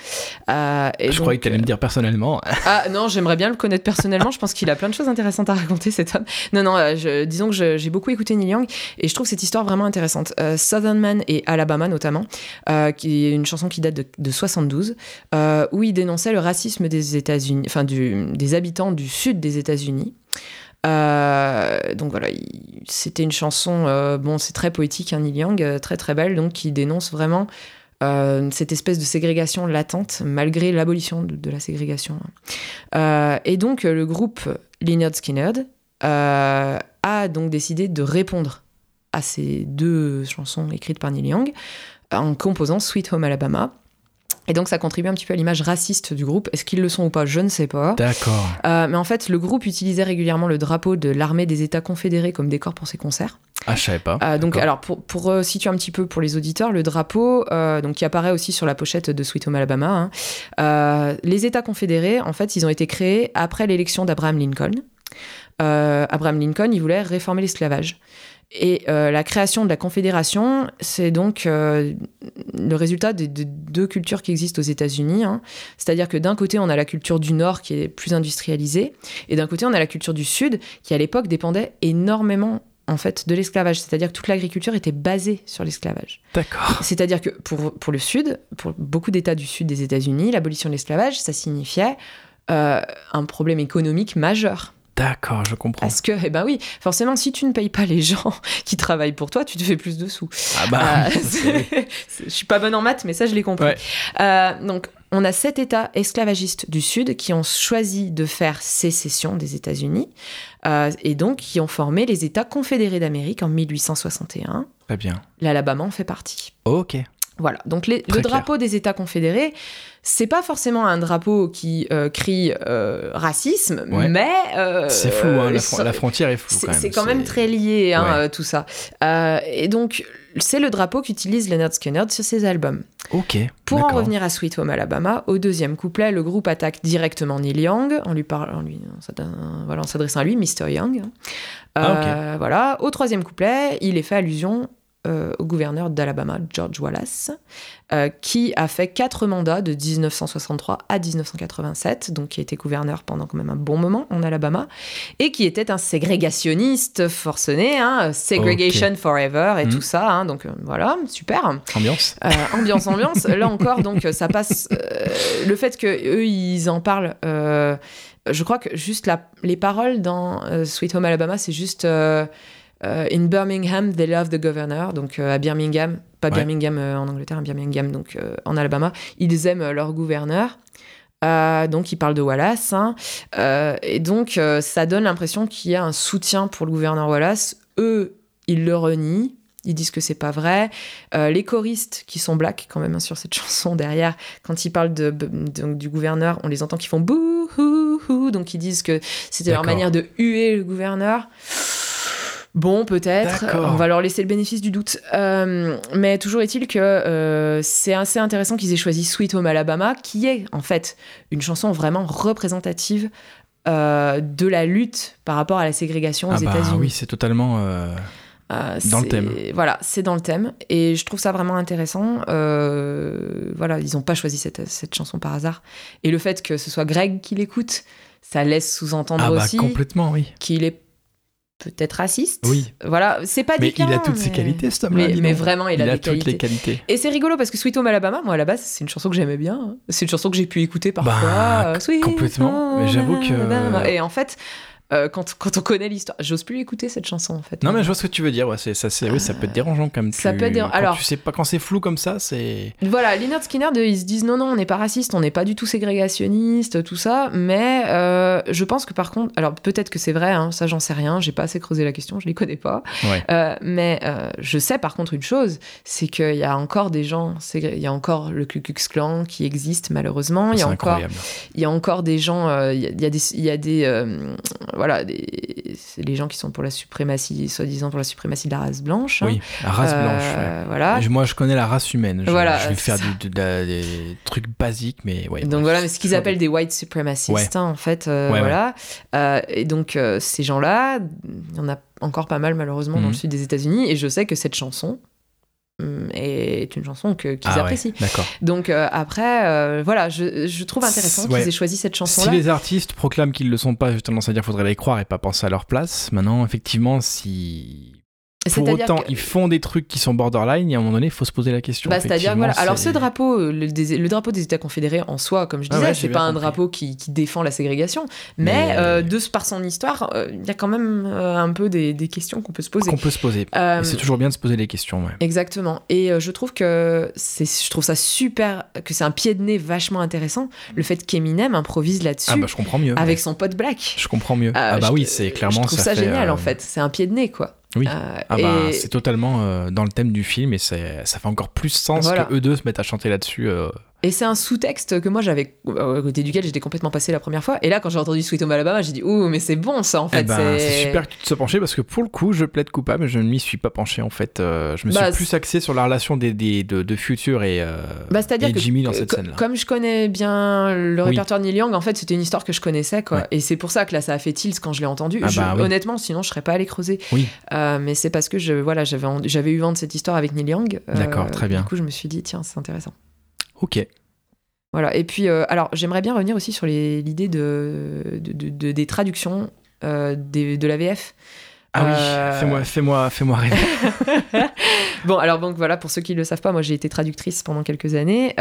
Euh, et je donc, croyais que tu allais me dire personnellement. Ah non, j'aimerais bien le connaître personnellement. Je pense qu'il a plein de choses intéressantes à raconter, cet homme. Non, non, euh, je- disons que j'ai beaucoup écouté Neil Young et je trouve cette histoire vraiment intéressante. Euh, Southern Man et Alabama notamment, euh, qui est une chanson qui date de, de 72, euh, où il dénonçait le racisme des États-Unis, enfin du, des habitants du sud des États-Unis. Euh, donc voilà, il- c'était une chanson, euh, bon, c'est très poétique, hein, Neil Young, euh, très très belle, donc qui dénonce vraiment cette espèce de ségrégation latente, malgré l'abolition de, la ségrégation. Et donc, le groupe Lynyrd Skynyrd a donc décidé de répondre à ces deux chansons écrites par Neil Young en composant Sweet Home Alabama. Et donc, ça contribue un petit peu à l'image raciste du groupe. Est-ce qu'ils le sont ou pas? Je ne sais pas. D'accord. Euh, mais en fait, le groupe utilisait régulièrement le drapeau de l'armée des États confédérés comme décor pour ses concerts. Ah, je savais pas. Euh, donc, alors, pour, pour euh, situer un petit peu pour les auditeurs, le drapeau, euh, donc, qui apparaît aussi sur la pochette de Sweet Home Alabama, hein, les États confédérés, en fait, ils ont été créés après l'élection d'Abraham Lincoln. Abraham Lincoln, il voulait réformer l'esclavage. Et euh, la création de la Confédération, c'est donc euh, le résultat des, des deux cultures qui existent aux États-Unis. hein. C'est-à-dire que d'un côté, on a la culture du Nord qui est plus industrialisée, et d'un côté, on a la culture du Sud qui, à l'époque, dépendait énormément en fait de l'esclavage. C'est-à-dire que toute l'agriculture était basée sur l'esclavage. D'accord. C'est-à-dire que pour, pour le Sud, pour beaucoup d'États du Sud des États-Unis, l'abolition de l'esclavage, ça signifiait euh, un problème économique majeur. D'accord, je comprends. Parce que, eh ben oui, forcément, si tu ne payes pas les gens qui travaillent pour toi, tu te fais plus de sous. Ah bah, Euh, je suis pas bonne en maths, mais ça, je l'ai compris. Ouais. Euh, donc, on a sept États esclavagistes du Sud qui ont choisi de faire sécession des États-Unis euh, et donc qui ont formé les États confédérés d'Amérique en 1861. très bien. L'Alabama en fait partie. Ok. Voilà, donc le drapeau des États confédérés, c'est pas forcément un drapeau qui euh, crie euh, racisme, mais euh, c'est flou. Hein, la, frontière est floue. C'est quand, même très lié hein, tout ça. et donc c'est le drapeau qu'utilise Leonard Skinner sur ses albums. Ok. Pour en revenir à Sweet Home Alabama, au deuxième couplet, le groupe attaque directement Neil Young en lui parlant, lui, voilà, en s'adressant à lui, Mr. Young. Ah, voilà. Au troisième couplet, il est fait allusion euh, au gouverneur d'Alabama, George Wallace, euh, qui a fait quatre mandats de 1963 à 1987, donc qui a été gouverneur pendant quand même un bon moment en Alabama, et qui était un ségrégationniste forcené, hein, segregation forever et hmm. tout ça, hein, donc euh, voilà, super. Ambiance. ambiance, ambiance. Là encore, donc ça passe. le fait que eux ils en parlent. je crois que juste les paroles dans Sweet Home Alabama, c'est juste euh, in Birmingham, they love the governor. Donc euh, à Birmingham, pas Birmingham euh, en Angleterre, à Birmingham, donc en Alabama, ils aiment leur gouverneur. donc, ils parlent de Wallace. Hein. et donc, ça donne l'impression qu'il y a un soutien pour le gouverneur Wallace. Eux, ils le renient. Ils disent que c'est pas vrai. les choristes qui sont blacks quand même hein, sur cette chanson derrière, quand ils parlent de, du gouverneur, on les entend qui font bouh hou hou, donc ils disent que c'était leur manière de huer le gouverneur. Bon, peut-être. On va leur laisser le bénéfice du doute. Euh, mais toujours est-il que euh, c'est assez intéressant qu'ils aient choisi Sweet Home Alabama, qui est en fait une chanson vraiment représentative euh, de la lutte par rapport à la ségrégation aux ah bah États-Unis. Oui, c'est totalement dans le thème. Voilà, c'est dans le thème. Et je trouve ça vraiment intéressant. voilà, ils n'ont pas choisi cette, cette, chanson par hasard. Et le fait que ce soit Greg qui l'écoute, ça laisse sous-entendre ah bah, aussi complètement, oui. qu'il est peut-être raciste. Oui. Voilà, c'est pas Mais il a toutes ses qualités, cet homme-là. Mais, vraiment, il, a, toutes les qualités. Et c'est rigolo parce que Sweet Home Alabama, moi à la base, c'est une chanson que j'aimais bien. C'est une chanson que j'ai pu écouter parfois. Bah, complètement. Mais j'avoue que. Et en fait, euh, quand, quand, on connaît l'histoire. J'ose plus écouter cette chanson en fait. Non, mais je vois ce que tu veux dire. Ouais, c'est, ça, c'est, oui, ça peut être dérangeant quand même. Ça peut être dérangeant. Alors, tu sais pas quand c'est flou comme ça, c'est. Voilà, Leonard Skinner, ils se disent non, non, on n'est pas raciste, on n'est pas du tout ségrégationniste, tout ça. Mais euh, je pense que par contre, alors peut-être que c'est vrai, hein, ça j'en sais rien, j'ai pas assez creusé la question, je les connais pas. Euh, mais je sais par contre une chose, c'est qu'il y a encore des gens, il y a encore le Ku Klux Klan qui existe malheureusement. Il y a encore, il y a encore des gens, il y a, des, il y a des, voilà, des c'est les gens qui sont pour la suprématie, soi-disant pour la suprématie de la race blanche. Hein. Oui, la race blanche. Euh, voilà. Moi, je connais la race humaine. Je, voilà, je vais faire des trucs basiques, mais ouais. Donc voilà, mais ce qu'ils appellent des white supremacistes, hein, en fait. Euh, voilà. Euh, et donc, ces gens-là, il y en a encore pas mal, malheureusement, dans le mhm. sud des États-Unis. Et je sais que cette chanson, est une chanson qu'ils ah apprécient. Donc euh, après, euh, voilà, je, je, trouve intéressant qu'ils aient choisi cette chanson-là. Si les artistes proclament qu'ils ne le sont pas, j'ai tendance à dire qu'il faudrait les croire et pas penser à leur place. Maintenant, effectivement, si pour autant, ils font des trucs qui sont borderline et à un moment donné, il faut se poser la question. Bah, c'est-à-dire, voilà. Alors, ce drapeau, le, drapeau des États confédérés en soi, comme je ah disais, c'est pas un drapeau qui, défend la ségrégation, mais, euh, de par son histoire, euh, il y a quand même euh, un peu des, questions qu'on peut se poser. Qu'on peut se poser. c'est toujours bien de se poser des questions, ouais. Exactement. Et je trouve que c'est, je trouve ça super, que c'est un pied de nez vachement intéressant, le fait qu'Eminem improvise là-dessus. Ah bah, je comprends mieux. Avec son pote Black. Je comprends mieux. ah bah oui, c'est clairement. Je trouve ça, génial, en fait. C'est un pied de nez, quoi. Oui. Euh, ah bah, c'est totalement euh, dans le thème du film et ça fait encore plus sens que eux deux se mettent à chanter là-dessus. Euh, et c'est un sous-texte que moi j'avais, euh, à côté duquel j'étais complètement passé la première fois. Et là, quand j'ai entendu Sweet Home Alabama, j'ai dit, ouh, mais c'est bon ça en fait. Eh ben, c'est super que tu te sois penché parce que pour le coup, je plaide coupable, mais je ne m'y suis pas penché en fait. Euh, je me suis bah, plus axé sur la relation des, des de, de, Future et, euh, bah, et Jimmy dans cette scène-là. Comme je connais bien le répertoire de Neil Young, en fait, c'était une histoire que je connaissais quoi. Et c'est pour ça que là, ça a fait tilt quand je l'ai entendu. Ah bah honnêtement, sinon, je serais pas allé creuser. Oui. mais c'est parce que je, voilà, j'avais eu vent de cette histoire avec Neil Young. D'accord, très bien. Du coup, je me suis dit, tiens, c'est intéressant. Ok. Voilà. Et puis, euh, alors, j'aimerais bien revenir aussi sur l'idée de, de, des traductions euh, de la VF. Ah oui, euh, fais-moi, fais-moi, fais-moi rêver. bon, alors donc voilà, pour ceux qui ne le savent pas, moi j'ai été traductrice pendant quelques années.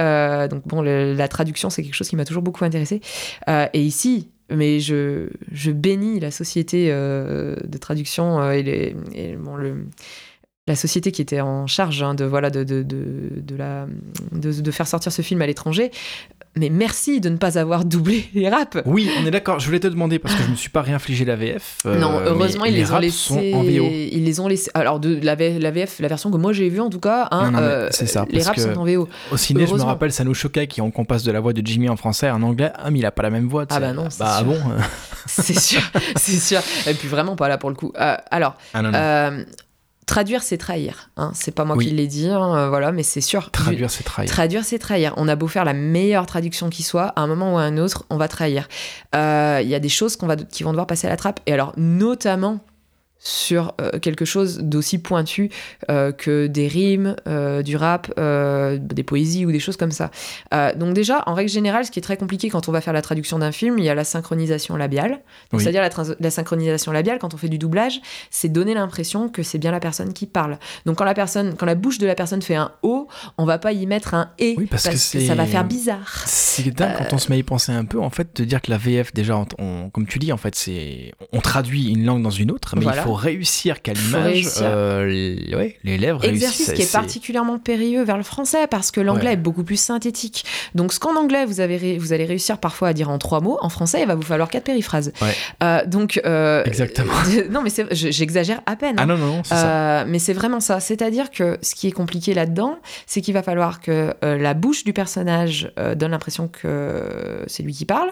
donc bon, la traduction c'est quelque chose qui m'a toujours beaucoup intéressée. et ici, mais je, je bénis la société de traduction et, les, et bon, le la société qui était en charge hein, de, voilà, de, de, de, la, de, faire sortir ce film à l'étranger mais merci de ne pas avoir doublé les raps. Oui, on est d'accord. Je voulais te demander parce que je ne me suis pas réinfligé la VF. Euh, non, heureusement ils les, ont laissés. En VO. Ils les ont laissés. Alors de la, VF, la version que moi j'ai vue en tout cas, hein, euh, c'est ça. Les raps sont en VO. Au ciné, je me rappelle, ça nous choquait qu'on passe de la voix de Jimmy en français en anglais. Ah mais il a pas la même voix. Ah bah non. Bah sûr. bon. c'est sûr, c'est sûr. Et puis vraiment pas là pour le coup. Euh, alors. Ah, non. Traduire, c'est trahir. Hein. C'est pas moi qui l'ai dit, hein, euh, voilà, mais c'est sûr. Traduire, c'est trahir. Traduire, c'est trahir. On a beau faire la meilleure traduction qui soit, à un moment ou à un autre, on va trahir. Euh, il y a des choses qu'on va, qui vont devoir passer à la trappe. Et alors, notamment sur euh, quelque chose d'aussi pointu euh, que des rimes, euh, du rap, des poésies ou des choses comme ça. donc déjà, en règle générale, ce qui est très compliqué quand on va faire la traduction d'un film, il y a la synchronisation labiale. C'est-à-dire la, synchronisation labiale, quand on fait du doublage, c'est donner l'impression que c'est bien la personne qui parle. Donc quand la personne, quand la bouche de la personne fait un O, on va pas y mettre un E parce, que, ça va faire bizarre. C'est dingue quand on se met à y penser un peu, en fait, de dire que la VF, déjà, comme tu dis, en fait, c'est on traduit une langue dans une autre, mais il faut réussir qu'à l'image, euh, les lèvres Exercice qui est particulièrement périlleux vers le français parce que l'anglais est beaucoup plus synthétique. Donc, ce qu'en anglais, vous, avez vous allez réussir parfois à dire en trois mots, en français, il va vous falloir quatre périphrases. Euh, donc, euh, Exactement. non, mais j'exagère à peine. Ah non, non, c'est ça. Mais c'est vraiment ça. C'est-à-dire que ce qui est compliqué là-dedans, c'est qu'il va falloir que la bouche du personnage donne l'impression que c'est lui qui parle.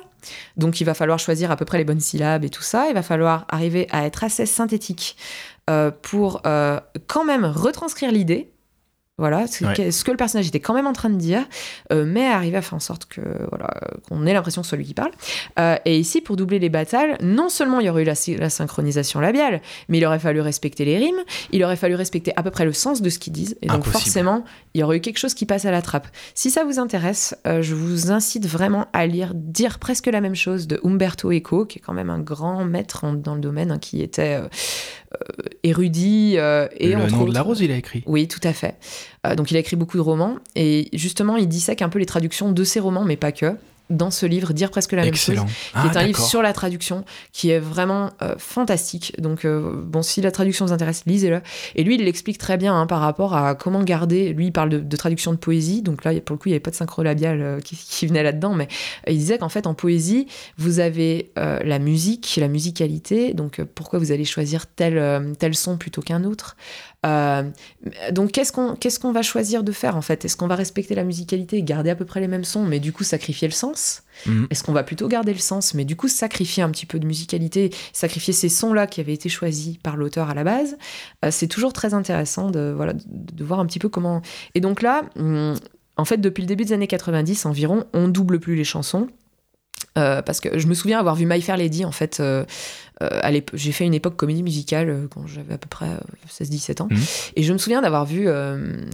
Donc il va falloir choisir à peu près les bonnes syllabes et tout ça. Il va falloir arriver à être assez synthétique euh, pour euh, quand même retranscrire l'idée voilà, ce que le personnage était quand même en train de dire, euh, mais arriver à faire en sorte que voilà qu'on ait l'impression que ce soit lui qui parle. Euh, et ici, pour doubler les batailles, non seulement il y aurait eu la, synchronisation labiale, mais il aurait fallu respecter les rimes, il aurait fallu respecter à peu près le sens de ce qu'ils disent, et donc forcément, il y aurait eu quelque chose qui passe à la trappe. Si ça vous intéresse, euh, je vous incite vraiment à lire dire presque la même chose de Umberto Eco, qui est quand même un grand maître dans le domaine, hein, qui était érudit. Euh, et le nom de la rose, il a écrit. Oui, tout à fait. Euh, donc il a écrit beaucoup de romans et justement il dissèque un peu les traductions de ses romans, mais pas que dans ce livre, Dire presque la même chose, qui ah, est un livre sur la traduction, qui est vraiment euh, fantastique. Donc, euh, bon, si la traduction vous intéresse, lisez-le. Et lui, il l'explique très bien hein, par rapport à comment garder. Lui, il parle de, traduction de poésie. Donc là, pour le coup, il n'y avait pas de synchro labial euh, qui, venait là-dedans. Mais il disait qu'en fait, en poésie, vous avez la musique, la musicalité. Donc, pourquoi vous allez choisir tel, tel son plutôt qu'un autre? Donc, qu'est-ce qu'on qu'est-ce qu'on va choisir de faire en fait? Est-ce qu'on va respecter la musicalité, garder à peu près les mêmes sons, mais du coup sacrifier le sens? Mhm. Est-ce qu'on va plutôt garder le sens, mais du coup sacrifier un petit peu de musicalité, sacrifier ces sons-là qui avaient été choisis par l'auteur à la base? Euh, C'est toujours très intéressant de, voilà, de, voir un petit peu comment. Et donc là, hum, en fait, depuis le début des années 90 environ, on double plus les chansons. Euh, parce que je me souviens avoir vu My Fair Lady en fait euh, j'ai fait une époque comédie musicale quand j'avais à peu près 16-17 ans mhm. et je me souviens d'avoir vu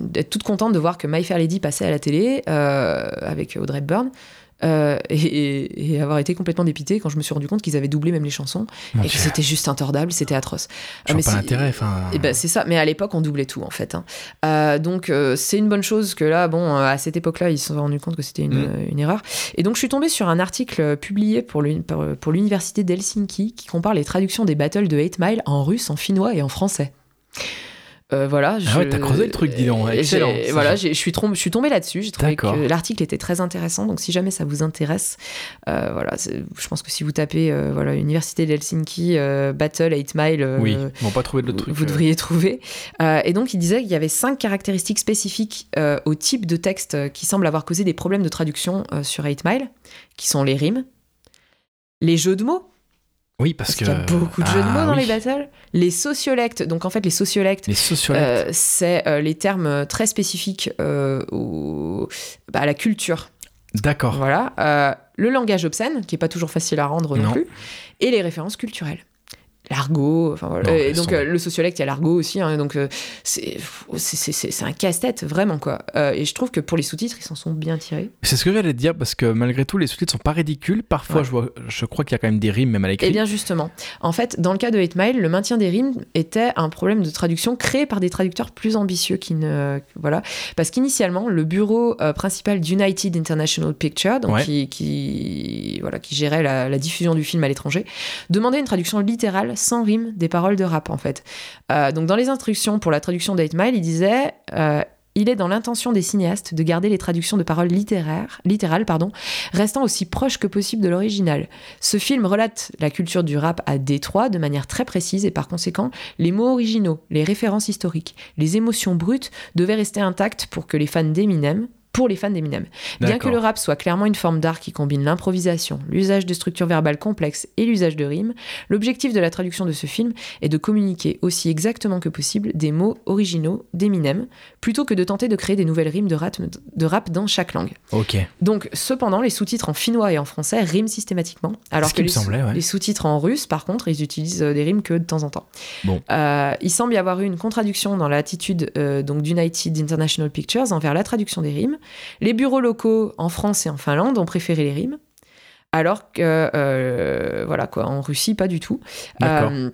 d'être toute contente de voir que My Fair Lady passait à la télé avec Audrey Hepburn euh, et, avoir été complètement dépité quand je me suis rendu compte qu'ils avaient doublé même les chansons et que c'était juste intordable, c'était atroce. Je mais pas l'intérêt, enfin. Et ben c'est ça. Mais à l'époque, on doublait tout en fait. Hein. Euh, donc euh, c'est une bonne chose que là, bon, à cette époque-là, ils se sont rendus compte que c'était une, mm. une, erreur. Et donc je suis tombée sur un article publié pour l'université d'Helsinki qui compare les traductions des battles de 8 Mile en russe, en finnois et en français. Euh, voilà. Ah ouais, t'as creusé le truc, dis donc. Excellent. Voilà, je suis, je suis tombée là-dessus. J'ai trouvé que l'article était très intéressant. Donc, si jamais ça vous intéresse, euh, voilà, je pense que si vous tapez euh, voilà, Université d'Helsinki, Battle 8 Mile, oui, vont pas trouver d'autres trucs. Vous devriez trouver. et donc, il disait qu'il y avait cinq caractéristiques spécifiques au type de texte qui semble avoir causé des problèmes de traduction sur 8 Mile, qui sont les rimes, les jeux de mots oui, parce, qu'il y a beaucoup de jeux de mots ah dans les battles. Les sociolectes, donc en fait les sociolectes, euh, c'est euh, les termes euh, très spécifiques au, bah, à la culture. D'accord. Voilà. le langage obscène, qui est pas toujours facile à rendre non plus, et les références culturelles l'argot. Enfin, voilà. et donc, euh, le sociolecte, il y a l'argot aussi. Hein, donc, euh, c'est un casse-tête, vraiment, quoi. Euh, et je trouve que pour les sous-titres, ils s'en sont bien tirés. C'est ce que j'allais te dire, parce que malgré tout, les sous-titres sont pas ridicules. Parfois, je, vois, je crois qu'il y a quand même des rimes, même à l'écrit. Et eh bien, justement. En fait, dans le cas de 8 Mile, le maintien des rimes était un problème de traduction créé par des traducteurs plus ambitieux qui ne. Voilà. Parce qu'initialement, le bureau principal d'United International Pictures, donc qui, qui, voilà, qui gérait la, la diffusion du film à l'étranger, demandait une traduction littérale sans rime, des paroles de rap en fait. donc dans les instructions pour la traduction d'Eight Mile, il disait il est dans l'intention des cinéastes de garder les traductions de paroles littéraires, littérales pardon, restant aussi proches que possible de l'original. Ce film relate la culture du rap à Détroit de manière très précise et par conséquent, les mots originaux, les références historiques, les émotions brutes devaient rester intactes pour que les fans d'Eminem, pour les fans d'Eminem. Bien que le rap soit clairement une forme d'art qui combine l'improvisation, l'usage de structures verbales complexes et l'usage de rimes, l'objectif de la traduction de ce film est de communiquer aussi exactement que possible des mots originaux d'Eminem, plutôt que de tenter de créer des nouvelles rimes de rap, de rap dans chaque langue. Ok. Donc, cependant, les sous-titres en finnois et en français riment systématiquement, alors que les, sous-titres en russe, par contre, ils utilisent euh, des rimes que de temps en temps. Bon. Euh, il semble y avoir eu une contradiction dans l'attitude euh, donc d'United International Pictures envers la traduction des rimes. Les bureaux locaux en France et en Finlande ont préféré les rimes, alors que, euh, voilà quoi, en Russie, pas du tout. Euh,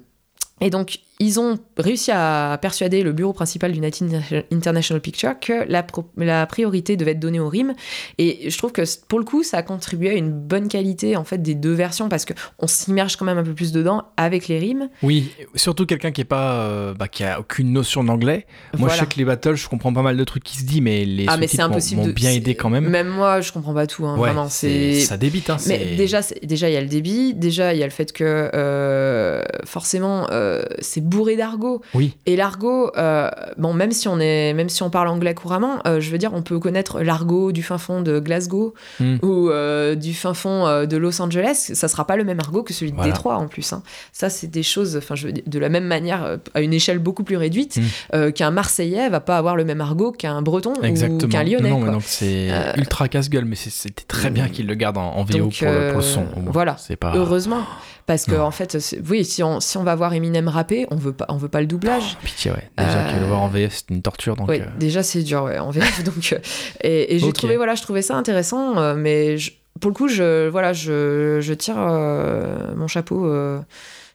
et donc, ils ont réussi à persuader le bureau principal du United International Picture que la, la, priorité devait être donnée aux rimes. Et je trouve que pour le coup, ça a contribué à une bonne qualité en fait des deux versions parce que on s'immerge quand même un peu plus dedans avec les rimes. Oui, surtout quelqu'un qui est pas, euh, bah, qui a aucune notion d'anglais. Moi, je sais que les battles, je comprends pas mal de trucs qui se disent, mais les ah, m'ont bien aidé quand même. Même moi, je comprends pas tout. Hein, vraiment, c'est ça débite. Hein, mais déjà, déjà il y a le débit. Déjà, il y a le fait que euh, forcément, euh, c'est bourré d'argot. Oui. Et l'argot, euh, bon, même si on est, même si on parle anglais couramment, euh, je veux dire, on peut connaître l'argot du fin fond de Glasgow hmm. ou euh, du fin fond de Los Angeles. Ça sera pas le même argot que celui de Détroit en plus. Hein. Ça, c'est des choses, enfin, je veux dire, de la même manière, à une échelle beaucoup plus réduite, hmm. qu'un Marseillais va pas avoir le même argot qu'un Breton ou qu'un Lyonnais. Non, donc c'est ultra casse-gueule, mais c'était très bien qu'il le garde en, VO pour, le, son. Voilà. Pas... Heureusement. Parce que, en fait, oui, si on, si on va voir Eminem rapper, on veut pas, on veut pas le doublage. Oh, pitié, ouais. Déjà euh... le voir en VF, c'est une torture. Donc, ouais, euh. déjà, c'est dur, ouais, en VF. donc, euh, et, et j'ai trouvé, voilà, je trouvais ça intéressant, euh, mais pour le coup, je, voilà, je, je tire mon chapeau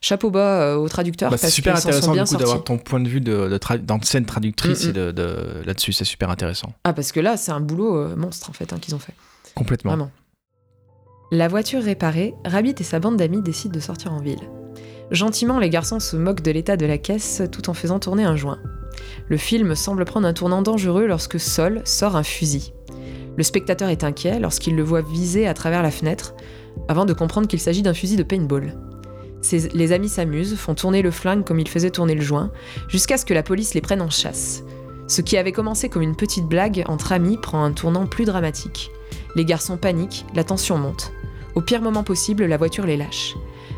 chapeau bas au traducteur. Bah, c'est super intéressant du coup d'avoir ton point de vue de, de d'ancienne traductrice et de, de là-dessus, c'est super intéressant. Ah parce que là, c'est un boulot monstre en fait hein, qu'ils ont fait. Complètement. Vraiment. La voiture réparée, Rabbit et sa bande d'amis décident de sortir en ville. Gentiment, les garçons se moquent de l'état de la caisse tout en faisant tourner un joint. Le film semble prendre un tournant dangereux lorsque Sol sort un fusil. Le spectateur est inquiet lorsqu'il le voit viser à travers la fenêtre, avant de comprendre qu'il s'agit d'un fusil de paintball. les amis s'amusent, font tourner le flingue comme ils faisaient tourner le joint, jusqu'à ce que la police les prenne en chasse. Ce qui avait commencé comme une petite blague entre amis prend un tournant plus dramatique. Les garçons paniquent, la tension monte. Au pire moment possible, la voiture les lâche.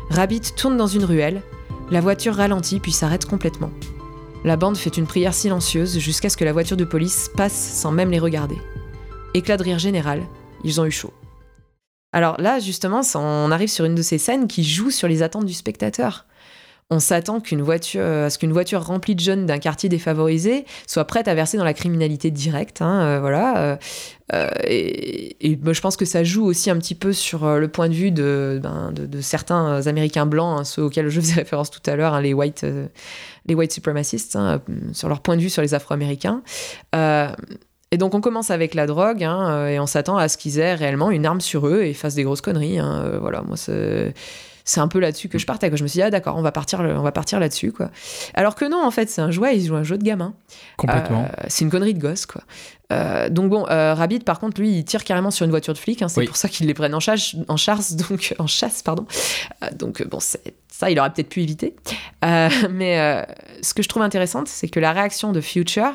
Rabbit tourne dans une ruelle, la voiture ralentit puis s'arrête complètement. La bande fait une prière silencieuse jusqu'à ce que la voiture de police passe sans même les regarder. Éclat de rire général, ils ont eu chaud. Alors là, justement, on arrive sur une de ces scènes qui joue sur les attentes du spectateur on s'attend qu'une voiture, euh, à ce qu'une voiture remplie de jeunes d'un quartier défavorisé soit prête à verser dans la criminalité directe. Hein, euh, voilà. Euh, et, je pense que ça joue aussi un petit peu sur le point de vue de, ben, certains Américains blancs, hein, ceux auxquels je faisais référence tout à l'heure, hein, les white, les white supremacists, sur leur point de vue sur les Afro-Américains. et donc on commence avec la drogue et on s'attend à ce qu'ils aient réellement une arme sur eux et fassent des grosses conneries. voilà, moi c'est c'est un peu là-dessus que je partais. Je me suis dit, ah d'accord, on va partir, on va partir là-dessus. quoi. Alors que non, en fait, c'est un jouet, ils jouent un jeu de gamin. Complètement. Euh, c'est une connerie de gosse, quoi. Euh, donc bon, euh, Rabbit, par contre, lui, il tire carrément sur une voiture de flic. Hein, c'est pour ça qu'ils les prennent en chasse, en chasse, donc en chasse, pardon. donc bon, ça, il aurait peut-être pu éviter. mais ce que je trouve intéressant, c'est que la réaction de Future,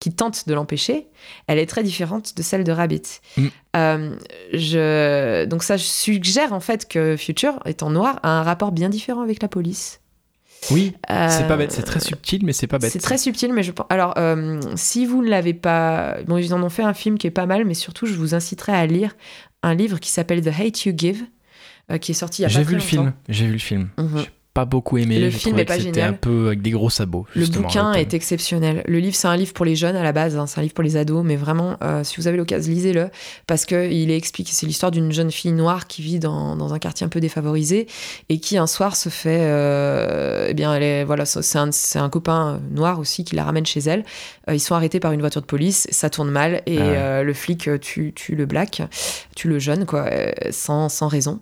qui tente de l'empêcher, elle est très différente de celle de Rabbit. Mm. Euh, je... Donc ça suggère en fait que Future, étant noir, a un rapport bien différent avec la police. Oui, c'est pas bête, c'est très subtil, mais c'est pas bête. C'est très subtil, mais je pense. Alors, euh, si vous ne l'avez pas. Bon, ils en ont fait un film qui est pas mal, mais surtout, je vous inciterai à lire un livre qui s'appelle The Hate You Give, euh, qui est sorti il y a pas J'ai vu le film, j'ai vu le film. Mhm beaucoup aimé. Le film est pas génial. un peu avec des gros sabots. Le bouquin est exceptionnel. Le livre, c'est un livre pour les jeunes à la base, hein. c'est un livre pour les ados, mais vraiment, euh, si vous avez l'occasion, lisez-le parce que il explique. C'est l'histoire d'une jeune fille noire qui vit dans, dans, un quartier un peu défavorisé et qui un soir se fait, euh, eh bien, elle est, voilà, c'est un, un, copain noir aussi qui la ramène chez elle. Euh, ils sont arrêtés par une voiture de police, ça tourne mal et ah le flic tue, tue, le black, tue le jeune, quoi, sans, sans raison.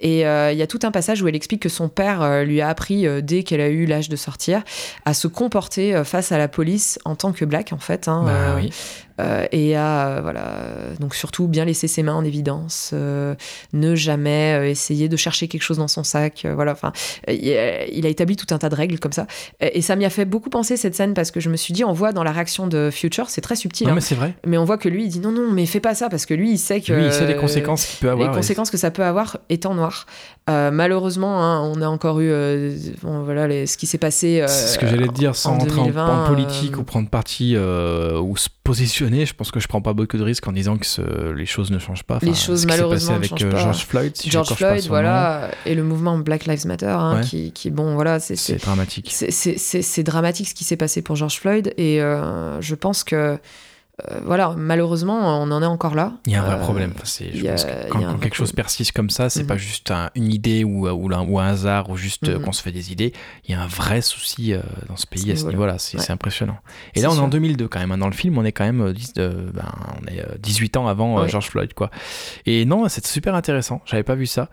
Et il y a tout un passage où elle explique que son père lui a appris, dès qu'elle a eu l'âge de sortir, à se comporter face à la police en tant que black, en fait. Hein, bah oui. Euh, et à voilà donc surtout bien laisser ses mains en évidence, euh, ne jamais euh, essayer de chercher quelque chose dans son sac, voilà. Enfin, il a établi tout un tas de règles comme ça, et, ça m'y a fait beaucoup penser cette scène parce que je me suis dit, on voit dans la réaction de Future, c'est très subtil, non, hein. mais c'est vrai, mais on voit que lui il dit non non mais fais pas ça parce que lui il sait que lui il sait les conséquences qu'il peut avoir, les conséquences que ça peut avoir étant noir. Malheureusement, hein, on a encore eu voilà les, ce qui s'est passé. c'est ce que j'allais te dire, sans entrer en, politique ou prendre parti ou se positionner je pense que je prends pas beaucoup de risques en disant que les choses ne changent pas. les choses malheureusement avec changent euh, pas. George Floyd, si George Floyd, voilà, et le mouvement Black Lives Matter, hein, qui, qui, bon, voilà, c'est dramatique. C'est dramatique ce qui s'est passé pour George Floyd, et euh, je pense que euh, voilà, malheureusement, on en est encore là. Il y a un vrai problème. quand, quelque chose persiste comme ça, c'est pas mhm. juste une idée ou, ou, ou, un hasard ou juste mhm. qu'on se fait des idées. Il y a un vrai souci dans ce pays à ce niveau-là. C'est impressionnant. Et là, on est en 2002 quand même. Hein. Dans le film, on est quand même 10, ben, on est 18 ans avant George Floyd. Quoi. Et non, c'est super intéressant. J'avais pas vu ça.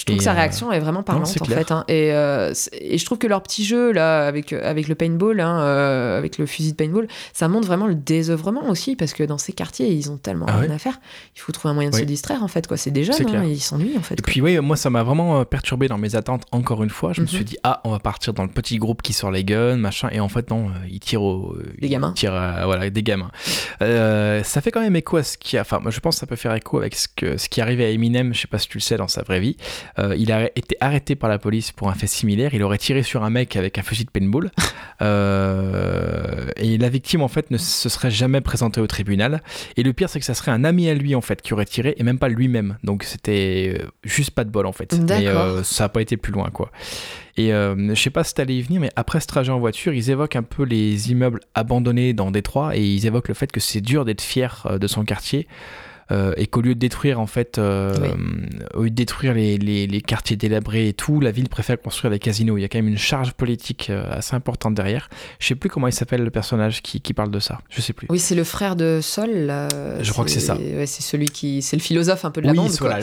Je trouve que sa euh, réaction est vraiment parlante en fait. Hein. Et, euh, et, je trouve que leur petit jeu là avec, avec le paintball, hein, euh, avec le fusil de paintball, ça montre vraiment le désœuvrement aussi parce que dans ces quartiers ils ont tellement ah rien à faire. Il faut trouver un moyen de se distraire en fait. quoi. C'est des jeunes, hein, ils s'ennuient en fait. Et puis oui, moi ça m'a vraiment perturbé dans mes attentes encore une fois. Je me suis mhm. dit ah on va partir dans le petit groupe qui sort les guns machin et en fait non ils tirent au des gamins. voilà des gamins. ça fait quand même écho à ce qui a. Enfin je pense que ça peut faire écho avec ce que ce qui arrivait à Eminem. Je sais pas si tu le sais dans sa vraie vie. Euh, il a été arrêté par la police pour un fait similaire. Il aurait tiré sur un mec avec un fusil de paintball. Euh, et la victime, en fait, ne se serait jamais présentée au tribunal. Et le pire, c'est que ça serait un ami à lui, en fait, qui aurait tiré, et même pas lui-même. Donc c'était euh, juste pas de bol, en fait. Mais ça n'a pas été plus loin, quoi. Et je sais pas si t'allais y venir, mais après ce trajet en voiture, ils évoquent un peu les immeubles abandonnés dans Détroit et ils évoquent le fait que c'est dur d'être fier de son quartier. Euh, et qu'au lieu de détruire en fait, euh, au lieu de détruire les, les, quartiers délabrés et tout, la ville préfère construire des casinos. Il y a quand même une charge politique euh, assez importante derrière. Je sais plus comment il s'appelle le personnage qui, qui, parle de ça. Je sais plus. Oui, c'est le frère de Sol. Je crois que c'est ça. c'est celui qui, c'est le philosophe un peu de la oui, bande. Voilà,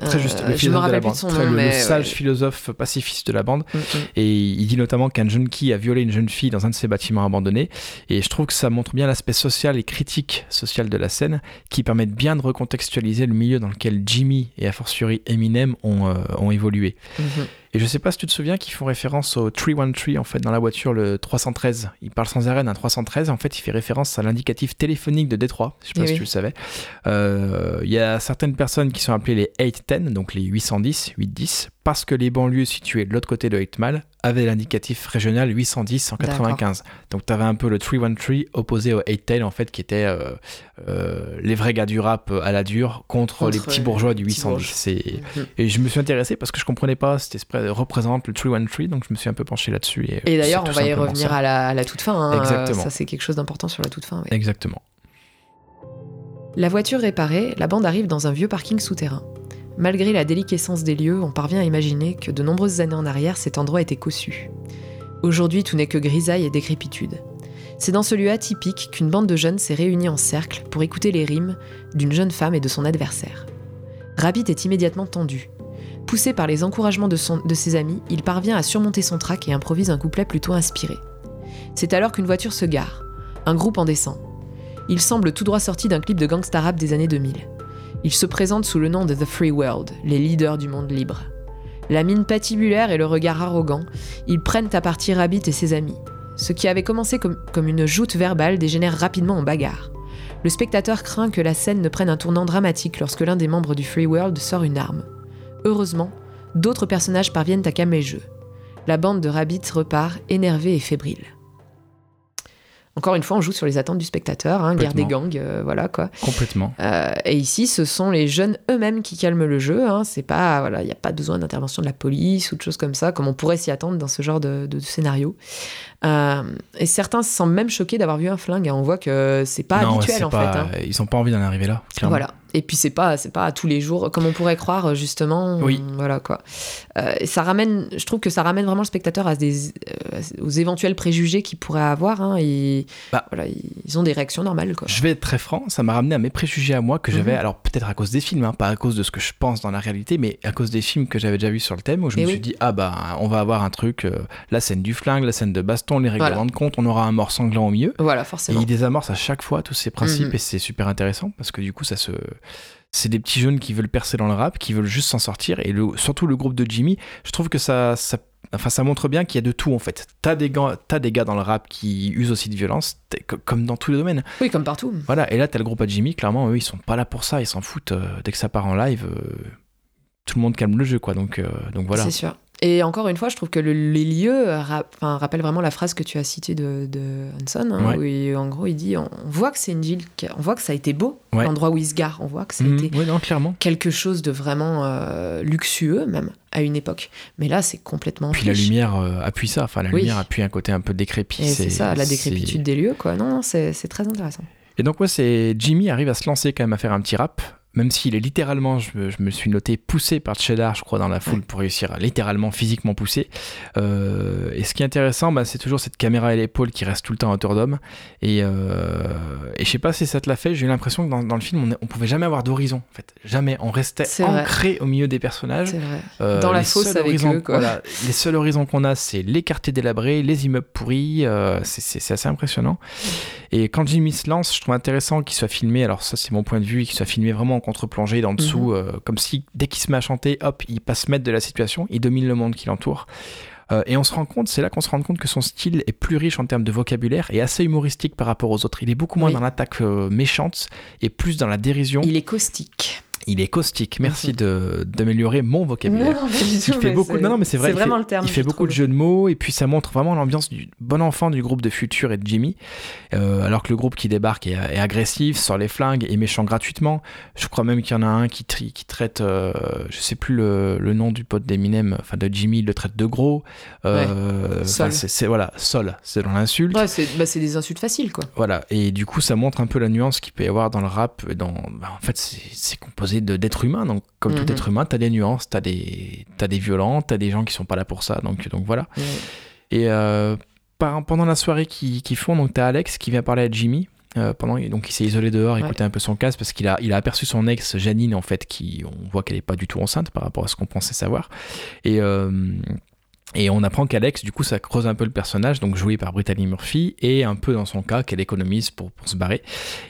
très juste. Le philosophe de la bande. le, sage philosophe pacifiste de la bande. Mm, mm. Et il dit notamment qu'un jeune qui a violé une jeune fille dans un de ses bâtiments abandonnés. Et je trouve que ça montre bien l'aspect social et critique social de la scène, qui permettent bien de recontextualiser le milieu dans lequel Jimmy et a fortiori Eminem ont, euh, évolué. Mhm. Et je sais pas si tu te souviens qu'ils font référence au 313 en fait dans la voiture le 313. Il parle sans arrêt d'un 313. En fait, il fait référence à l'indicatif téléphonique de Détroit. Je sais pas si tu le savais. Euh, il y a certaines personnes qui sont appelées les 810, donc les 810, 810, parce que les banlieues situées de l'autre côté de 8 Mile avaient l'indicatif régional 810 en 95. Donc tu avais un peu le 313 opposé au 810 en fait qui était euh, euh, les vrais gars du rap à la dure contre, les petits bourgeois du 810. Mhm. Et je me suis intéressé parce que je comprenais pas cet esprit représente le 313, donc je me suis un peu penché là-dessus. Et, d'ailleurs, on va y revenir à la, toute fin. Hein. Exactement. Ça, c'est quelque chose d'important sur la toute fin. Exactement. La voiture réparée, la bande arrive dans un vieux parking souterrain. Malgré la déliquescence des lieux, on parvient à imaginer que de nombreuses années en arrière, cet endroit était cossu. Aujourd'hui, tout n'est que grisaille et décrépitude. C'est dans ce lieu atypique qu'une bande de jeunes s'est réunie en cercle pour écouter les rimes d'une jeune femme et de son adversaire. Rabbit est immédiatement tendu. Poussé par les encouragements de, ses amis, il parvient à surmonter son trac et improvise un couplet plutôt inspiré. C'est alors qu'une voiture se gare. Un groupe en descend. Il semble tout droit sorti d'un clip de gangsta rap des années 2000. Il se présente sous le nom de The Free World, les leaders du monde libre. La mine patibulaire et le regard arrogant, ils prennent à partie Rabbit et ses amis. Ce qui avait commencé comme, comme une joute verbale dégénère rapidement en bagarre. Le spectateur craint que la scène ne prenne un tournant dramatique lorsque l'un des membres du Free World sort une arme. Heureusement, d'autres personnages parviennent à calmer le jeu. La bande de Rabbit repart énervée et fébrile. Encore une fois, on joue sur les attentes du spectateur, hein, guerre des gangs, euh, voilà quoi. Complètement. Euh, et ici, ce sont les jeunes eux-mêmes qui calment le jeu. Hein. C'est pas, voilà, il n'y a pas besoin d'intervention de la police ou de choses comme ça, comme on pourrait s'y attendre dans ce genre de, scénario. Euh, et certains se sentent même choqués d'avoir vu un flingue. Hein. On voit que c'est pas habituel en fait. Ils n'ont pas envie d'en arriver là. Voilà. Et puis c'est pas c'est pas tous les jours comme on pourrait croire justement. Oui. voilà quoi. Euh, ça ramène, je trouve que ça ramène vraiment le spectateur à des euh, aux éventuels préjugés qu'il pourrait avoir. Hein, et Bah. voilà, ils ont des réactions normales quoi. Je vais être très franc, ça m'a ramené à mes préjugés à moi que j'avais, Mhm. alors peut-être à cause des films, hein, pas à cause de ce que je pense dans la réalité, mais à cause des films que j'avais déjà vus sur le thème, où je Eh me oui. suis dit, ah bah on va avoir un truc, euh, la scène du flingue, la scène de baston, les règlements Voilà. de compte, on aura un mort sanglant au milieu. Voilà Et forcément. il désamorce à chaque fois tous ces principes Mhm. et c'est super intéressant parce que du coup ça se c'est des petits jeunes qui veulent percer dans le rap, qui veulent juste s'en sortir et le, surtout le groupe de Jimmy, je trouve que ça, ça enfin ça montre bien qu'il y a de tout en fait. T'as des gars, t'as des gars dans le rap qui usent aussi de violence, comme dans tous les domaines. Oui comme partout. Voilà, et là t'as le groupe à Jimmy, clairement eux ils sont pas là pour ça, ils s'en foutent euh, dès que ça part en live. euh, tout le monde calme le jeu quoi, donc euh, donc voilà. C'est sûr. Et encore une fois, je trouve que le- les lieux enfin, rappellent vraiment la phrase que tu as citée de, de Hanson, hein, Ouais. où il- en gros il dit on, voit que c'est une ville, on voit que ça a été beau, Ouais. l'endroit où il se gare, on voit que ça a Mhm, été ouais, non, clairement. quelque chose de vraiment euh, luxueux même à une époque. Mais là, c'est complètement Puis la lumière euh, appuie ça, enfin la Oui. lumière appuie un côté un peu décrépit. C'est ça, la décrépitude des lieux, quoi. Non, c'est très intéressant. Et donc ouais, c'est Jimmy arrive à se lancer quand même à faire un petit rap, même s'il est littéralement, je me, je me suis noté poussé par Cheddar, je crois, dans la foule pour réussir à littéralement physiquement pousser. Euh, et ce qui est intéressant, bah, c'est toujours cette caméra à l'épaule qui reste tout le temps à hauteur d'homme. Et, euh, et je sais pas si ça te l'a fait, j'ai eu l'impression que dans, dans le film, on, on pouvait jamais avoir d'horizon. En fait, jamais. On restait vrai. ancré au milieu des personnages. Vrai. Euh, Dans la fosse avec horizons- eux, quoi. voilà, les seuls horizons qu'on a, c'est les quartiers délabrés, les immeubles pourris. euh, c'est- assez impressionnant. Et quand Jimmy se lance, je trouve intéressant qu'il soit filmé. Alors ça, c'est mon point de vue, qu'il soit filmé vraiment en contre-plongée, d'en dessous, Mhm. euh, comme si dès qu'il se met à chanter, hop, il passe maître de la situation, il domine le monde qui l'entoure. Euh, et on se rend compte, c'est là qu'on se rend compte que son style est plus riche en termes de vocabulaire et assez humoristique par rapport aux autres. Il est beaucoup moins Oui. dans l'attaque euh, méchante et plus dans la dérision. Il est caustique. Il est caustique. Merci Mhm. de d'améliorer mon vocabulaire. Non, Il fait beaucoup. Non, non, mais c'est vrai. Il vraiment fait- le terme. Il fait je beaucoup de jeux de mots et puis ça montre vraiment l'ambiance du bon enfant du groupe de Future et de Jimmy. Euh, alors que le groupe qui débarque est, est agressif, sort les flingues et méchant gratuitement. Je crois même qu'il y en a un qui, tri- qui traite, euh, je sais plus le, le nom du pote d'Eminem, enfin de Jimmy, il le traite de gros. Euh, enfin, Sol. c'est voilà, sol, c'est dans l'insulte. Ouais, c'est bah, c'est des insultes faciles, quoi. Voilà, et du coup, ça montre un peu la nuance qu'il peut y avoir dans le rap. et Dans, bah, en fait, c'est c'est composé d'êtres humains, donc comme Mhm. tout être humain, t'as des nuances, t'as des, t'as des violents, t'as des gens qui sont pas là pour ça, donc, donc voilà. Et euh, par- pendant la soirée qu'ils qu'ils font, donc t'as Alex qui vient parler à Jimmy. euh, pendant, donc il s'est isolé dehors, Ouais. écouter un peu son casse parce qu'il a, il a aperçu son ex Janine en fait, qui on voit qu'elle est pas du tout enceinte par rapport à ce qu'on pensait savoir. Et euh, et on apprend qu'Alex, du coup, ça creuse un peu le personnage, donc joué par Brittany Murphy, et un peu dans son cas, qu'elle économise pour, pour se barrer.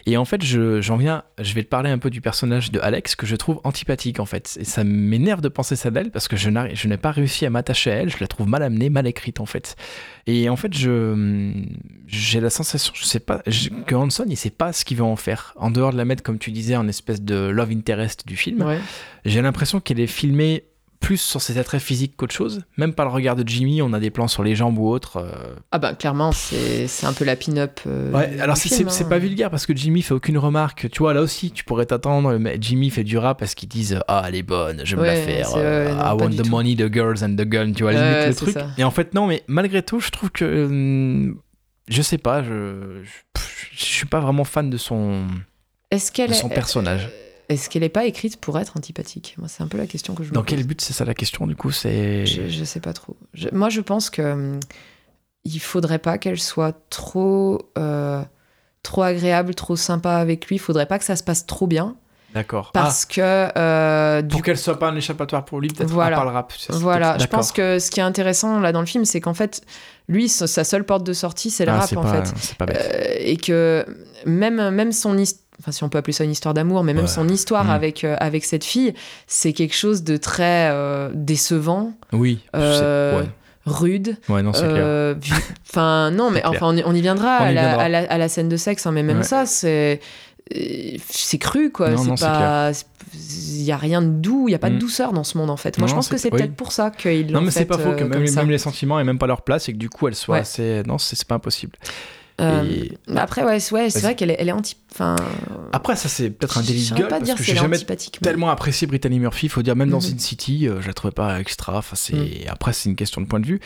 Et en fait, je- j'en viens, je vais te parler un peu du personnage de Alex, que je trouve antipathique, en fait. Et ça m'énerve de penser ça d'elle, parce que je je n'ai pas réussi à m'attacher à elle, je la trouve mal amenée, mal écrite, en fait. Et en fait, je j'ai la sensation, je sais pas, je- que Hanson, il sait pas ce qu'il veut en faire. En dehors de la mettre, comme tu disais, en espèce de love interest du film, Ouais. j'ai l'impression qu'elle est filmée plus sur ses attraits physiques qu'autre chose. Même par le regard de Jimmy, on a des plans sur les jambes ou autres. euh. Ah bah clairement, c'est c'est un peu la pin-up. euh, Ouais, alors c'est film, c'est- hein. pas vulgaire parce que Jimmy fait aucune remarque. Tu vois, là aussi, tu pourrais t'attendre. mais Jimmy fait du rap parce qu'ils disent Ah, elle est bonne, je vais me la faire. euh, non, I want the tout. money, the girls and the gun. Tu vois, limite le truc. ça. Et en fait, non, mais malgré tout, je trouve que. je sais pas, je, je, suis pas vraiment fan de son, Est-ce qu'elle de est- son personnage. Est-ce qu'elle est pas écrite pour être antipathique? Moi, c'est un peu la question que je me Dans pose. quel but c'est ça la question, du coup C'est. Je, je sais pas trop. Je- moi, je pense que hum, il faudrait pas qu'elle soit trop, euh, trop agréable, trop sympa avec lui. Il faudrait pas que ça se passe trop bien, D'accord. parce que euh, Ah, pour qu'elle soit pas un échappatoire pour lui, peut-être Voilà. à part le rap. Voilà, je pense que ce qui est intéressant là dans le film, c'est qu'en fait, lui, sa seule porte de sortie, c'est le Ah, rap en pas- fait. Pas bête. Euh, et que même, même son histoire, enfin si on peut appeler ça une histoire d'amour, mais même Ouais. son histoire Mm. avec, euh, avec cette fille, c'est quelque chose de très décevant, oui. je sais- ouais. rude. Ouais, non, c'est clair. euh, Enfin, non, mais enfin, on y, on y viendra, On y à, la, à la- à la scène de sexe, hein, mais même Ouais. ça, c'est. Euh, C'est cru, quoi. C'est pas. Il y a rien de doux, il y a pas de Mm. douceur dans ce monde, en fait. Moi, Non, je pense que c'est- oui. peut-être pour ça qu'ils Non, mais c'est pas faux que euh, même, les sentiments et même pas leur place et que du coup elle soit Ouais. assez. Non, c'est c'est pas impossible. Euh, après, ouais, ouais c'est vrai qu'elle est, elle est anti. Enfin, après, ça, c'est peut-être un délit de gueule. parce que j'ai jamais tellement apprécié Brittany Murphy. faut dire, même dans mhm. Sin City, euh, je la trouvais pas extra. Enfin. Mhm. Après, c'est une question de point de vue.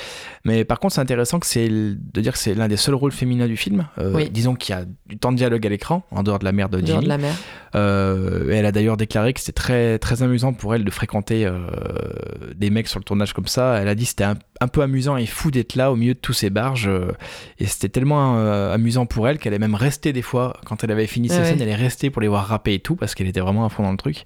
Mais par contre, c'est intéressant que c'est de dire que c'est l'un des seuls rôles féminins du film. Euh, disons qu'il y a du temps de dialogue à l'écran, en dehors de la mère de Jimmy. De la mère. Euh, elle a d'ailleurs déclaré que c'était très, très amusant pour elle de fréquenter des mecs sur le tournage comme ça. Elle a dit que c'était un, un, peu amusant et fou d'être là au milieu de tous ces barges. et c'était tellement amusant pour elle qu'elle est même restée des fois, quand elle avait fini sa scène, elle est restée pour les voir rapper et tout, parce qu'elle était vraiment à fond dans le truc.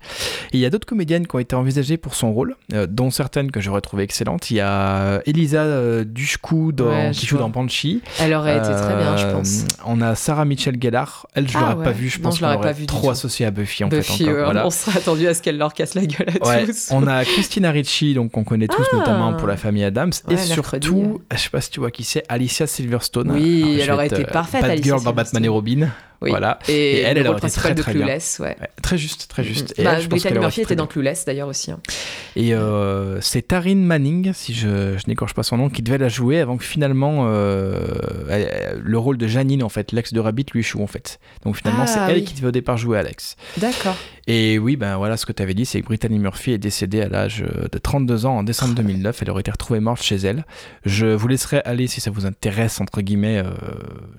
Et il y a d'autres comédiennes qui ont été envisagées pour son rôle, euh, dont certaines que j'aurais trouvé excellentes. Il y a Elisa euh, Dushku dans, qui joue dans Banshee. Elle aurait été très bien, je euh, pense. On a Sarah Michelle Gellar. Elle, je ah l'aurais pas vue, je pense qu'on l'aurait trop associée à Buffy, en fait. Encore. On serait attendu à ce qu'elle leur casse la gueule à tous. On a Christina Ricci, donc qu'on connaît tous, ah. notamment pour la famille Adams. et surtout, je sais pas si tu vois qui c'est, Alicia Silverstone. Oui, elle aurait été parfaite. Bad Girl dans Batman et Robin. Voilà. Et, elle, elle aurait été très, très Clueless, ouais. Très juste, très juste. Et bah, elle, Brittany Murphy était dans Clueless d'ailleurs aussi. Hein. Et euh, c'est Taryn Manning, si je, je n'écorche pas son nom, qui devait la jouer avant que finalement euh, le rôle de Janine, en fait, l'ex de Rabbit, lui échoue en fait. Donc finalement, c'est ah, elle qui devait au départ jouer Alex. D'accord. Et oui, ben voilà, ce que tu avais dit, c'est que Brittany Murphy est décédée à l'âge de 32 ans en décembre 2009. Elle aurait été retrouvée morte chez elle. Je vous laisserai aller, si ça vous intéresse, entre guillemets, euh,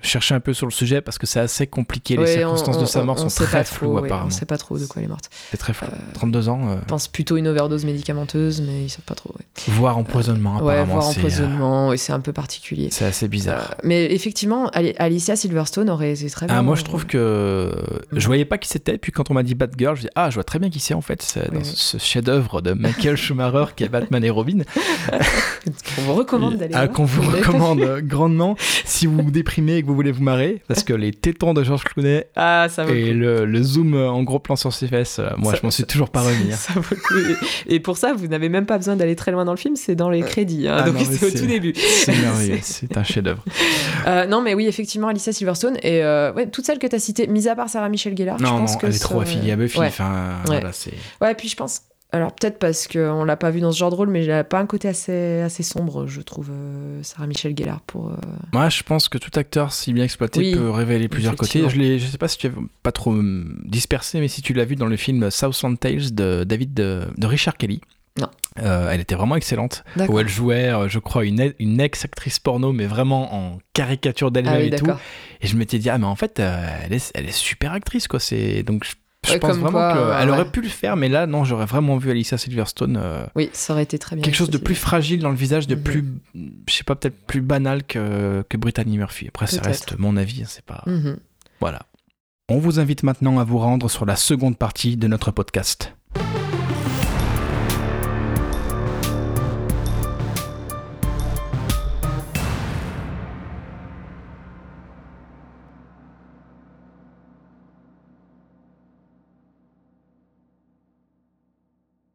chercher un peu sur le sujet parce que c'est assez compliqué. Les circonstances de sa mort sont très floues, apparemment. On sait pas trop de quoi elle est morte. C'est très flou. 32 euh, ans. Euh... Pense plutôt une overdose médicamenteuse, mais ils savent pas trop. Voire empoisonnement, apparemment. Ouais, voire empoisonnement, et c'est un peu particulier. C'est assez bizarre. Euh, mais effectivement, Alicia Silverstone aurait été très bien. Ah, moi, je trouve que je voyais pas qui c'était, puis quand on m'a dit Batgirl, je dis ah, je vois très bien qui c'est en fait. C'est dans ce chef-d'œuvre de Michael Schumacher qui est Batman et Robin. qu'on vous recommande d'aller. Ah, qu'on vous recommande grandement si vous vous déprimez et que vous voulez vous marrer, parce que les tétons de Georges Clooney. Ah, et le, zoom en gros plan sur ses fesses, euh, moi je m'en suis toujours pas remis. Ça Et pour ça, vous n'avez même pas besoin d'aller très loin dans le film, c'est dans les crédits. Hein, ah donc c'est au tout début. C'est merveilleux, c'est un chef-d'œuvre. Euh, non, mais oui, effectivement, Alicia Silverstone. Et euh, ouais, toutes celles que tu as citées, mis à part Sarah Michelle Gellar. Non, je pense non, que elle est trop affiliée à Buffy. Enfin, voilà, ouais, puis je pense alors peut-être parce qu'on l'a pas vu dans ce genre de rôle, mais il n'a pas un côté assez, assez sombre, je trouve, euh, Sarah Michelle Gellar pour. Euh, Moi, je pense que tout acteur, si bien exploité, peut révéler plusieurs côtés. Je, je sais pas si tu as pas trop dispersé, mais si tu l'as vu dans le film Southland Tales de David de, Richard Kelly. Non. Euh, elle était vraiment excellente. Où elle jouait, je crois, une, une ex-actrice porno, mais vraiment en caricature d'elle-même ah et tout. Et je m'étais dit, ah, mais en fait, elle, est, elle est super actrice, quoi. Donc, je je pense vraiment qu'elle aurait pu le faire, mais là, non, j'aurais vraiment vu Alicia Silverstone. Euh, oui, ça aurait été très bien. Quelque chose de plus fragile dans le visage, de mhm. plus, je sais pas, peut-être plus banal que, que Brittany Murphy. Après, ça reste mon avis, hein, c'est pas. Mhm. Voilà. On vous invite maintenant à vous rendre sur la seconde partie de notre podcast.